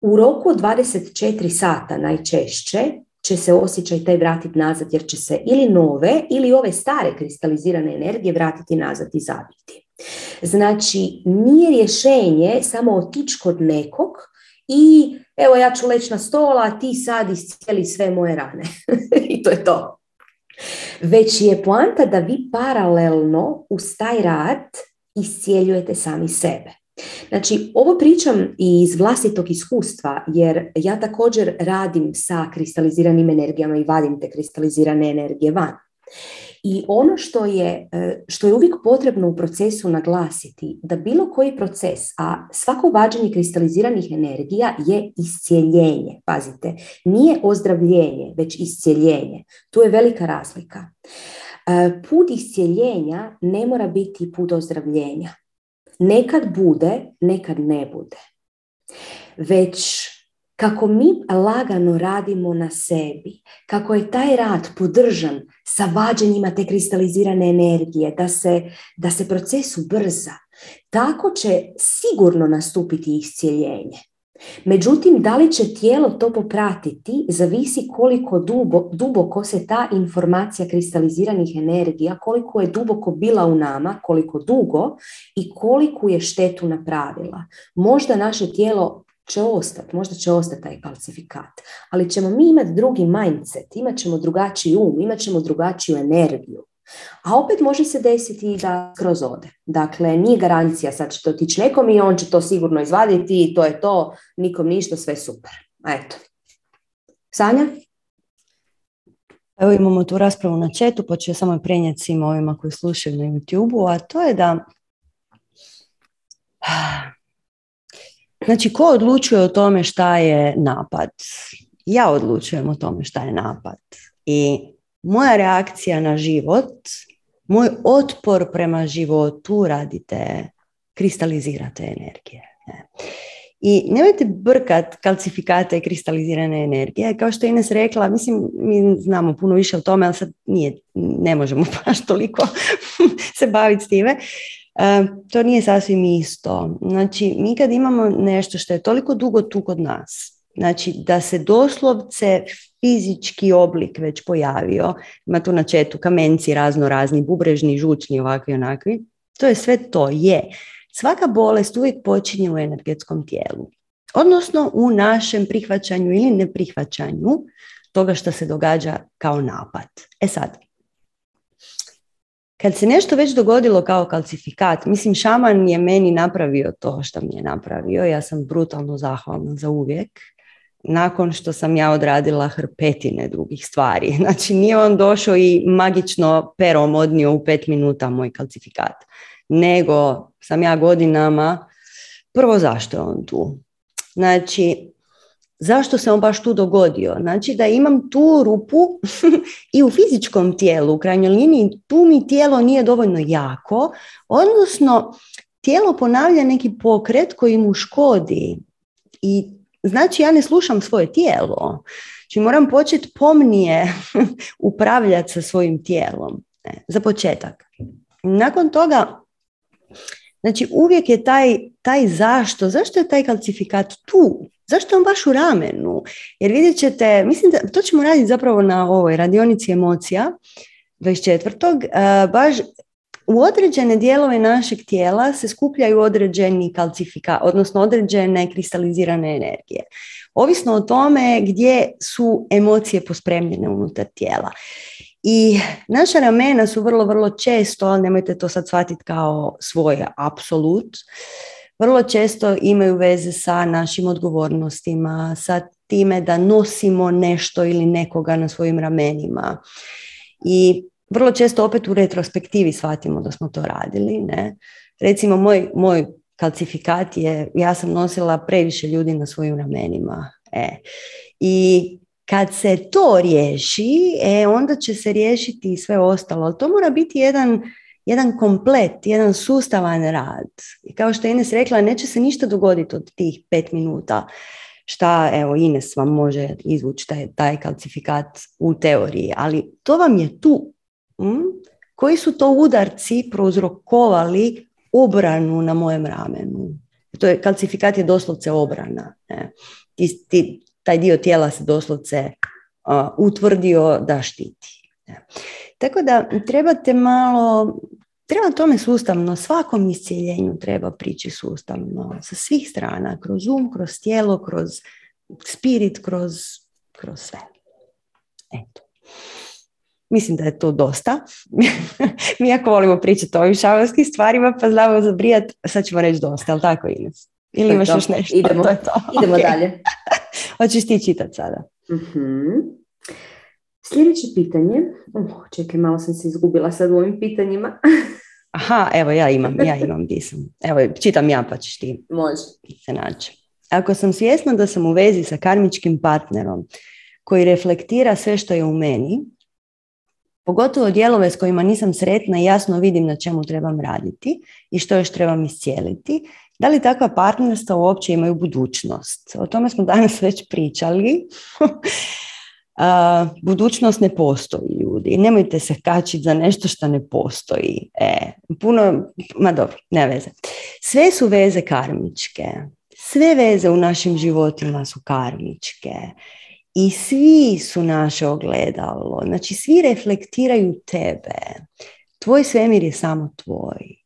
u roku od 24 sata najčešće će se osjećaj taj vratiti nazad jer će se ili nove ili ove stare kristalizirane energije vratiti nazad i zabiti. Znači, nije rješenje samo otići kod nekog i evo ja ću leći na stola, a ti sad iscijeli sve moje rane. I to je to. Već je poanta da vi paralelno uz taj rad iscijeljujete sami sebe. Znači, ovo pričam iz vlastitog iskustva, jer ja također radim sa kristaliziranim energijama i vadim te kristalizirane energije van. I ono što je, e, što je uvijek potrebno u procesu naglasiti, da bilo koji proces, a svako vađenje kristaliziranih energija je iscijeljenje. Pazite, nije ozdravljenje, već iscijeljenje. Tu je velika razlika. E, put iscijeljenja ne mora biti put ozdravljenja. Nekad bude, nekad ne bude. Već kako mi lagano radimo na sebi, kako je taj rad podržan sa vađenjima te kristalizirane energije, da se, da se proces ubrza, tako će sigurno nastupiti iscijeljenje. Međutim, da li će tijelo to popratiti, zavisi koliko duboko se ta informacija kristaliziranih energija, koliko je duboko bila u nama, koliko dugo i koliko je štetu napravila. Možda naše tijelo će ostati, možda će ostati taj kalcifikat, ali ćemo mi imati drugi mindset, imat ćemo drugačiji um, imat ćemo drugačiju energiju. A opet može se desiti i da kroz ode. Dakle, nije garancija sad će to otići nekom i on će to sigurno izvaditi i to je to, nikom ništa, sve super. Eto. Sanja? Evo imamo tu raspravu na četu, pa ću samo prenijeti svima ovima koji slušaju na youtube a to je da Znači, ko odlučuje o tome šta je napad? Ja odlučujem o tome šta je napad. I moja reakcija na život, moj otpor prema životu radite, kristalizirate energije. I nemojte brkat kalcifikate i kristalizirane energije. Kao što je Ines rekla, mislim, mi znamo puno više o tome, ali sad nije, ne možemo baš toliko se baviti s time. E, to nije sasvim isto. Znači, mi kad imamo nešto što je toliko dugo tu kod nas, znači da se doslovce fizički oblik već pojavio, ima tu na četu kamenci razno razni, bubrežni, žučni, ovakvi onakvi, to je sve to, je. Svaka bolest uvijek počinje u energetskom tijelu, odnosno u našem prihvaćanju ili neprihvaćanju toga što se događa kao napad. E sad, kad se nešto već dogodilo kao kalcifikat, mislim šaman je meni napravio to što mi je napravio, ja sam brutalno zahvalna za uvijek, nakon što sam ja odradila hrpetine drugih stvari. Znači nije on došao i magično perom odnio u pet minuta moj kalcifikat, nego sam ja godinama, prvo zašto je on tu? Znači, zašto se on baš tu dogodio? Znači da imam tu rupu i u fizičkom tijelu, u krajnjoj liniji tu mi tijelo nije dovoljno jako, odnosno tijelo ponavlja neki pokret koji mu škodi i znači ja ne slušam svoje tijelo. Znači moram početi pomnije upravljati sa svojim tijelom. E, za početak. Nakon toga, znači uvijek je taj, taj zašto, zašto je taj kalcifikat tu? Zašto on baš u ramenu? Jer vidjet ćete, mislim da to ćemo raditi zapravo na ovoj radionici emocija 24. Uh, baš u određene dijelove našeg tijela se skupljaju određeni kalcifika, odnosno određene kristalizirane energije. Ovisno o tome gdje su emocije pospremljene unutar tijela. I naša ramena su vrlo, vrlo često, ali nemojte to sad shvatiti kao svoj apsolut, vrlo često imaju veze sa našim odgovornostima, sa time da nosimo nešto ili nekoga na svojim ramenima. I vrlo često opet u retrospektivi shvatimo da smo to radili. Ne? Recimo moj, moj kalcifikat je, ja sam nosila previše ljudi na svojim ramenima. E. I kad se to riješi, e, onda će se riješiti sve ostalo. Ali to mora biti jedan, jedan komplet, jedan sustavan rad. I kao što je Ines rekla, neće se ništa dogoditi od tih pet minuta šta, evo, Ines vam može izvući taj, taj kalcifikat u teoriji, ali to vam je tu. Hm? Koji su to udarci prouzrokovali obranu na mojem ramenu? To je, kalcifikat je doslovce obrana. Ne? Ti, ti, taj dio tijela se doslovce utvrdio da štiti. Ne? Tako da trebate malo, treba tome sustavno, svakom iscijeljenju treba prići sustavno, sa svih strana, kroz um, kroz tijelo, kroz spirit, kroz, kroz sve. Eto. Mislim da je to dosta. Mi jako volimo pričati o ovim šamanskim stvarima, pa znamo zabrijat, sad ćemo reći dosta, ali tako Ines? Ili imaš još nešto? Idemo, to to. idemo dalje. Hoćeš ti čitati sada? uh Sljedeće pitanje, uh, čekaj, malo sam se izgubila sad u ovim pitanjima. Aha, evo ja imam, ja imam di sam. Evo, čitam ja pa ćeš ti Može. se naći. Ako sam svjesna da sam u vezi sa karmičkim partnerom koji reflektira sve što je u meni, Pogotovo dijelove s kojima nisam sretna i jasno vidim na čemu trebam raditi i što još trebam iscijeliti. Da li takva partnerstva uopće imaju budućnost? O tome smo danas već pričali. budućnost ne postoji ljudi. Nemojte se kačiti za nešto što ne postoji. E, puno, ma dobro, ne veze. Sve su veze karmičke. Sve veze u našim životima su karmičke. I svi su naše ogledalo, znači svi reflektiraju tebe. Tvoj svemir je samo tvoj.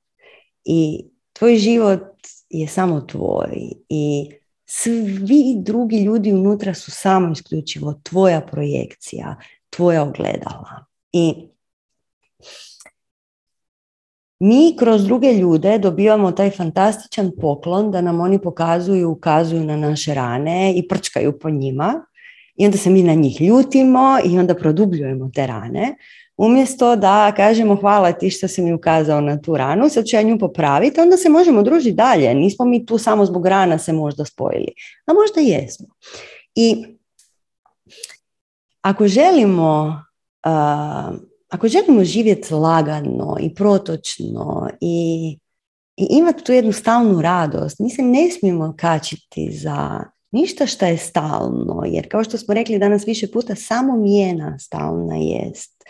I tvoj život je samo tvoj. I svi drugi ljudi unutra su samo isključivo tvoja projekcija, tvoja ogledala. I mi kroz druge ljude dobivamo taj fantastičan poklon da nam oni pokazuju, ukazuju na naše rane i prčkaju po njima i onda se mi na njih ljutimo i onda produbljujemo te rane. Umjesto da kažemo hvala ti što si mi ukazao na tu ranu, sad ću ja nju popraviti, onda se možemo družiti dalje. Nismo mi tu samo zbog rana se možda spojili. A možda jesmo. I ako želimo, ako želimo živjeti lagano i protočno i, i imati tu jednu stalnu radost, mi se ne smijemo kačiti za ništa što je stalno, jer kao što smo rekli danas više puta, samo mijena stalna jest.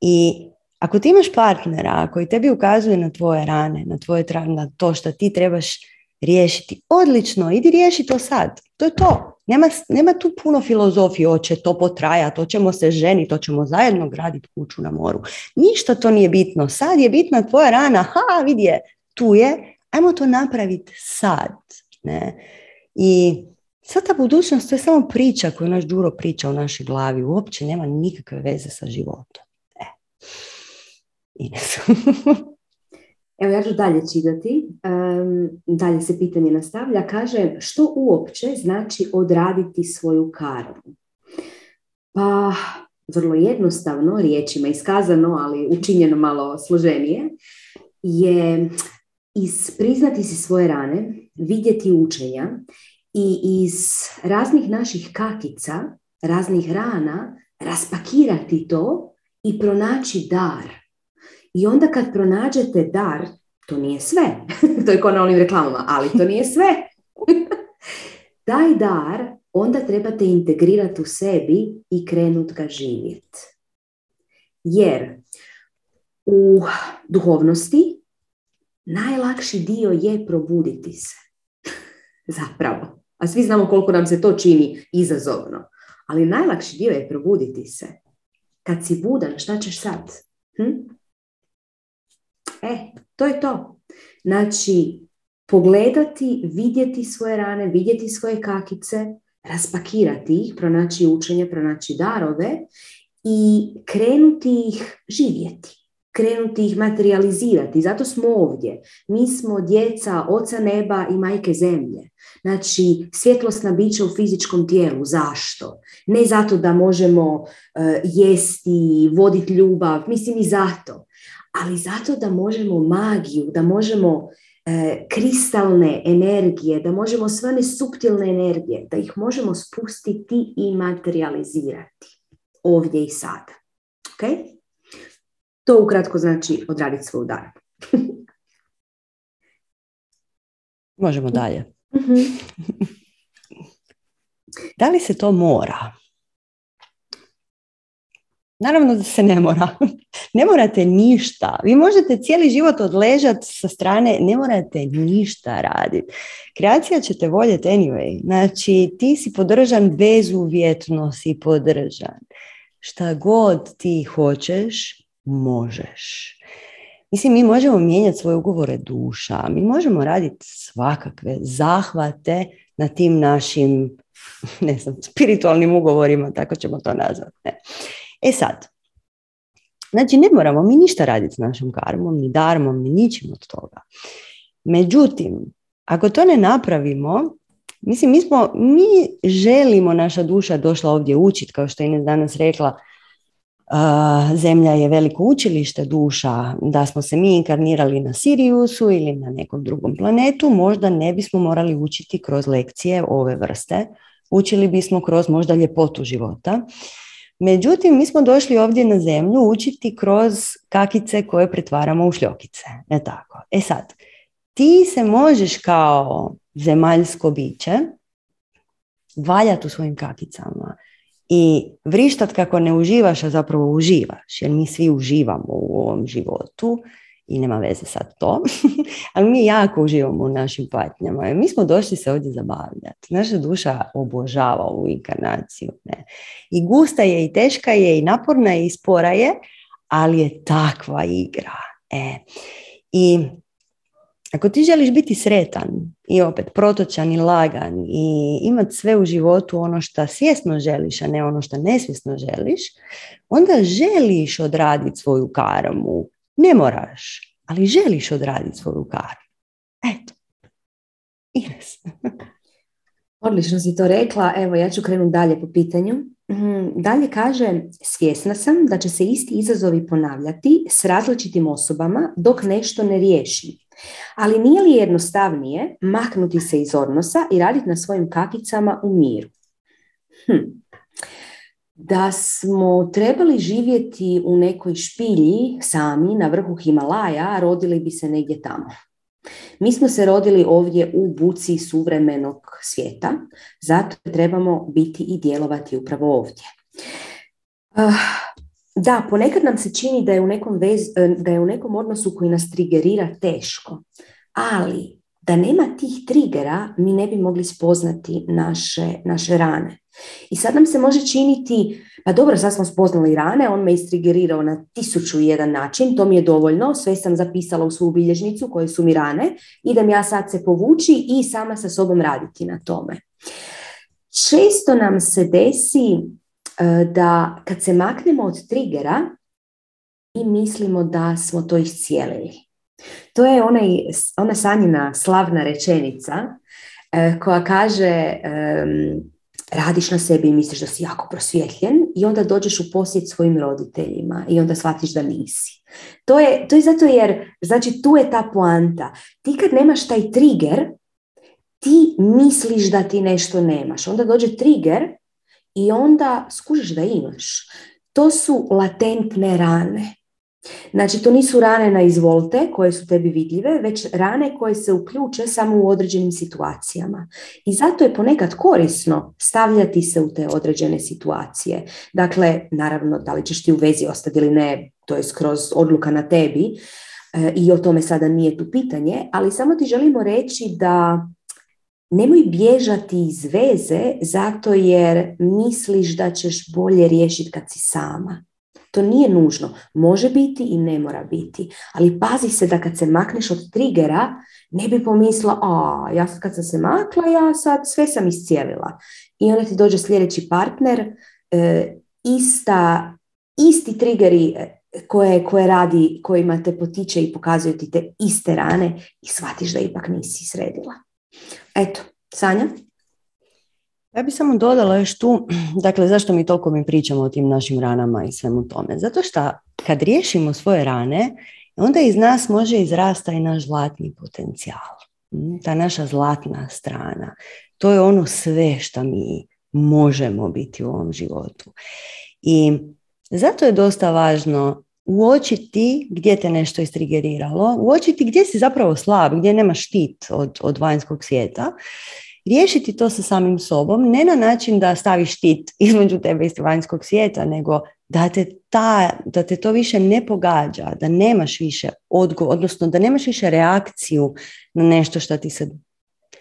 I ako ti imaš partnera koji tebi ukazuje na tvoje rane, na, tvoje, na to što ti trebaš riješiti, odlično, idi riješi to sad. To je to. Nema, nema tu puno filozofije, hoće to potrajati, to ćemo se ženi, to ćemo zajedno graditi kuću na moru. Ništa to nije bitno. Sad je bitna tvoja rana, ha, vidi je, tu je, ajmo to napraviti sad. Ne? I Sad ta budućnost to je samo priča koju naš Đuro priča u našoj glavi. Uopće nema nikakve veze sa životom. E. Evo ja ću dalje čitati. dalje se pitanje nastavlja. Kaže, što uopće znači odraditi svoju karmu? Pa, vrlo jednostavno, riječima iskazano, ali učinjeno malo složenije, je iz priznati si svoje rane, vidjeti učenja i iz raznih naših kakica, raznih rana, raspakirati to i pronaći dar. I onda kad pronađete dar, to nije sve. to je kao na onim reklamama, ali to nije sve. Taj dar onda trebate integrirati u sebi i krenut ga živjeti. Jer u duhovnosti najlakši dio je probuditi se. Zapravo. A svi znamo koliko nam se to čini izazovno. Ali najlakši dio je probuditi se. Kad si budan, šta ćeš sad? Hm? E, to je to. Znači, pogledati, vidjeti svoje rane, vidjeti svoje kakice, raspakirati ih, pronaći učenje, pronaći darove i krenuti ih živjeti krenuti ih materializirati. Zato smo ovdje. Mi smo djeca oca neba i majke zemlje. Znači, svjetlosna bića u fizičkom tijelu. Zašto? Ne zato da možemo uh, jesti, voditi ljubav, mislim i zato. Ali zato da možemo magiju, da možemo E, kristalne energije, da možemo sve one subtilne energije, da ih možemo spustiti i materializirati ovdje i sada. Ok? To ukratko znači odraditi svoj dar. Možemo dalje. Mhm. da li se to mora? Naravno da se ne mora. ne morate ništa. Vi možete cijeli život odležati sa strane, ne morate ništa raditi. Kreacija će te voljeti anyway. Znači, ti si podržan, bezuvjetno si podržan. Šta god ti hoćeš, možeš. Mislim, mi možemo mijenjati svoje ugovore duša, mi možemo raditi svakakve zahvate na tim našim, ne znam, spiritualnim ugovorima, tako ćemo to nazvati. Ne. E sad, znači ne moramo mi ništa raditi s našom karmom, ni darmom, ni ničim od toga. Međutim, ako to ne napravimo, mislim, mi, smo, mi želimo, naša duša došla ovdje učiti, kao što je Ines danas rekla, zemlja je veliko učilište duša, da smo se mi inkarnirali na Siriusu ili na nekom drugom planetu, možda ne bismo morali učiti kroz lekcije ove vrste, učili bismo kroz možda ljepotu života Međutim, mi smo došli ovdje na zemlju učiti kroz kakice koje pretvaramo u šljokice. E tako. E sad, ti se možeš kao zemaljsko biće valjati u svojim kakicama i vrištat kako ne uživaš, a zapravo uživaš, jer mi svi uživamo u ovom životu i nema veze sad to, ali mi jako uživamo u našim patnjama. Mi smo došli se ovdje zabavljati. Naša duša obožava ovu inkarnaciju. Ne? I gusta je, i teška je, i naporna je, i spora je, ali je takva igra. E. I ako ti želiš biti sretan i opet protočan i lagan i imati sve u životu ono što svjesno želiš, a ne ono što nesvjesno želiš, onda želiš odraditi svoju karmu, ne moraš, ali želiš odraditi svoju karu. Eto. Ines. Odlično si to rekla. Evo, ja ću krenuti dalje po pitanju. Mhm, dalje kaže, svjesna sam da će se isti izazovi ponavljati s različitim osobama dok nešto ne riješi. Ali nije li jednostavnije maknuti se iz odnosa i raditi na svojim kakicama u miru? Hm da smo trebali živjeti u nekoj špilji sami na vrhu Himalaja, rodili bi se negdje tamo. Mi smo se rodili ovdje u buci suvremenog svijeta, zato trebamo biti i djelovati upravo ovdje. Ah, da, ponekad nam se čini da je u nekom, vez, da je u nekom odnosu koji nas trigerira teško, ali da nema tih trigera mi ne bi mogli spoznati naše, naše rane. I sad nam se može činiti, pa dobro, sad smo spoznali rane, on me istrigerirao na tisuću i jedan način, to mi je dovoljno, sve sam zapisala u svoju bilježnicu koje su mi rane, idem ja sad se povući i sama sa sobom raditi na tome. Često nam se desi e, da kad se maknemo od trigera, mi mislimo da smo to iscijelili. To je onaj, ona sanjina slavna rečenica e, koja kaže radiš na sebi i misliš da si jako prosvjetljen i onda dođeš u posjet svojim roditeljima i onda shvatiš da nisi. To je, to je zato jer, znači tu je ta poanta. Ti kad nemaš taj trigger, ti misliš da ti nešto nemaš. Onda dođe trigger i onda skužiš da imaš. To su latentne rane. Znači, to nisu rane na izvolte koje su tebi vidljive, već rane koje se uključe samo u određenim situacijama. I zato je ponekad korisno stavljati se u te određene situacije. Dakle, naravno, da li ćeš ti u vezi ostati ili ne, to je skroz odluka na tebi e, i o tome sada nije tu pitanje, ali samo ti želimo reći da nemoj bježati iz veze zato jer misliš da ćeš bolje riješiti kad si sama. To nije nužno. Može biti i ne mora biti. Ali pazi se da kad se makneš od trigera, ne bi pomisla, a ja kad sam se makla, ja sad sve sam iscijelila. I onda ti dođe sljedeći partner, e, ista, isti triggeri e, koje, koje radi, kojima te potiče i pokazuju ti te iste rane i shvatiš da ipak nisi sredila. Eto, Sanja? Ja bih samo dodala još tu, dakle zašto mi toliko mi pričamo o tim našim ranama i svemu tome. Zato što kad riješimo svoje rane, onda iz nas može izrasta i naš zlatni potencijal. Mm, ta naša zlatna strana. To je ono sve što mi možemo biti u ovom životu. I zato je dosta važno uočiti gdje te nešto istrigeriralo, uočiti gdje si zapravo slab, gdje nema štit od, od vanjskog svijeta riješiti to sa samim sobom, ne na način da staviš štit između tebe i vanjskog svijeta, nego da te, ta, da te to više ne pogađa, da nemaš više odgovor, odnosno da nemaš više reakciju na nešto što ti se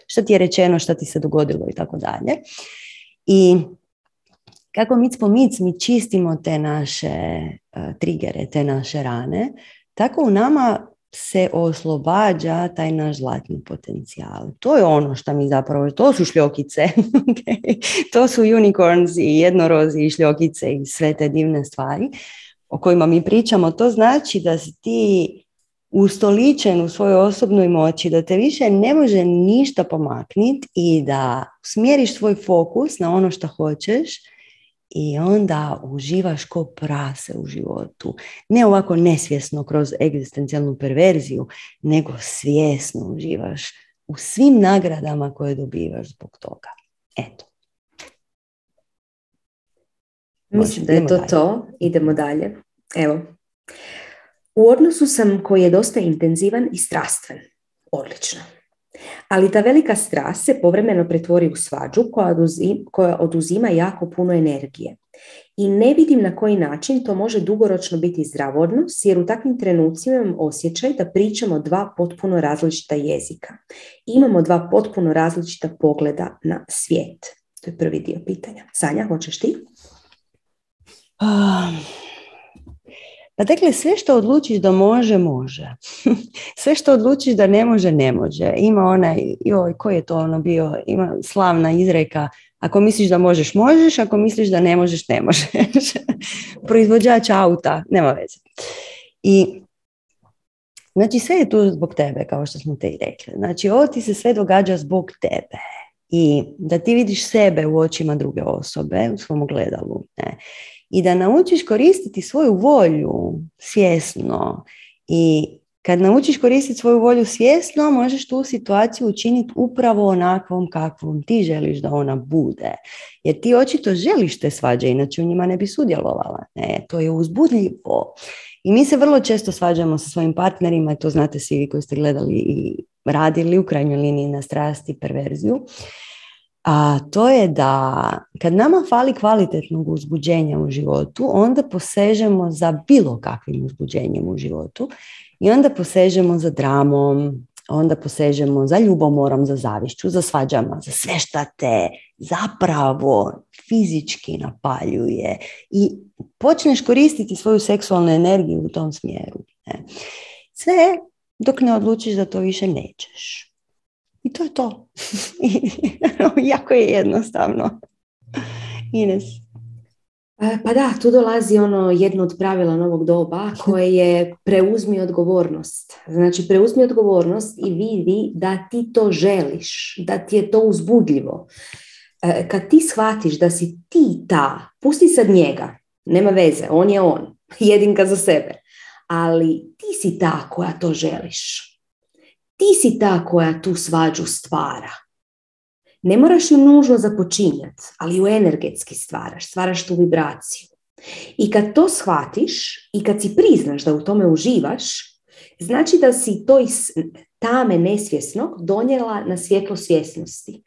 što ti je rečeno, što ti se dogodilo i tako dalje. I kako mic po mic mi čistimo te naše uh, trigere, te naše rane, tako u nama se oslobađa taj naš zlatni potencijal. To je ono što mi zapravo, to su šljokice, to su unicorns i jednorozi i šljokice i sve te divne stvari o kojima mi pričamo. To znači da si ti ustoličen u svojoj osobnoj moći, da te više ne može ništa pomakniti i da smjeriš svoj fokus na ono što hoćeš i onda uživaš ko prase u životu. Ne ovako nesvjesno kroz egzistencijalnu perverziju, nego svjesno uživaš u svim nagradama koje dobivaš zbog toga. Eto. Mislim da je to to. Idemo dalje. Evo. U odnosu sam koji je dosta intenzivan i strastven. Odlično. Ali ta velika strast se povremeno pretvori u svađu koja, koja oduzima jako puno energije. I ne vidim na koji način to može dugoročno biti zdravodno, jer u takvim trenucima imam osjećaj da pričamo dva potpuno različita jezika. Imamo dva potpuno različita pogleda na svijet. To je prvi dio pitanja. Sanja, hoćeš ti? Um, pa dakle, sve što odlučiš da može, može. sve što odlučiš da ne može, ne može. Ima onaj, joj, koji je to ono bio, ima slavna izreka, ako misliš da možeš, možeš, ako misliš da ne možeš, ne možeš. Proizvođač auta, nema veze. I Znači sve je tu zbog tebe, kao što smo te i rekli. Znači ovo ti se sve događa zbog tebe. I da ti vidiš sebe u očima druge osobe, u svom gledalu. Ne? I da naučiš koristiti svoju volju svjesno i kad naučiš koristiti svoju volju svjesno, možeš tu situaciju učiniti upravo onakvom kakvom ti želiš da ona bude. Jer ti očito želiš te svađe, inače u njima ne bi sudjelovala. Ne, to je uzbudljivo. I mi se vrlo često svađamo sa svojim partnerima, to znate svi vi koji ste gledali i radili u krajnjoj liniji na strasti perverziju a to je da kad nama fali kvalitetnog uzbuđenja u životu, onda posežemo za bilo kakvim uzbuđenjem u životu i onda posežemo za dramom, onda posežemo za ljubomorom, za zavišću, za svađama, za sve šta te zapravo fizički napaljuje i počneš koristiti svoju seksualnu energiju u tom smjeru. Sve dok ne odlučiš da to više nećeš. I to je to. jako je jednostavno. Ines. E, pa da, tu dolazi ono jedno od pravila novog doba koje je preuzmi odgovornost. Znači preuzmi odgovornost i vidi da ti to želiš, da ti je to uzbudljivo. E, kad ti shvatiš da si ti ta, pusti sad njega, nema veze, on je on, jedinka za sebe, ali ti si ta koja to želiš. Ti si ta koja tu svađu stvara. Ne moraš ju nužno započinjati, ali ju energetski stvaraš, stvaraš tu vibraciju. I kad to shvatiš i kad si priznaš da u tome uživaš, znači da si to iz tame nesvjesnog donijela na svjetlo svjesnosti.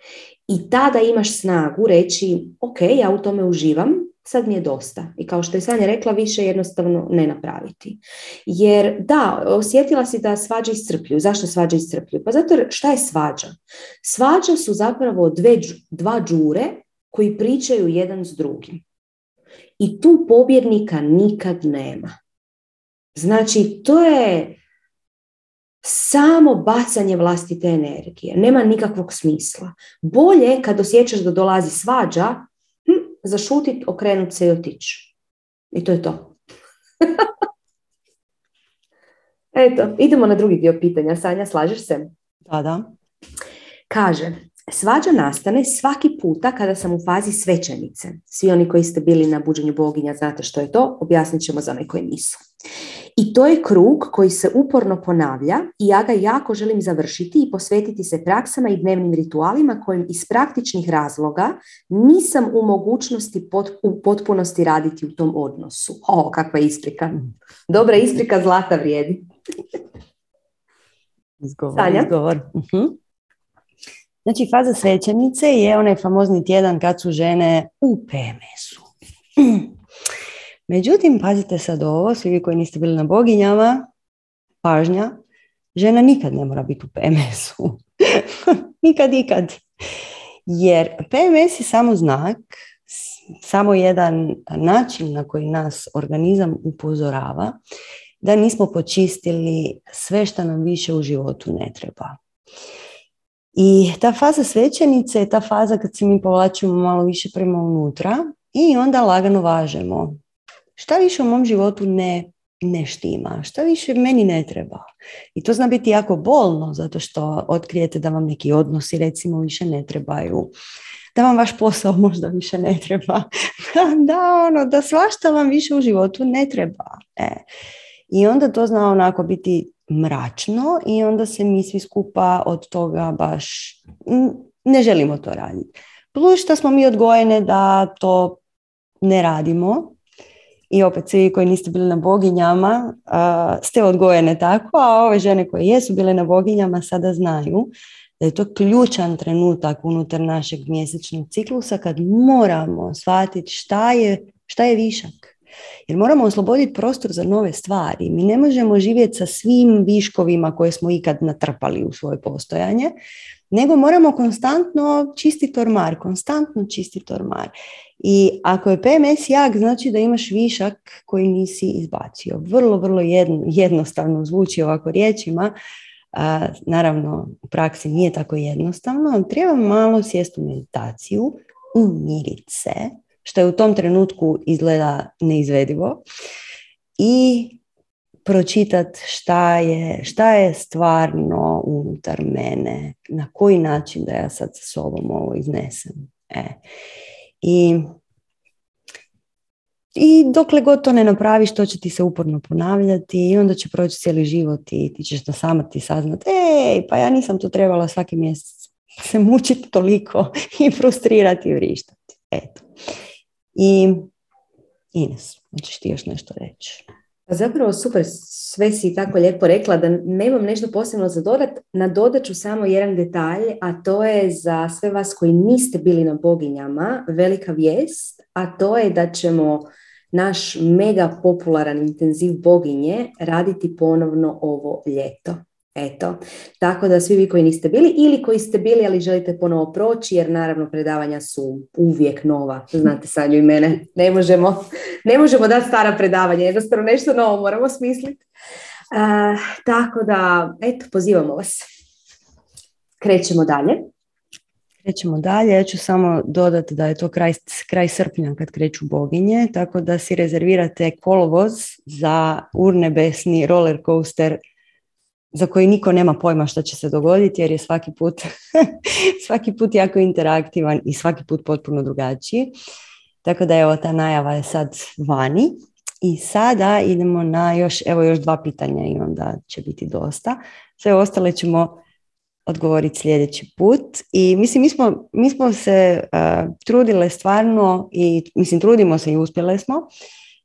I tada imaš snagu reći, ok, ja u tome uživam, sad mi je dosta. I kao što je Sanja rekla, više jednostavno ne napraviti. Jer da, osjetila si da svađa iscrpljuju. Zašto svađa iscrpljuju? Pa zato šta je svađa? Svađa su zapravo dve, dva džure koji pričaju jedan s drugim. I tu pobjednika nikad nema. Znači, to je samo bacanje vlastite energije. Nema nikakvog smisla. Bolje kad osjećaš da dolazi svađa, zašutit, okrenut se i otići. I to je to. Eto, idemo na drugi dio pitanja. Sanja, slažeš se? Da, da. Kaže, svađa nastane svaki puta kada sam u fazi svećenice. Svi oni koji ste bili na buđenju boginja znate što je to, objasnit ćemo za one koji nisu. I to je krug koji se uporno ponavlja i ja ga jako želim završiti i posvetiti se praksama i dnevnim ritualima kojim iz praktičnih razloga nisam u mogućnosti u potpunosti raditi u tom odnosu. O, kakva isprika. Dobra isprika zlata vrijedi. Izgovor, Sanja? izgovor. Mhm. Znači, faza svećenice je onaj famozni tjedan kad su žene u PMS-u. Međutim, pazite sad ovo, svi vi koji niste bili na boginjama, pažnja, žena nikad ne mora biti u PMS-u. nikad, nikad. Jer PMS je samo znak, samo jedan način na koji nas organizam upozorava da nismo počistili sve što nam više u životu ne treba. I ta faza svećenice je ta faza kad se mi povlačimo malo više prema unutra i onda lagano važemo šta više u mom životu ne, ne štima, šta više meni ne treba. I to zna biti jako bolno zato što otkrijete da vam neki odnosi recimo više ne trebaju, da vam vaš posao možda više ne treba, da, ono, da svašta vam više u životu ne treba. E. I onda to zna onako biti mračno i onda se mi svi skupa od toga baš ne želimo to raditi. Plus što smo mi odgojene da to ne radimo i opet svi koji niste bili na boginjama ste odgojene tako, a ove žene koje jesu bile na boginjama sada znaju da je to ključan trenutak unutar našeg mjesečnog ciklusa kad moramo shvatiti šta je, šta je višak. Jer moramo osloboditi prostor za nove stvari. Mi ne možemo živjeti sa svim viškovima koje smo ikad natrpali u svoje postojanje, nego moramo konstantno čistiti ormar, konstantno čistiti ormar. I ako je PMS jak, znači da imaš višak koji nisi izbacio. Vrlo, vrlo jednostavno zvuči ovako riječima. naravno, u praksi nije tako jednostavno, ali treba malo sjesti u meditaciju, umiriti se, što je u tom trenutku izgleda neizvedivo, i pročitati šta je, šta je stvarno unutar mene, na koji način da ja sad sa sobom ovo iznesem. E. I, I dokle god to ne napraviš, to će ti se uporno ponavljati i onda će proći cijeli život i ti ćeš da sama ti saznat, ej, pa ja nisam to trebala svaki mjesec se mučiti toliko i frustrirati i vrištati. Eto. I Ines, hoćeš ti još nešto reći? Pa zapravo super, sve si tako lijepo rekla da nemam nešto posebno za dodat. Nadodat ću samo jedan detalj, a to je za sve vas koji niste bili na boginjama velika vijest, a to je da ćemo naš mega popularan intenziv boginje raditi ponovno ovo ljeto. Eto, tako da svi vi koji niste bili ili koji ste bili ali želite ponovo proći jer naravno predavanja su uvijek nova, znate Sanju i mene, ne možemo, ne možemo dati stara predavanja, jednostavno nešto novo moramo smisliti. Uh, tako da, eto, pozivamo vas. Krećemo dalje. Krećemo dalje, ja ću samo dodati da je to kraj, kraj srpnja kad kreću boginje, tako da si rezervirate kolovoz za urnebesni roller coaster za koji niko nema pojma što će se dogoditi jer je svaki put, svaki put jako interaktivan i svaki put potpuno drugačiji. Tako da evo ta najava je sad vani. I sada idemo na još, evo još dva pitanja i onda će biti dosta. Sve ostale ćemo odgovoriti sljedeći put. I mislim, mi smo, mi smo se uh, trudile stvarno i mislim, trudimo se i uspjele smo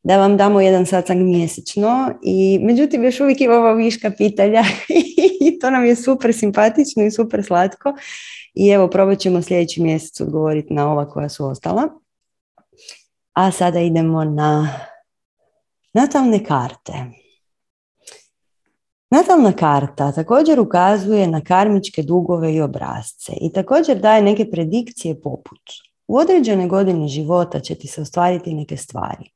da vam damo jedan satsang mjesečno i međutim još uvijek imamo viška pitanja i to nam je super simpatično i super slatko i evo probat ćemo sljedeći mjesec odgovoriti na ova koja su ostala. A sada idemo na natalne karte. Natalna karta također ukazuje na karmičke dugove i obrazce i također daje neke predikcije poput u određene godine života će ti se ostvariti neke stvari.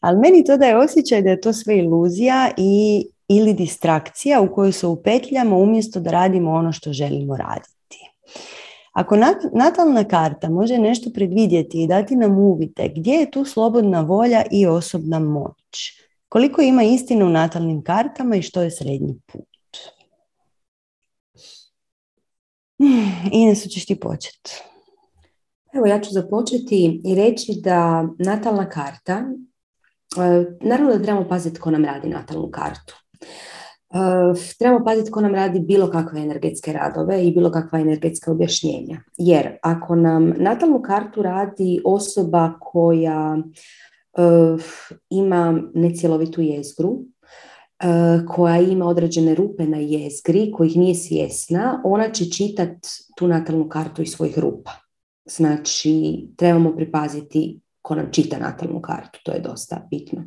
Ali meni to daje osjećaj da je to sve iluzija i ili distrakcija u kojoj se upetljamo umjesto da radimo ono što želimo raditi. Ako natalna karta može nešto predvidjeti i dati nam uvite gdje je tu slobodna volja i osobna moć, koliko ima istine u natalnim kartama i što je srednji put. Ines, ćeš ti početi. Evo ja ću započeti i reći da natalna karta, e, naravno da trebamo paziti ko nam radi natalnu kartu. E, trebamo paziti ko nam radi bilo kakve energetske radove i bilo kakva energetska objašnjenja. Jer ako nam natalnu kartu radi osoba koja e, ima necjelovitu jezgru, koja ima određene rupe na jezgri, kojih nije svjesna, ona će čitati tu natalnu kartu iz svojih rupa. Znači, trebamo pripaziti ko nam čita natalnu kartu, to je dosta bitno.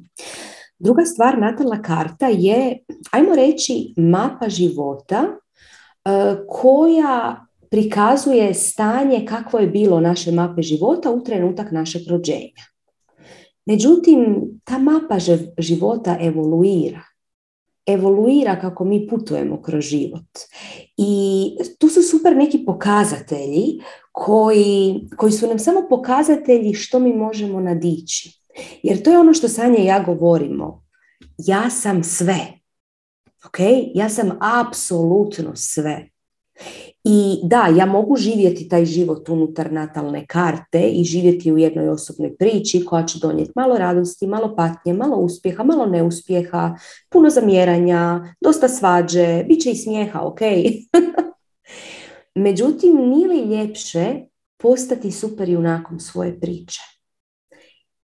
Druga stvar, natalna karta je, ajmo reći, mapa života e, koja prikazuje stanje kakvo je bilo naše mape života u trenutak našeg rođenja. Međutim, ta mapa života evoluira evoluira kako mi putujemo kroz život. I tu su super neki pokazatelji koji, koji su nam samo pokazatelji što mi možemo nadići. Jer to je ono što Sanja i ja govorimo. Ja sam sve. Ok? Ja sam apsolutno sve. I da, ja mogu živjeti taj život unutar natalne karte i živjeti u jednoj osobnoj priči koja će donijeti malo radosti, malo patnje, malo uspjeha, malo neuspjeha, puno zamjeranja, dosta svađe, bit će i smijeha, ok? Međutim, nije li ljepše postati super junakom svoje priče?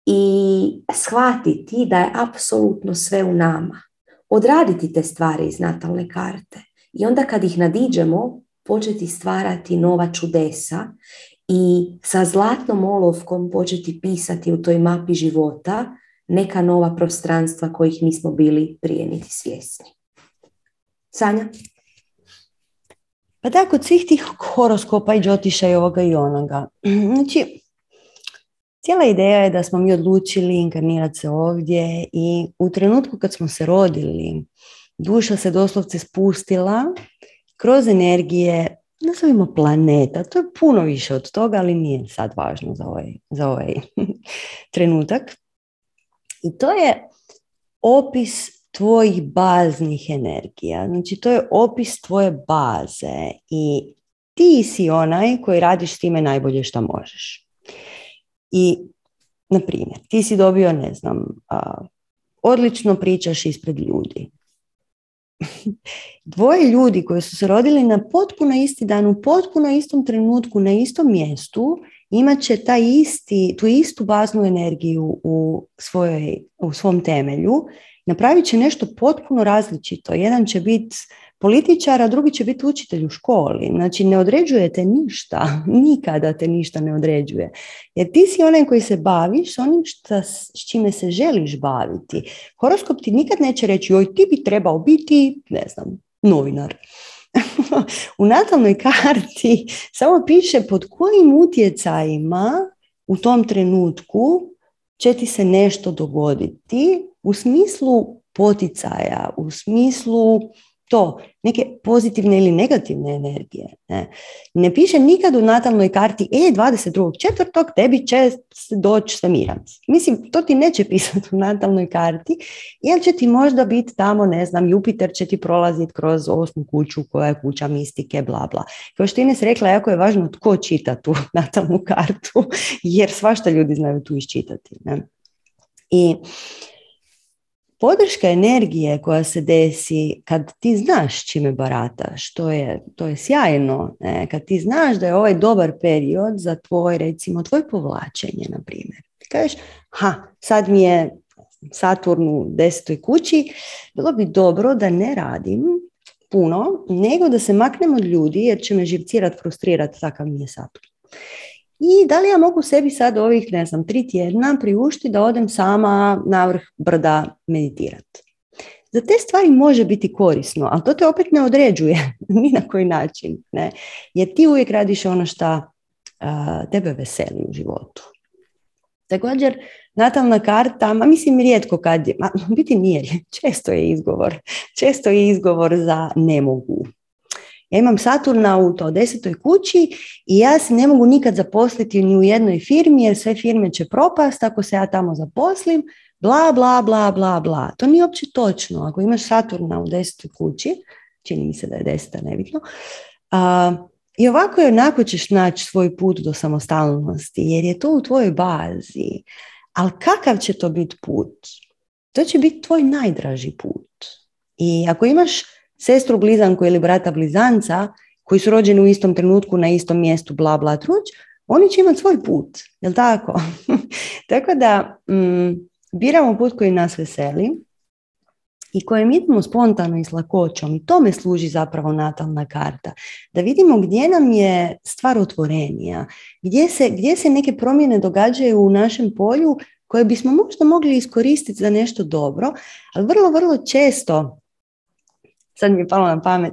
I shvatiti da je apsolutno sve u nama. Odraditi te stvari iz natalne karte. I onda kad ih nadiđemo, početi stvarati nova čudesa i sa zlatnom olovkom početi pisati u toj mapi života neka nova prostranstva kojih nismo bili prije niti svjesni. Sanja? Pa da, kod svih tih horoskopa i džotiša i ovoga i onoga. Znači, cijela ideja je da smo mi odlučili inkarnirati se ovdje i u trenutku kad smo se rodili, duša se doslovce spustila kroz energije, nazovimo planeta, to je puno više od toga, ali nije sad važno za ovaj, za ovaj trenutak. I to je opis tvojih baznih energija. Znači, to je opis tvoje baze i ti si onaj koji radiš s time najbolje što možeš. I, na primjer, ti si dobio, ne znam, odlično pričaš ispred ljudi dvoje ljudi koji su se rodili na potpuno isti dan, u potpuno istom trenutku, na istom mjestu, imat će taj isti, tu istu baznu energiju u, svojoj, u svom temelju, napravit će nešto potpuno različito. Jedan će biti političar, a drugi će biti učitelj u školi. Znači ne određujete ništa, nikada te ništa ne određuje. Jer ti si onaj koji se baviš onim šta, s čime se želiš baviti. Horoskop ti nikad neće reći, oj ti bi trebao biti, ne znam, novinar. u natalnoj karti samo piše pod kojim utjecajima u tom trenutku će ti se nešto dogoditi u smislu poticaja, u smislu to, neke pozitivne ili negativne energije. Ne, ne piše nikad u natalnoj karti, e, 22. četvrtog tebi će doći svemiranac. Mislim, to ti neće pisati u natalnoj karti, jer će ti možda biti tamo, ne znam, Jupiter će ti prolaziti kroz osmu kuću koja je kuća mistike, bla, bla. Kao što Ines rekla, jako je važno tko čita tu natalnu kartu, jer svašta ljudi znaju tu iščitati. Ne? I podrška energije koja se desi kad ti znaš čime barataš, to je, to je sjajno. Ne? Kad ti znaš da je ovaj dobar period za tvoj, recimo, tvoj povlačenje, na primjer. Ti kažeš, ha, sad mi je Saturn u desetoj kući, bilo bi dobro da ne radim puno, nego da se maknem od ljudi jer će me živcirat, frustrirat, takav mi je Saturn. I da li ja mogu sebi sad ovih, ne znam, tri tjedna priuštiti da odem sama na vrh brda meditirati. Za te stvari može biti korisno, ali to te opet ne određuje ni na koji način. Ne? Jer ti uvijek radiš ono što tebe veseli u životu. Također, natalna karta, ma mislim rijetko kad je, ma biti nije, često je izgovor, često je izgovor za ne mogu. Ja imam Saturna u to desetoj kući i ja se ne mogu nikad zaposliti ni u jednoj firmi jer sve firme će propast ako se ja tamo zaposlim, bla, bla, bla, bla, bla. To nije uopće točno. Ako imaš Saturna u desetoj kući, čini mi se da je deseta, nebitno, a, i ovako i onako ćeš naći svoj put do samostalnosti jer je to u tvojoj bazi. Ali kakav će to biti put? To će biti tvoj najdraži put. I ako imaš sestru blizanku ili brata blizanca koji su rođeni u istom trenutku na istom mjestu, bla, bla, truć, oni će imati svoj put, jel tako? tako da mm, biramo put koji nas veseli i kojem idemo spontano i s lakoćom i tome služi zapravo natalna karta. Da vidimo gdje nam je stvar otvorenija, gdje se, gdje se neke promjene događaju u našem polju koje bismo možda mogli iskoristiti za nešto dobro, ali vrlo, vrlo često sad mi je palo na pamet,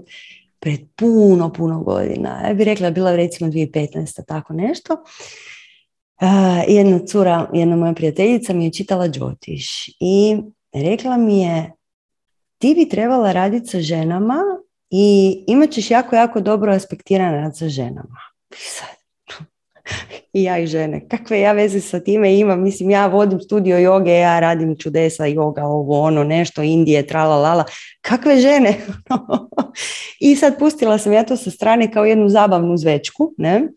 pred puno, puno godina. Ja bih rekla, bila recimo 2015. tako nešto. Uh, jedna cura, jedna moja prijateljica mi je čitala Džotiš i rekla mi je ti bi trebala raditi sa ženama i imat ćeš jako, jako dobro aspektiran rad sa ženama. Sad, i ja i žene. Kakve ja veze sa time imam? Mislim, ja vodim studio joge, ja radim čudesa, joga, ovo, ono, nešto, Indije, trala, lala. Kakve žene? I sad pustila sam ja to sa strane kao jednu zabavnu zvečku, ne?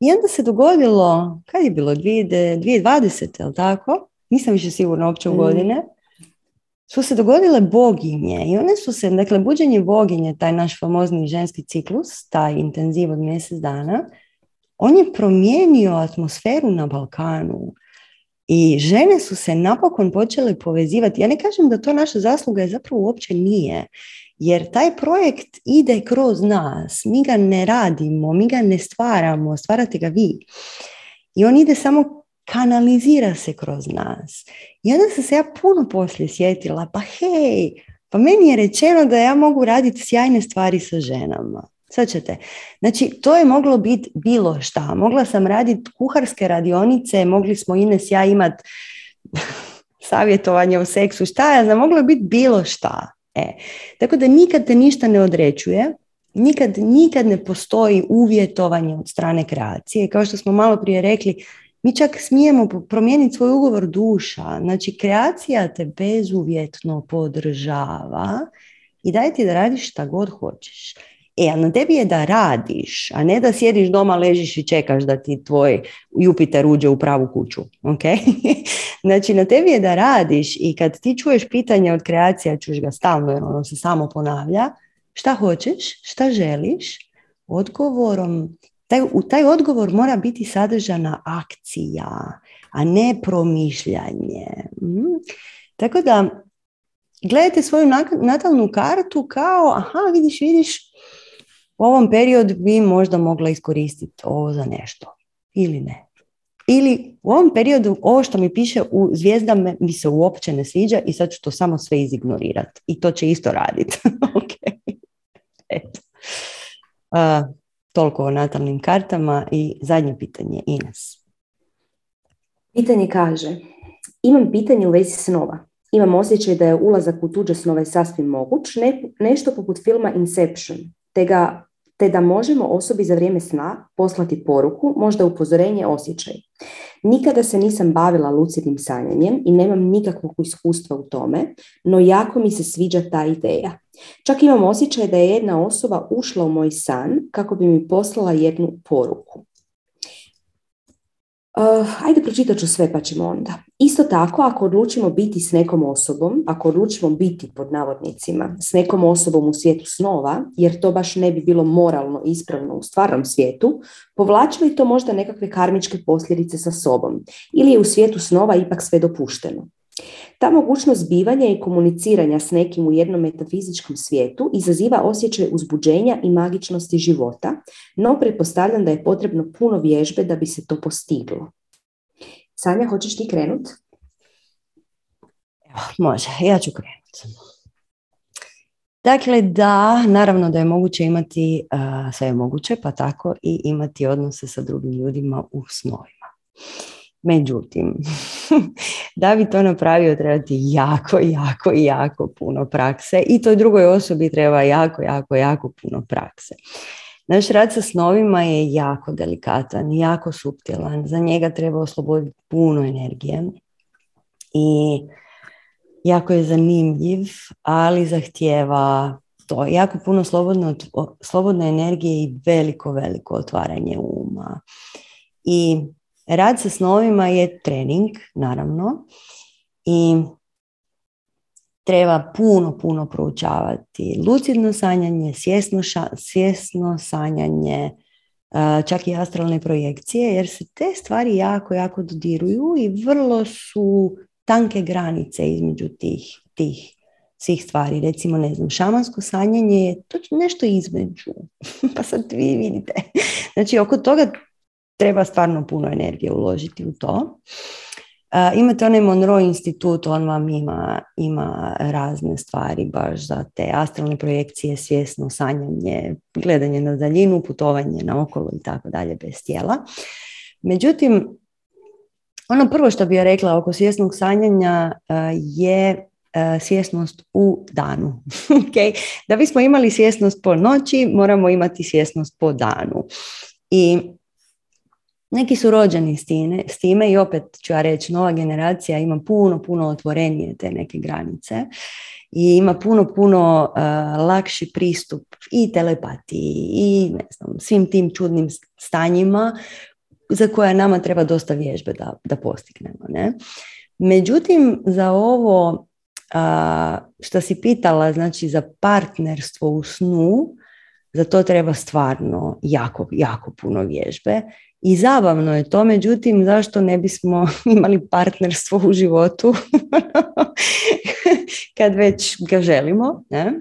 I onda se dogodilo, kad je bilo, 2020, je li tako? Nisam više sigurna uopće u mm. godine. Su se dogodile boginje i one su se, dakle, buđenje boginje, taj naš famozni ženski ciklus, taj intenziv od mjesec dana, on je promijenio atmosferu na Balkanu i žene su se napokon počele povezivati. Ja ne kažem da to naša zasluga je zapravo uopće nije, jer taj projekt ide kroz nas. Mi ga ne radimo, mi ga ne stvaramo, stvarate ga vi. I on ide samo kanalizira se kroz nas. I onda sam se ja puno poslije sjetila, pa hej, pa meni je rečeno da ja mogu raditi sjajne stvari sa ženama. Sad ćete. Znači, to je moglo biti bilo šta. Mogla sam raditi kuharske radionice, mogli smo Ines ja imat savjetovanje o seksu, šta ja znam, moglo je biti bilo šta. E. Tako da nikad te ništa ne određuje, nikad, nikad ne postoji uvjetovanje od strane kreacije. Kao što smo malo prije rekli, mi čak smijemo promijeniti svoj ugovor duša. Znači, kreacija te bezuvjetno podržava i daje ti da radiš šta god hoćeš. E, a na tebi je da radiš, a ne da sjediš doma, ležiš i čekaš da ti tvoj Jupiter uđe u pravu kuću. Okay? znači, na tebi je da radiš i kad ti čuješ pitanje od kreacija, čuješ ga stalno jer ono se samo ponavlja, šta hoćeš, šta želiš, odgovorom, taj, u taj odgovor mora biti sadržana akcija, a ne promišljanje. Mm. Tako da, gledajte svoju natalnu kartu kao, aha, vidiš, vidiš, u ovom periodu bi možda mogla iskoristiti ovo za nešto ili ne. Ili u ovom periodu ovo što mi piše u zvijezdama mi se uopće ne sviđa i sad ću to samo sve izignorirati. I to će isto raditi. okay. Uh, toliko o natalnim kartama i zadnje pitanje, Ines. Pitanje kaže, imam pitanje u vezi snova. imam osjećaj da je ulazak u tuđe snove sasvim moguć, ne, nešto poput filma Inception, te, ga, te da možemo osobi za vrijeme sna poslati poruku, možda upozorenje, osjećaj. Nikada se nisam bavila lucidnim sanjanjem i nemam nikakvog iskustva u tome, no jako mi se sviđa ta ideja. Čak imam osjećaj da je jedna osoba ušla u moj san kako bi mi poslala jednu poruku. Uh, ajde pročitat ću sve pa ćemo onda. Isto tako, ako odlučimo biti s nekom osobom, ako odlučimo biti pod navodnicima s nekom osobom u svijetu snova, jer to baš ne bi bilo moralno ispravno u stvarnom svijetu, povlači li to možda nekakve karmičke posljedice sa sobom ili je u svijetu snova ipak sve dopušteno? Ta mogućnost bivanja i komuniciranja s nekim u jednom metafizičkom svijetu izaziva osjećaj uzbuđenja i magičnosti života, no pretpostavljam da je potrebno puno vježbe da bi se to postiglo. Sanja, hoćeš ti krenut? može, ja ću krenuti. Dakle, da, naravno da je moguće imati, sve je moguće, pa tako i imati odnose sa drugim ljudima u snovima. Međutim, da bi to napravio treba ti jako, jako, jako puno prakse i toj drugoj osobi treba jako, jako, jako puno prakse. Naš rad sa snovima je jako delikatan, jako suptilan, za njega treba osloboditi puno energije i jako je zanimljiv, ali zahtjeva to jako puno slobodno, slobodne energije i veliko, veliko otvaranje uma. I Rad sa snovima je trening, naravno, i treba puno, puno proučavati lucidno sanjanje, svjesno, svjesno sanjanje, čak i astralne projekcije, jer se te stvari jako, jako dodiruju i vrlo su tanke granice između tih, tih svih stvari. Recimo, ne znam, šamansko sanjanje je točno nešto između. pa sad vi vidite. Znači, oko toga treba stvarno puno energije uložiti u to. Uh, imate onaj Monroe institut, on vam ima, ima razne stvari baš za te astralne projekcije, svjesno sanjanje, gledanje na daljinu, putovanje na okolo i tako dalje bez tijela. Međutim, ono prvo što bih ja rekla oko svjesnog sanjanja je svjesnost u danu. okay? Da bismo imali svjesnost po noći, moramo imati svjesnost po danu. I neki su rođeni s time, s time i opet ću ja reći, nova generacija ima puno, puno otvorenije te neke granice i ima puno, puno uh, lakši pristup i telepatiji i ne znam, svim tim čudnim stanjima za koje nama treba dosta vježbe da, da postignemo. Ne? Međutim, za ovo uh, što si pitala, znači za partnerstvo u snu, za to treba stvarno jako, jako puno vježbe i zabavno je to, međutim, zašto ne bismo imali partnerstvo u životu kad već ga želimo. Ne?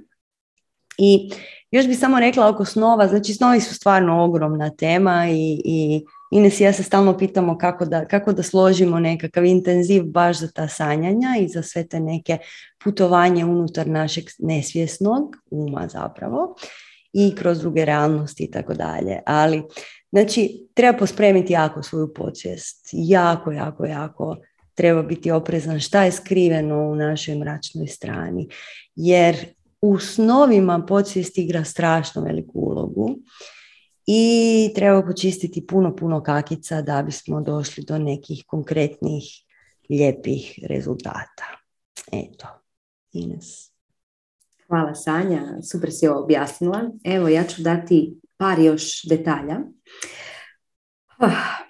I još bi samo rekla oko snova, znači snovi su stvarno ogromna tema i, i Ines i ja se stalno pitamo kako da, kako da složimo nekakav intenziv baš za ta sanjanja i za sve te neke putovanje unutar našeg nesvjesnog uma zapravo i kroz druge realnosti i tako dalje. Ali Znači, treba pospremiti jako svoju podsvijest. Jako, jako, jako treba biti oprezan šta je skriveno u našoj mračnoj strani. Jer u snovima podsvijest igra strašno veliku ulogu i treba počistiti puno, puno kakica da bismo došli do nekih konkretnih, lijepih rezultata. Eto, Ines. Hvala Sanja, super si ovo objasnila. Evo, ja ću dati par još detalja. Ah,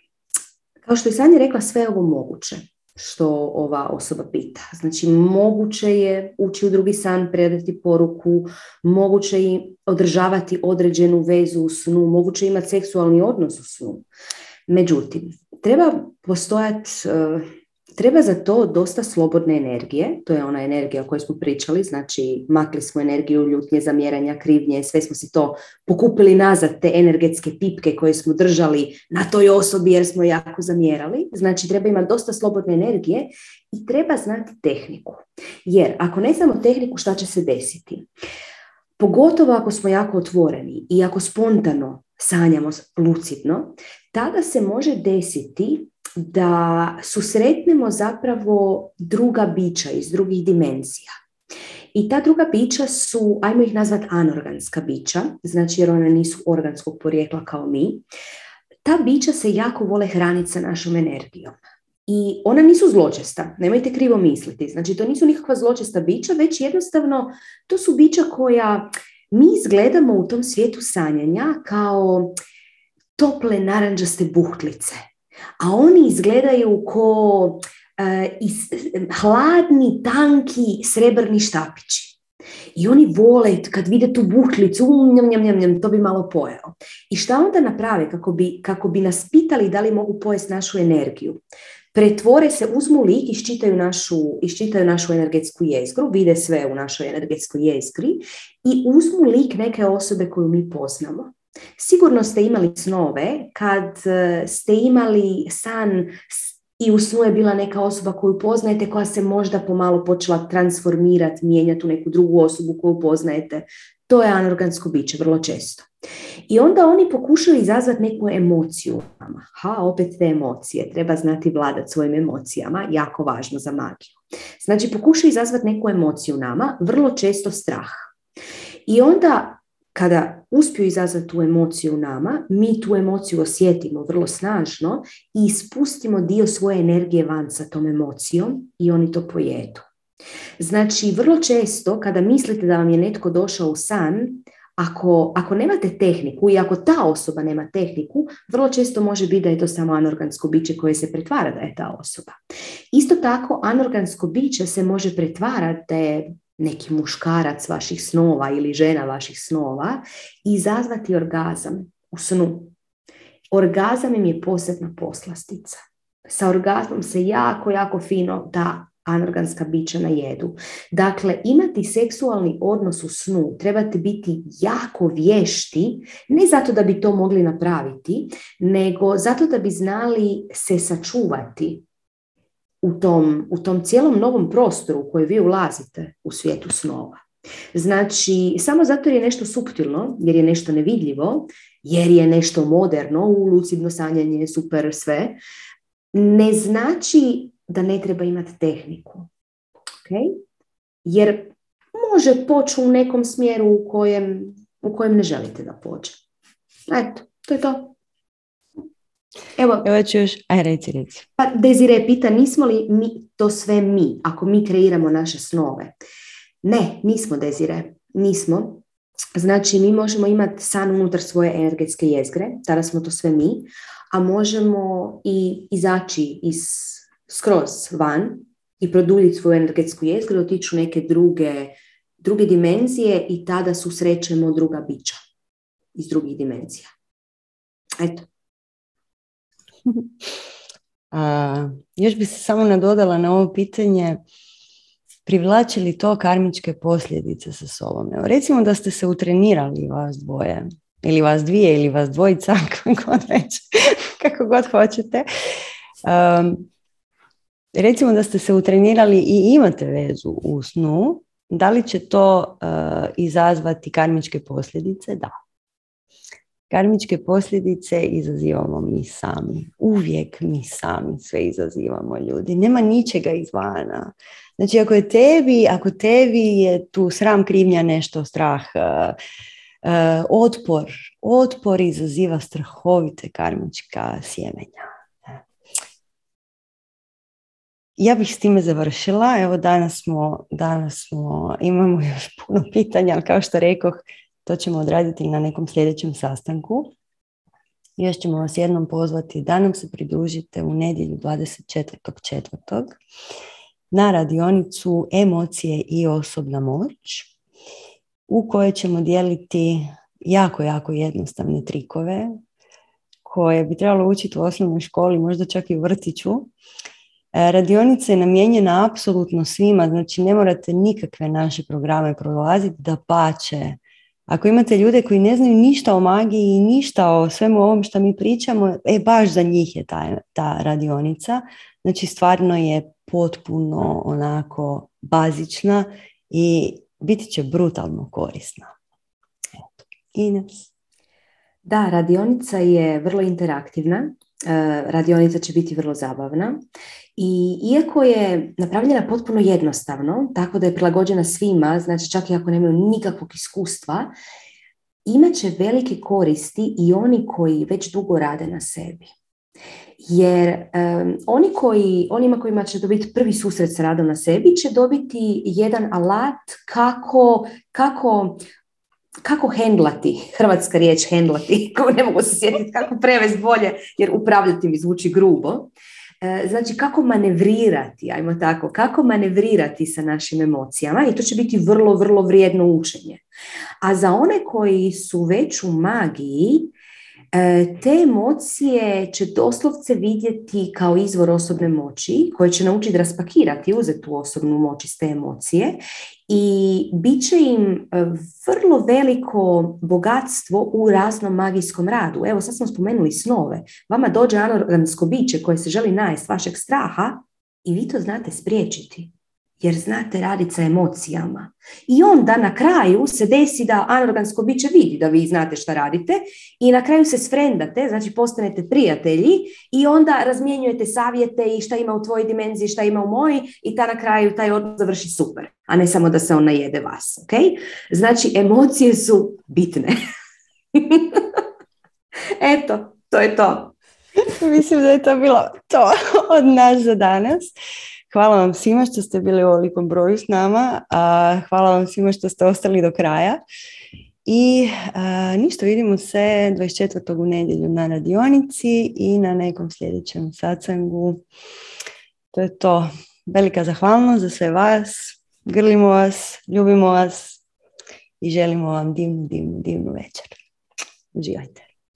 kao što je Sanja rekla, sve je ovo moguće što ova osoba pita. Znači, moguće je ući u drugi san, predati poruku, moguće je održavati određenu vezu u snu, moguće je imati seksualni odnos u snu. Međutim, treba postojati eh, Treba za to dosta slobodne energije, to je ona energija o kojoj smo pričali, znači makli smo energiju ljutnje, zamjeranja, krivnje, sve smo si to pokupili nazad, te energetske pipke koje smo držali na toj osobi jer smo jako zamjerali. Znači treba imati dosta slobodne energije i treba znati tehniku. Jer ako ne znamo tehniku šta će se desiti, pogotovo ako smo jako otvoreni i ako spontano sanjamo lucidno, tada se može desiti da susretnemo zapravo druga bića iz drugih dimenzija. I ta druga bića su, ajmo ih nazvati anorganska bića, znači jer one nisu organskog porijekla kao mi. Ta bića se jako vole hraniti sa našom energijom. I ona nisu zločesta, nemojte krivo misliti. Znači to nisu nikakva zločesta bića, već jednostavno to su bića koja mi izgledamo u tom svijetu sanjanja kao tople naranđaste buhtlice. A oni izgledaju ko e, hladni, tanki, srebrni štapići. I oni vole, kad vide tu buhtlicu, njam, njam, njam, njam, to bi malo pojeo. I šta onda naprave kako bi, kako bi nas pitali da li mogu pojesti našu energiju? pretvore se, uzmu lik, iščitaju našu, iščitaju našu energetsku jezgru, vide sve u našoj energetskoj jezgri i uzmu lik neke osobe koju mi poznamo. Sigurno ste imali snove kad e, ste imali san i u snu je bila neka osoba koju poznajete koja se možda pomalo počela transformirati, mijenjati u neku drugu osobu koju poznajete. To je anorgansko biće, vrlo često. I onda oni pokušaju izazvati neku emociju. Ha, opet te emocije. Treba znati vladati svojim emocijama, jako važno za magiju. Znači, pokušaju izazvati neku emociju nama, vrlo često strah. I onda, kada uspiju izazvati tu emociju nama, mi tu emociju osjetimo vrlo snažno i ispustimo dio svoje energije van sa tom emocijom i oni to pojedu. Znači, vrlo često kada mislite da vam je netko došao u san, ako, ako nemate tehniku i ako ta osoba nema tehniku, vrlo često može biti da je to samo anorgansko biće koje se pretvara da je ta osoba. Isto tako, anorgansko biće se može pretvarati da je neki muškarac vaših snova ili žena vaših snova i izazvati orgazam u snu. Orgazam im je posebna poslastica. Sa orgazmom se jako, jako fino da anorganska bića na jedu. Dakle, imati seksualni odnos u snu, trebate biti jako vješti, ne zato da bi to mogli napraviti, nego zato da bi znali se sačuvati u tom, u tom cijelom novom prostoru u koji vi ulazite u svijetu snova. Znači, samo zato jer je nešto suptilno, jer je nešto nevidljivo, jer je nešto moderno, u lucidno sanjanje, super sve, ne znači da ne treba imati tehniku. Okay? Jer može poći u nekom smjeru u kojem, u kojem ne želite da pođe. Eto, to je to. Evo, Evo ću još, aj reci, reci. Pa Dezire pita, nismo li mi to sve mi, ako mi kreiramo naše snove? Ne, nismo Dezire, nismo. Znači, mi možemo imati san unutar svoje energetske jezgre, tada smo to sve mi, a možemo i izaći iz skroz van i produljiti svoju energetsku jezgru, otići u neke druge, druge dimenzije i tada susrećemo druga bića iz drugih dimenzija. Eto. A, još bi se samo nadodala na ovo pitanje privlači li to karmičke posljedice sa sobom. Evo, recimo da ste se utrenirali vas dvoje, ili vas dvije, ili vas dvojica, kako god, već, kako god hoćete. Um, recimo da ste se utrenirali i imate vezu u snu, da li će to uh, izazvati karmičke posljedice? Da. Karmičke posljedice izazivamo mi sami. Uvijek mi sami sve izazivamo ljudi. Nema ničega izvana. Znači ako je tebi, ako tebi je tu sram krivnja nešto, strah, uh, otpor, otpor izaziva strahovite karmička sjemenja. Ja bih s time završila. Evo danas smo, danas smo, imamo još puno pitanja, ali kao što rekoh, to ćemo odraditi na nekom sljedećem sastanku. Još ćemo vas jednom pozvati da nam se pridružite u nedjelju 24.4. na radionicu Emocije i osobna moć u kojoj ćemo dijeliti jako, jako jednostavne trikove koje bi trebalo učiti u osnovnoj školi, možda čak i vrtiću, E, radionica je namijenjena apsolutno svima, znači ne morate nikakve naše programe prolaziti, da pače. Ako imate ljude koji ne znaju ništa o magiji i ništa o svemu ovom što mi pričamo, e, baš za njih je ta, ta radionica. Znači stvarno je potpuno onako bazična i biti će brutalno korisna. Ines. Da, radionica je vrlo interaktivna radionica će biti vrlo zabavna. I iako je napravljena potpuno jednostavno, tako da je prilagođena svima, znači čak i ako nemaju nikakvog iskustva, imat će velike koristi i oni koji već dugo rade na sebi. Jer um, oni koji, onima kojima će dobiti prvi susret sa radom na sebi će dobiti jedan alat kako, kako kako hendlati, hrvatska riječ hendlati, ne mogu se sjetiti kako prevesti bolje, jer upravljati mi zvuči grubo. E, znači kako manevrirati, ajmo tako, kako manevrirati sa našim emocijama i to će biti vrlo, vrlo vrijedno učenje. A za one koji su već u magiji, E, te emocije će doslovce vidjeti kao izvor osobne moći koje će naučiti raspakirati, uzeti tu osobnu moć iz te emocije i bit će im e, vrlo veliko bogatstvo u raznom magijskom radu. Evo sad smo spomenuli snove. Vama dođe anorgansko biće koje se želi najest vašeg straha i vi to znate spriječiti jer znate raditi sa emocijama. I onda na kraju se desi da anorgansko biće vidi da vi znate šta radite i na kraju se sfrendate, znači postanete prijatelji i onda razmjenjujete savjete i šta ima u tvojoj dimenziji, šta ima u moji i ta na kraju taj odnos završi super, a ne samo da se on najede vas. Okay? Znači emocije su bitne. Eto, to je to. Mislim da je to bilo to od nas za danas. Hvala vam svima što ste bili u ovolikom broju s nama. A hvala vam svima što ste ostali do kraja. I ništa, vidimo se 24. u nedjelju na radionici i na nekom sljedećem sacangu. To je to. Velika zahvalnost za sve vas. Grlimo vas, ljubimo vas i želimo vam divnu, divnu, divnu večer. Uživajte.